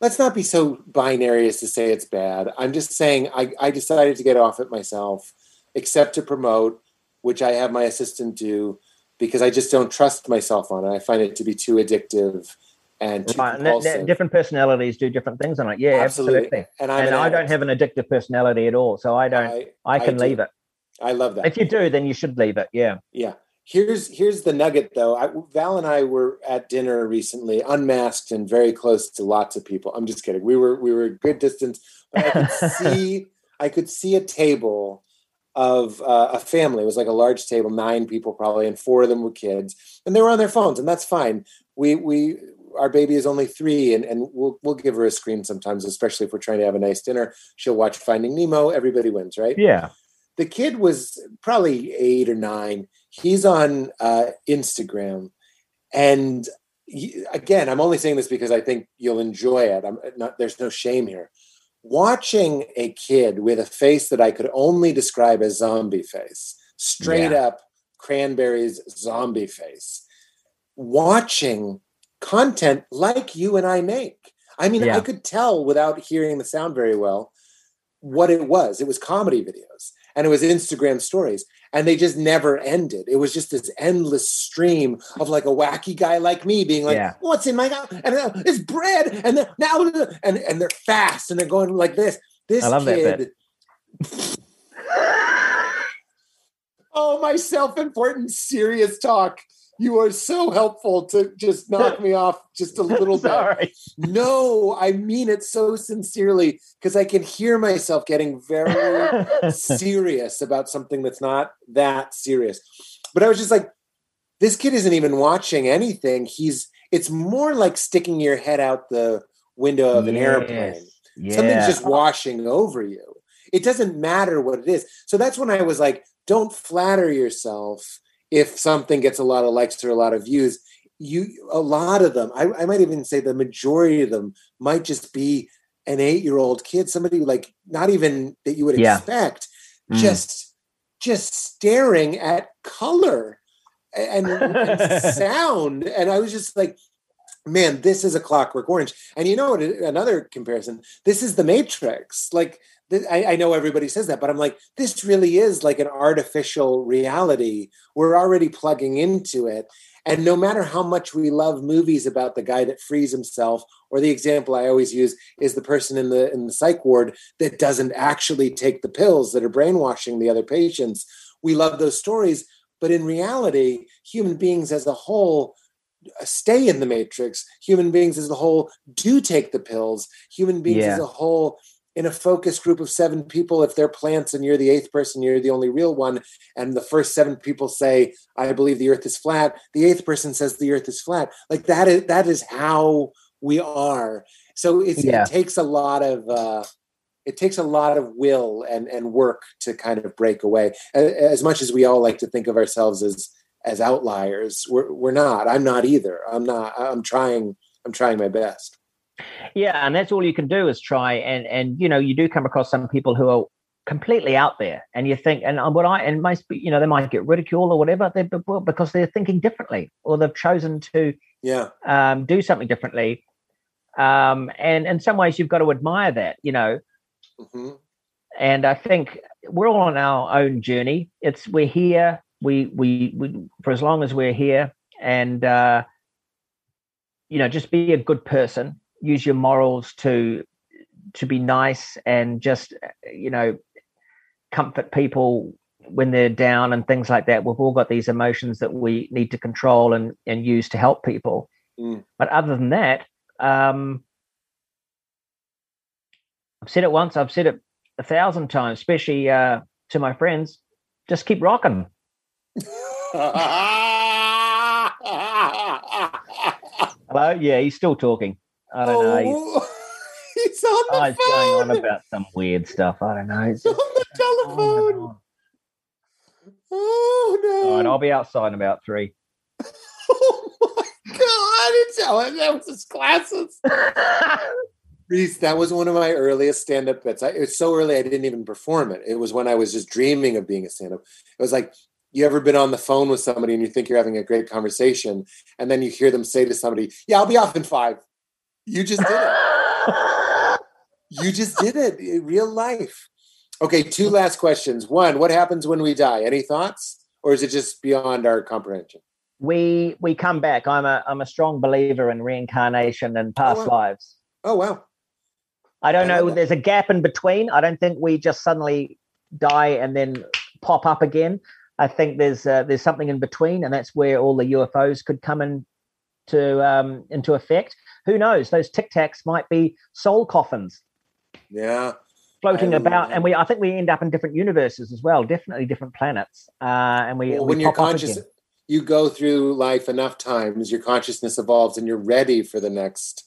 Let's not be so binary as to say it's bad. I'm just saying I, I decided to get off it myself, except to promote, which I have my assistant do, because I just don't trust myself on it. I find it to be too addictive and Right, that different personalities do different things on it. Yeah, Absolutely. absolutely. and I'm And an I don't have an addictive personality at all, so I don't. I, I, can do. leave it. I love that. If you do, then you should leave it. Yeah. Yeah. Here's here's the nugget though. I, Val and I were at dinner recently, unmasked and very close to lots of people. I'm just kidding. We were we were a good distance, but I could see <laughs> I could see a table of uh, a family. It was like a large table, nine people probably, and four of them were kids, and they were on their phones, and that's fine. We we our baby is only three, and and we'll we'll give her a screen sometimes, especially if we're trying to have a nice dinner. She'll watch Finding Nemo. Everybody wins, right? Yeah. the kid was probably eight or nine. He's on uh, Instagram, and he- again, I'm only saying this because I think you'll enjoy it. I'm not. There's no shame here. Watching a kid with a face that I could only describe as zombie face, straight Yeah. up cranberries zombie face. Watching content like you and I make. I mean, Yeah. I could tell without hearing the sound very well what it was. It was comedy videos and it was Instagram stories. And they just never ended. It was just this endless stream of like a wacky guy like me being like, Yeah. "What's in my mouth?" And it's bread, and now, and and they're fast and they're going like this. This I love that kid. <laughs> oh, my self-important, serious talk. You are so helpful to just knock me off just a little <laughs> bit. No, I mean it so sincerely because I can hear myself getting very <laughs> serious about something that's not that serious. But I was just like, this kid isn't even watching anything. He's it's more like sticking your head out the window of an airplane. Yeah. Something's just washing over you. It doesn't matter what it is. So that's when I was like, don't flatter yourself if something gets a lot of likes or a lot of views. You a lot of them, I, I might even say the majority of them might just be an eight-year-old kid, somebody like not even that you would Yeah. expect, Mm. just just staring at color and, and <laughs> sound. And I was just like, man, this is a clockwork orange. And you know what? Another comparison, this is the Matrix. Like, I, I know everybody says that, but I'm like, this really is like an artificial reality. We're already plugging into it. And no matter how much we love movies about the guy that frees himself, or the example I always use is the person in the in the psych ward that doesn't actually take the pills that are brainwashing the other patients. We love those stories, but in reality, human beings as a whole uh, stay in the matrix. Human beings as a whole do take the pills. Human beings Yeah. as a whole in a focus group of seven people, if they're plants and you're the eighth person, you're the only real one, and the first seven people say, I believe the earth is flat, the eighth person says the earth is flat. Like that is that is how we are. So it's, Yeah. it takes a lot of uh, it takes a lot of will and and work to kind of break away. As much as we all like to think of ourselves as as outliers, we're we're not. I'm not either. I'm not. I'm trying. I'm trying my best. Yeah and that's all you can do is try and and you know you do come across some people who are completely out there and you think and what i and most you know they might get ridiculed or whatever they because they're thinking differently or they've chosen to Yeah. um, do something differently. Um, and in some ways you've got to admire that you know? Hmm and i think we're all on our own journey. It's we're here we we, we for as long as we're here and uh you know just be a good person use your morals to to be nice and just you know comfort people when they're down and things like that we've all got these emotions that we need to control and and use to help people Mm. but other than that um i've said it once i've said it a thousand times especially uh to my friends just keep rocking <laughs> Hello? Yeah, he's still talking. I don't know. He's, Oh, <laughs> on the oh, he's going on about some weird stuff. I don't know. He's on the oh telephone. Oh no! All right, I'll be outside in about three. <laughs> Oh my god! I didn't tell him that was his glasses. <laughs> Rhys, that was one of my earliest stand-up bits. I, it was so early I didn't even perform it. It was when I was just dreaming of being a stand-up. It was like you ever been on the phone with somebody and you think you're having a great conversation, and then you hear them say to somebody, "Yeah, I'll be off in five. You just did it. You just did it in real life. Okay, two last questions. One, what happens when we die? Any thoughts, or is it just beyond our comprehension? we we come back. I'm a I'm a strong believer in reincarnation and past wow. lives. Oh wow! I don't I know. There's a gap in between. I don't think we just suddenly die and then pop up again. I think there's uh, there's something in between, and that's where all the UFOs could come in to um, into effect. Who knows? Those tic tacs might be soul coffins Yeah. floating about, love- and we I think we end up in different universes as well. Definitely different planets, uh, and we, Well, we when you're conscious, you go through life enough times, your consciousness evolves, and you're ready for the next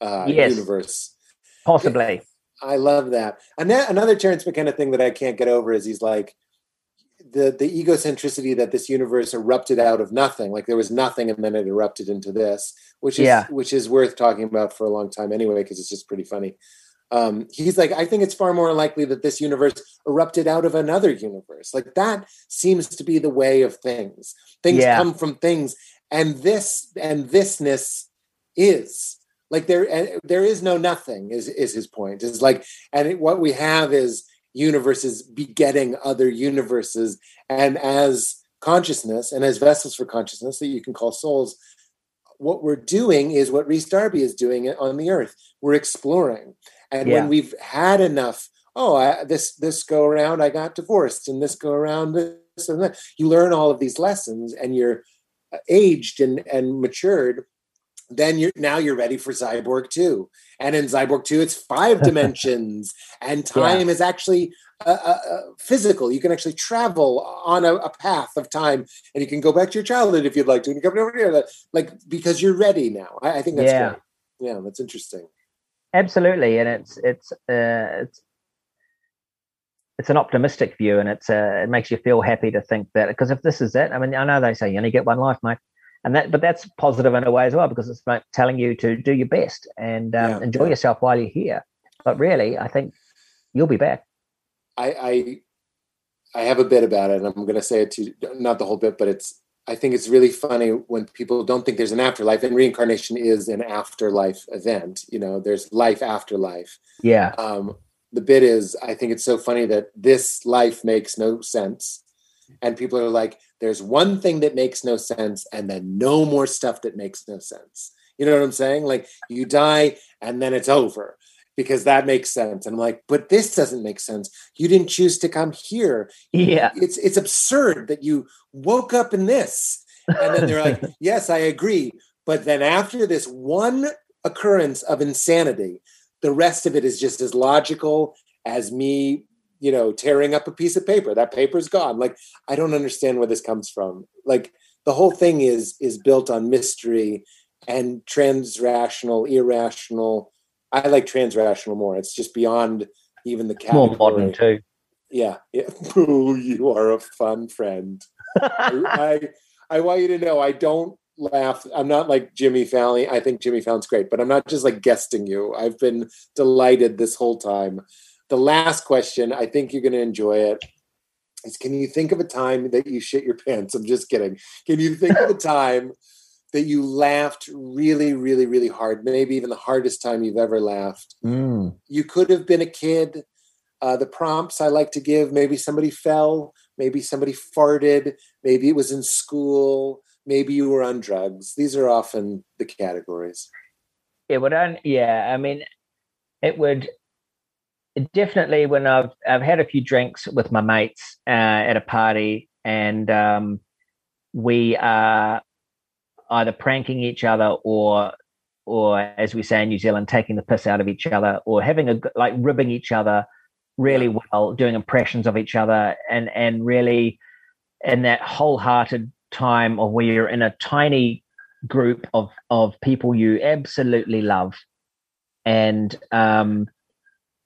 uh, Yes. universe. possibly. I love that. And that, another Terence McKenna thing that I can't get over is he's like the the egocentricity that this universe erupted out of nothing. Like there was nothing, and then it erupted into this, which is Yeah. which is worth talking about for a long time anyway, because it's just pretty funny. Um, he's like, I think it's far more likely that this universe erupted out of another universe. Like that seems to be the way of things. Things Yeah. come from things, and this and thisness is like there. and There is no nothing. Is is his point? Is like, and it, what we have is universes begetting other universes, and as consciousness and as vessels for consciousness that you can call souls. What we're doing is what Rhys Darby is doing on the earth. We're exploring. And Yeah. when we've had enough, oh, I, this this go around I got divorced, and this go around this and that. You learn all of these lessons, and you're uh, aged and and matured. Then you're now you're ready for Cyborg two, and in Cyborg two, it's five <laughs> dimensions, and time is actually uh, uh, uh, physical. You can actually travel on a, a path of time, and you can go back to your childhood if you'd like to, and you come over here, like because you're ready now. I, I think that's Yeah. great. Yeah, that's interesting. Absolutely, and it's it's uh, it's it's an optimistic view, and it's uh, it makes you feel happy to think that because if this is it, I mean, I know they say you only get one life, mate, and that but that's positive in a way as well because it's like telling you to do your best and um, Yeah, enjoy yourself while you're here. But really, I think you'll be back. I, I I have a bit about it, and I'm going to say it to not the whole bit, but it's. I think it's really funny when people don't think there's an afterlife, and reincarnation is an afterlife event. You know, there's life after life. Yeah, Um, the bit is, I think it's so funny that this life makes no sense, and people are like, "There's one thing that makes no sense, and then no more stuff that makes no sense." You know what I'm saying? Like you die, and then it's over because that makes sense. And I'm like, but this doesn't make sense. You didn't choose to come here. yeah, It's it's absurd that you woke up in this. And then they're like, <laughs> yes, I agree. But then after this one occurrence of insanity, the rest of it is just as logical as me, you know, tearing up a piece of paper. That paper's gone. Like, I don't understand where this comes from. Like the whole thing is is built on mystery and transrational, irrational. I like transrational more. It's just beyond even the category. more modern too. Yeah. yeah. <laughs> Ooh, you are a fun friend. I, <laughs> I I want you to know I don't laugh. I'm not like Jimmy Fallon. I think Jimmy Fallon's great, but I'm not just like guesting you. I've been delighted this whole time. The last question, I think you're going to enjoy it. Is can you think of a time that you shit your pants? I'm just kidding. Can you think of a <laughs> time that you laughed really, really, really hard? Maybe even the hardest time you've ever laughed Mm. you could have been a kid. Uh, the prompts I like to give maybe somebody fell, maybe somebody farted, maybe it was in school, maybe you were on drugs. These are often the categories. It would only, yeah. I mean, it would it definitely when I've I've had a few drinks with my mates uh, at a party, and um, we are either pranking each other or or as we say in New Zealand, taking the piss out of each other, or having a like ribbing each other really well, doing impressions of each other, and and really in that wholehearted time of where you're in a tiny group of of people you absolutely love, and um,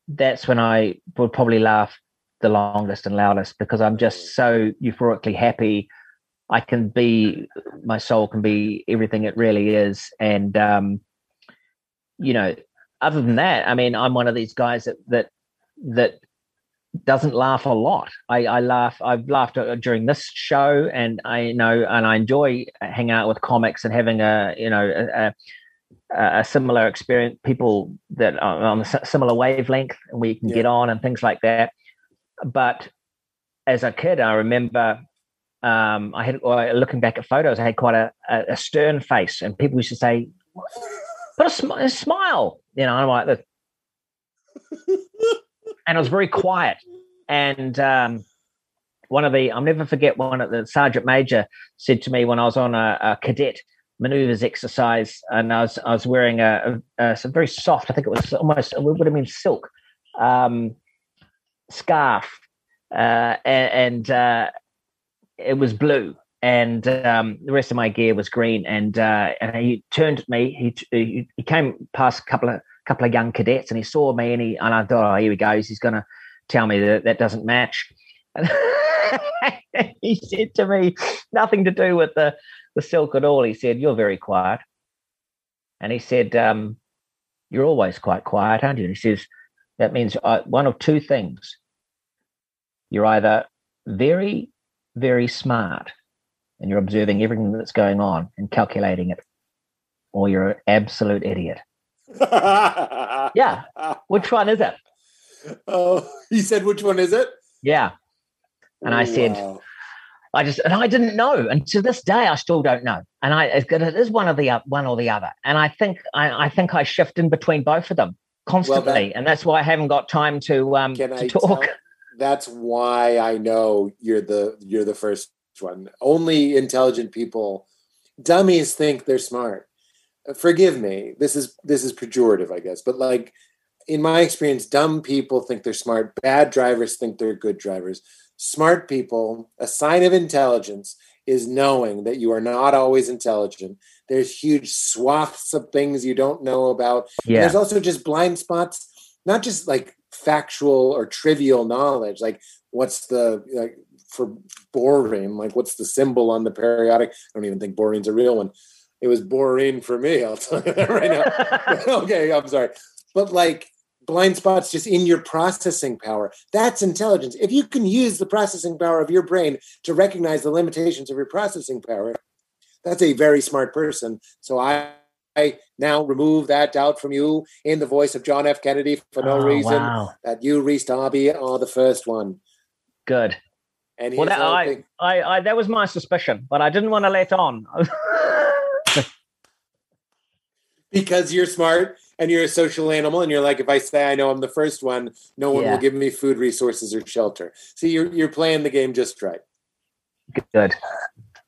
that's when I would probably laugh the longest and loudest because I'm just so euphorically happy. I can be my soul can be everything it really is, and um, you know, other than that, I mean, I'm one of these guys that that that doesn't laugh a lot. I, I laugh. I've laughed uh, during this show, and I know, and I enjoy hanging out with comics and having a you know a, a, a similar experience. People that are on a similar wavelength, and we can yeah. get on and things like that. But as a kid, I remember um, I had looking back at photos. I had quite a, a, stern face, and people used to say, "Put a, sm- a smile," you know. I'm like this <laughs> and I was very quiet. And um, one of the, I'll never forget one of the sergeant major said to me when I was on a, a cadet maneuvers exercise, and I was I was wearing a, a, a some very soft, I think it was almost it would have been silk um, scarf, uh, and, and uh, it was blue, and um, the rest of my gear was green. And uh, and he turned at me. He he came past a couple of couple of young cadets, and he saw me, and he and I thought, oh, here he goes. He's going to tell me that that doesn't match. And <laughs> he said to me, nothing to do with the the silk at all. He said, "You're very quiet," and he said, um, "You're always quite quiet, aren't you?" And he says, "That means uh, one of two things. You're either very, very smart, and you're observing everything that's going on and calculating it, or you're an absolute idiot." <laughs> yeah. Which one is it? Oh, <laughs> he said, which one is it? Yeah. And I said, wow. I just, and I didn't know. And to this day, I still don't know. And I, it is one of the, one or the other. And I think, I, I think I shift in between both of them constantly. Well, that, and that's why I haven't got time to, um, to I talk. Tell, that's why I know you're the, you're the first one. Only intelligent people, dummies think they're smart forgive me this is this is pejorative i guess but like in my experience dumb people think they're smart bad drivers think they're good drivers smart people a sign of intelligence is knowing that you are not always intelligent there's huge swaths of things you don't know about yeah. there's also just blind spots not just like factual or trivial knowledge like what's the like for boring, like what's the symbol on the periodic i don't even think boring's a real one it was boring for me. I'll tell you that right now. <laughs> okay, I'm sorry, but like blind spots just in your processing power. That's intelligence. If you can use the processing power of your brain to recognize the limitations of your processing power, that's a very smart person. So I, I now remove that doubt from you in the voice of John F. Kennedy for no oh, reason wow. that you, Rhys Darby, are the first one. Good. And well, that, I, I, I, that was my suspicion, but I didn't want to let on. <laughs> because you're smart and you're a social animal and you're like if i say i know i'm the first one no one yeah. will give me food resources or shelter. See you're, you're playing the game just right. Good.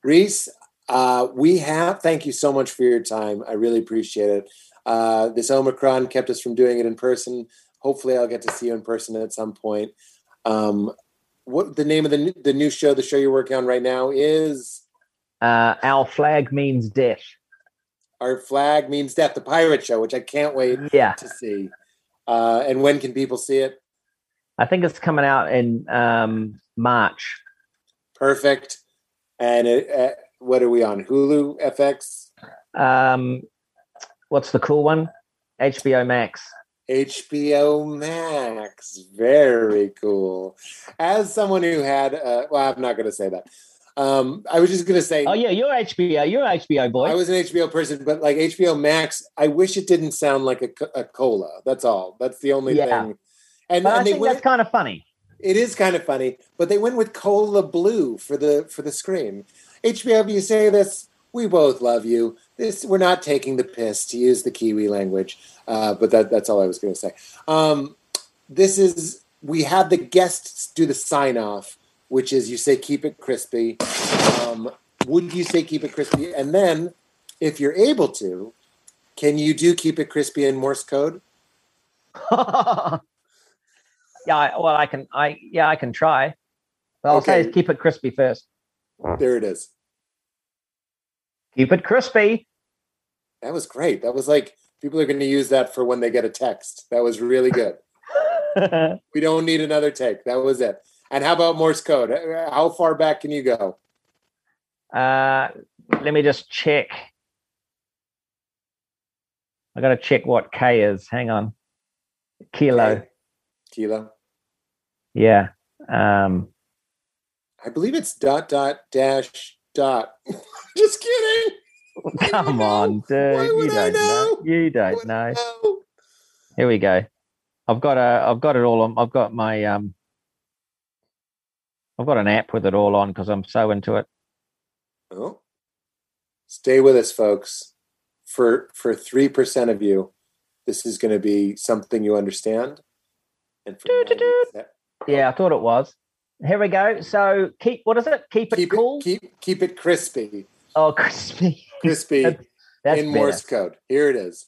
Rhys uh, we have thank you so much for your time. I really appreciate it. Uh, this omicron kept us from doing it in person. Hopefully i'll get to see you in person at some point. Um, what the name of the, the new show the show you're working on right now is? Uh, our flag means death our flag means death, the pirate show, which I can't wait yeah. to see. Uh, and when can people see it? I think it's coming out in um, March. Perfect. And it, uh, what are we on? Hulu, FX? Um, what's the cool one? HBO Max. HBO Max. Very cool. As someone who had, uh, well, I'm not going to say that. Um, I was just gonna say. Oh yeah, you're HBO. You're HBO boy. I was an HBO person, but like HBO Max, I wish it didn't sound like a, a cola. That's all. That's the only yeah. thing. And, but and I think went, that's kind of funny. It is kind of funny, but they went with cola blue for the for the screen. HBO, you say this, we both love you. This we're not taking the piss to use the Kiwi language, uh, but that that's all I was going to say. Um, this is we had the guests do the sign off which is you say keep it crispy. Um, would you say keep it crispy? And then, if you're able to, can you do keep it crispy in Morse code? <laughs> yeah, well, I can. I yeah, I can try. But I'll okay. say keep it crispy first. There it is. Keep it crispy. That was great. That was like people are going to use that for when they get a text. That was really good. <laughs> we don't need another take. That was it. And how about Morse code? How far back can you go? Uh, let me just check. I got to check what K is. Hang on. Kilo. Okay. Kilo. Yeah. Um, I believe it's dot dot dash dot. <laughs> Just kidding. Come on, dude. You don't know? know? You don't know. know. Here we go. I've got a. I've got it all on. I've got my. Um. I've got an app with it all on because I'm so into it. Oh. Stay with us, folks. For for three percent of you, this is going to be something you understand. And for yeah, I thought it was. Here we go. So keep what is it? Keep it keep cool. It, keep keep it crispy. Oh, <laughs> crispy. Crispy that's, that's in better. Morse code. Here it is.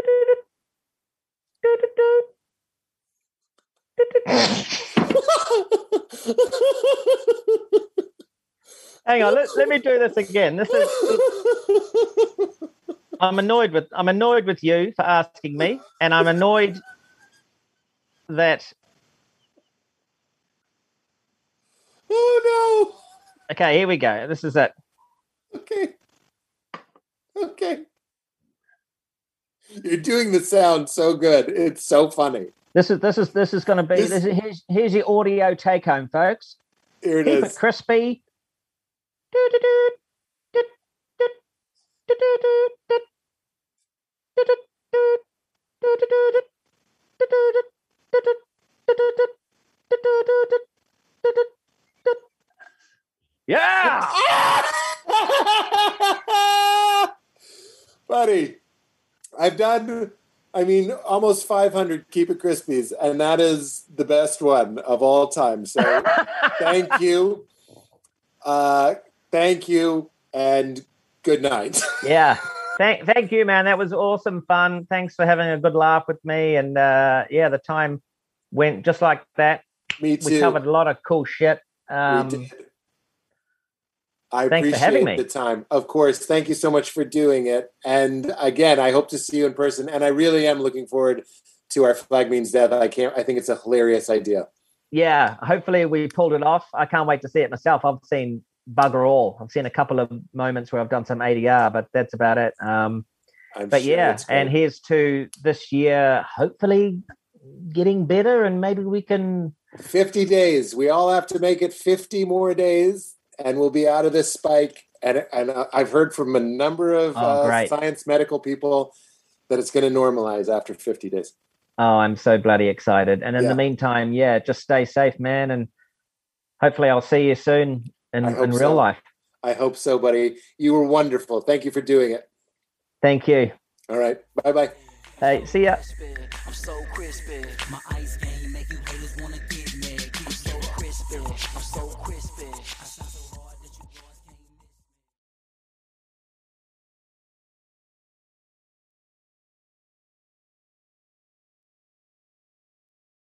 <laughs> Hang on, let, let me do this again. This is I'm annoyed with I'm annoyed with you for asking me, and I'm annoyed that. Oh no! Okay, here we go. This is it. Okay. Okay. You're doing the sound so good. It's so funny. This is this is this is going to be this, this is, here's here's your audio take home, folks. Here it Keep is. It crispy. Yeah. <laughs> Buddy, I've done I mean, almost 500 Keep It Crispies, and that is the best one of all time. So <laughs> thank you. Uh, thank you, and good night. <laughs> yeah. Thank, thank you, man. That was awesome fun. Thanks for having a good laugh with me. And uh, yeah, the time went just like that. Me too. We covered a lot of cool shit. Um, we did. I appreciate the time. Of course. Thank you so much for doing it. And again, I hope to see you in person. And I really am looking forward to our flag means death. I can't I think it's a hilarious idea. Yeah. Hopefully we pulled it off. I can't wait to see it myself. I've seen bugger all. I've seen a couple of moments where I've done some ADR, but that's about it. Um but sure yeah, and here's to this year, hopefully getting better and maybe we can 50 days. We all have to make it 50 more days and we'll be out of this spike. And, and I've heard from a number of oh, uh, science medical people that it's going to normalize after 50 days. Oh, I'm so bloody excited. And in yeah. the meantime, yeah, just stay safe, man. And hopefully I'll see you soon in, in real so. life. I hope so, buddy. You were wonderful. Thank you for doing it. Thank you. All right. Bye bye. Hey, see ya.